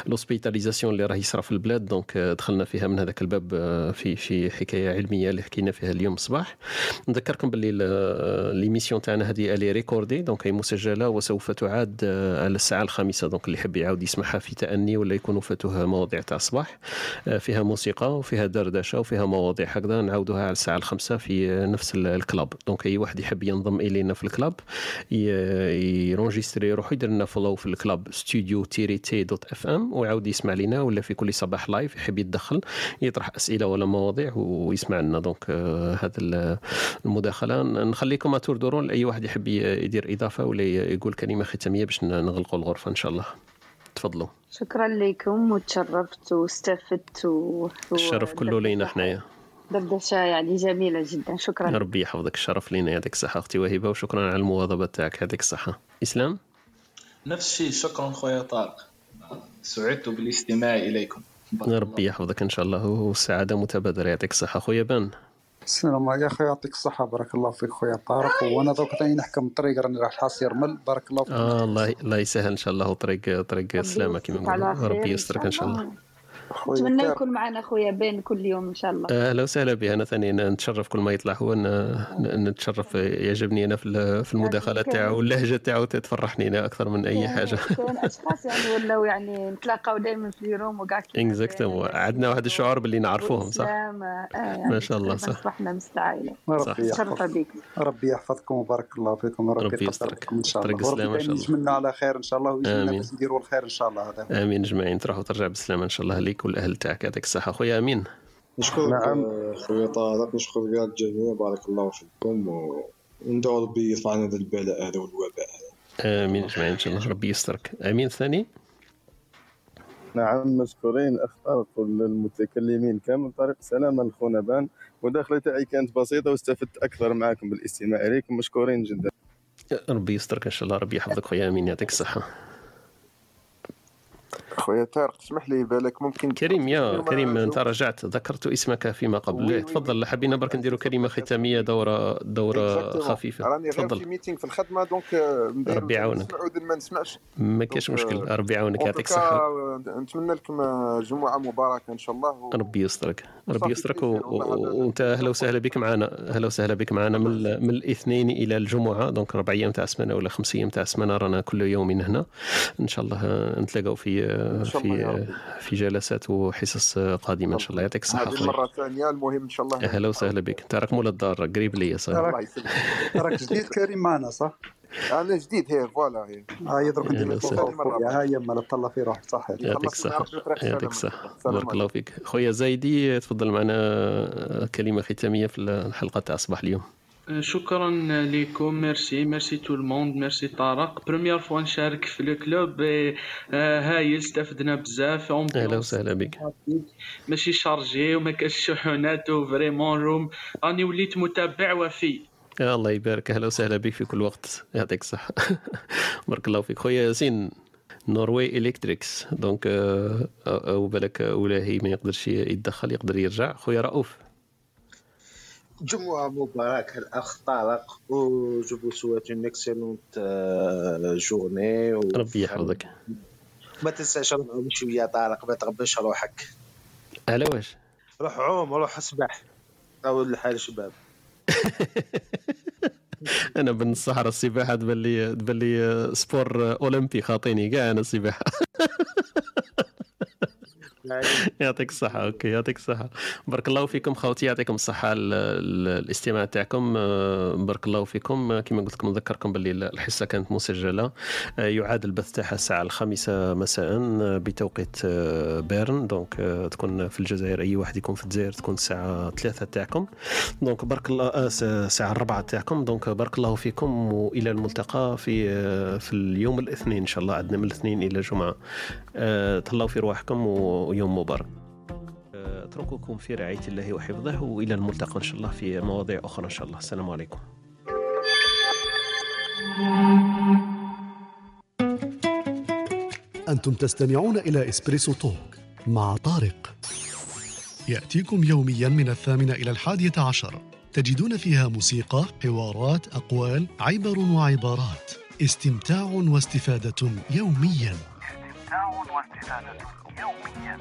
لوسبيتاليزاسيون اللي راه يصرى في البلاد donc دخلنا فيها من هذاك الباب آه، في في حكاية علمية اللي حكينا فيها اليوم الصباح نذكركم باللي l'émission تاعنا هذه elle est recordée donc هي مسجلة وسوف تعاد آه، على الساعة الخامسة. donc اللي يحب يعاود يسمعها في تأني ولا يكونوا فاتوها مواضيع تاع الصباح آه، فيها موسيقى وفيها دردشة وفيها مواضيع هكذا نعاودوها على الساعة الخامسة في نفس ال club. donc أي واحد يحب ينضم إلينا في ال club ي enregistrer يروح يدير لنا follow في ال club studio تيري تي dot FM ويعاود يسمع لنا ولا في كل صباح live يحب يتدخل يطرح أسئلة ولا مواضيع ويسمع لنا. donc آه، هذا المداخلة. نخليكم tour de rôle أي واحد يحب يدير إضافة ولا يقول كلمة ختامية باش نغلقوا الغرفة إن شاء الله. تفضلوا. شكرا لكم وتشرفت واستفدت و... الشرف كله لينا حنايا. دردشة يعني جميلة جدا. شكرا. ربي يحفظك. الشرف لينا. يعطيك الصحة أختي وهبة وشكرا على المواظبة تاعك يعطيك الصحة. إسلام؟ نفس الشيء. شكرا خويا طارق. سعدت بالاستماع إليكم. ربي يحفظك إن شاء الله. والسعادة متبادلة. يعطيك الصحة. خويا بان السلام عليكم أخي يعطيك الصحة. بارك الله فيك خويا طارق. وأنا دوك ثاني نحكم الطريق راني راح حاس يرمل بارك الله فيك. آه الله الله يسهل إن شاء الله طريق طريق سلامه كما نقولوا ربي يسترك إن شاء الله. نتمنى يكون معنا خويا بين كل يوم إن شاء الله. أهلا وسهلا به أنا ثاني نتشرف كل ما يطلع هو نتشرف يعجبني أنا في المداخله تاعو واللهجه تاعو تفرحني أنا أكثر من أي حاجة. كاين [LAUGHS] أشخاص يعني ولاو يعني نتلاقاو دائما في اليوم وكاع اكزاكتومون عندنا واحد الشعور باللي نعرفوهم صح؟ آه يعني ما شاء الله صح. اصبحنا مستعائله ربي يحفظ ربي يحفظكم وبارك الله فيكم وربي ربي يستركم إن شاء الله. السلامة إن شاء الله. نتمنى على خير إن شاء الله ويجمعنا باش نديروا الخير إن شاء الله هذا. آمين اجمعين تروح وترجع بالسلامه إن شاء الله ليك والاهل تاعك يعطيك الصحة. خويا أمين. نشكرك نعم. خويا طارق. نشكر كاع الجميع. بارك الله فيكم. وندعو ربي يرفع عنا هذا البلاء هذا والوباء هذا. آمين. أجمعين إن شاء الله. ربي يسترك. أمين ثاني؟ نعم مشكورين. اختار كل المتكلمين. كامل طريق سلامة لخونا بان. مداخلة تاعي كانت بسيطة واستفدت أكثر معكم بالاستماع إليكم. مشكورين جدا. ربي يسترك إن شاء الله. ربي يحفظك خويا أمين. يعطيك الصحة. خويا طارق تسمح لي بالك ممكن كريم يا كريم انت رجعت ذكرت اسمك فيما قبل. تفضل حبينا برك نديروا كلمة ختامية دورة دورة خفيفة. راني غير في meeting في الخدمة donc ربي يعاونك. ما نسمعش. ما كاينش مشكل. ربي يعاونك يعطيك الصحه نتمنى لكم جمعة مباركة إن شاء الله. ربي يسترك. ربي يسترك وانت أهلا وسهلا بك معنا. أهلا وسهلا بك معنا من, من الاثنين إلى الجمعة. donc ربع أيام تاع السمانة ولا خمس أيام تاع السمانة رانا كل يوم هنا. إن شاء الله نتلاقاو في في في جلسات وحصص قادمة إن شاء الله. يعطيك الصحة هذه المرة الثانية المهم إن شاء الله أهلا وسهلا بك. انت راك مول الدار قريب ليا صح راك جديد كريم معنا صح؟ أنا جديد هي فوالا هي. هاي درك ندير هاي ما تطلع في روحك. صح. يعطيك الصحة. يعطيك الصحة. بارك الله فيك. خويا زايدي تفضل معنا كلمة ختامية في الحلقة تاع صباح اليوم. شكرا لكم. merci. merci tout le monde. merci طارق. première fois نشارك في le club. هايل استفدنا بزاف. أهلا وسهلا بك. ماشي chargé وما كاش شحونات و vraiment room. راني وليت متابع وفي. الله يبارك. أهلا وسهلا بك في كل وقت. يعطيك الصحة. [LAUGHS] بارك الله فيك. خويا ياسين نوروي الكتريكس donc أو بالك ولاهي ما يقدرش يتدخل يقدر يرجع. خويا رؤوف. جمعة مبارك الأخ طارق و je vous souhaite une excellente journée ربي يحفظك. ما تنساش عوم شوية طارق ما تغبش روحك. على واش؟ روح عوم روح اسبح. أو الحال شباب. [LAUGHS] أنا بن الصحراء السباحة تبان لي تبان لي sport أولمبي خاطيني كاع أنا السباحة. [LAUGHS] يعطيك الصحة. OK يعطيك الصحة. بارك الله فيكم خوتي يعطيكم الصحة الاستماع تاعكم. آه، بارك الله فيكم. كما قلت لكم نذكركم باللي الحصة كانت مسجلة. آه، يعاد البث تاعها الساعة الخامسة مساء بتوقيت بيرن. donc تكون في الجزائر أي واحد يكون في الجزائر تكون الساعة ثلاثة تاعكم. donc بارك الله الساعة الرابعة تاعكم. donc بارك الله فيكم. وإلى الملتقى في في اليوم الاثنين إن شاء الله عندنا من الاثنين إلى الجمعة. تهلاو في رواحكم ويوم مبارك. أترككم في رعاية الله وحفظه وإلى الملتقى إن شاء الله في مواضيع أخرى إن شاء الله. السلام عليكم. أنتم تستمعون إلى إسبريسو توك مع طارق. يأتيكم يوميا من الثامنة إلى الحادية عشر. تجدون فيها موسيقى، حوارات، أقوال، عبر وعبارات. استمتاع واستفادة يوميا. استمتاع واستفادة يوميا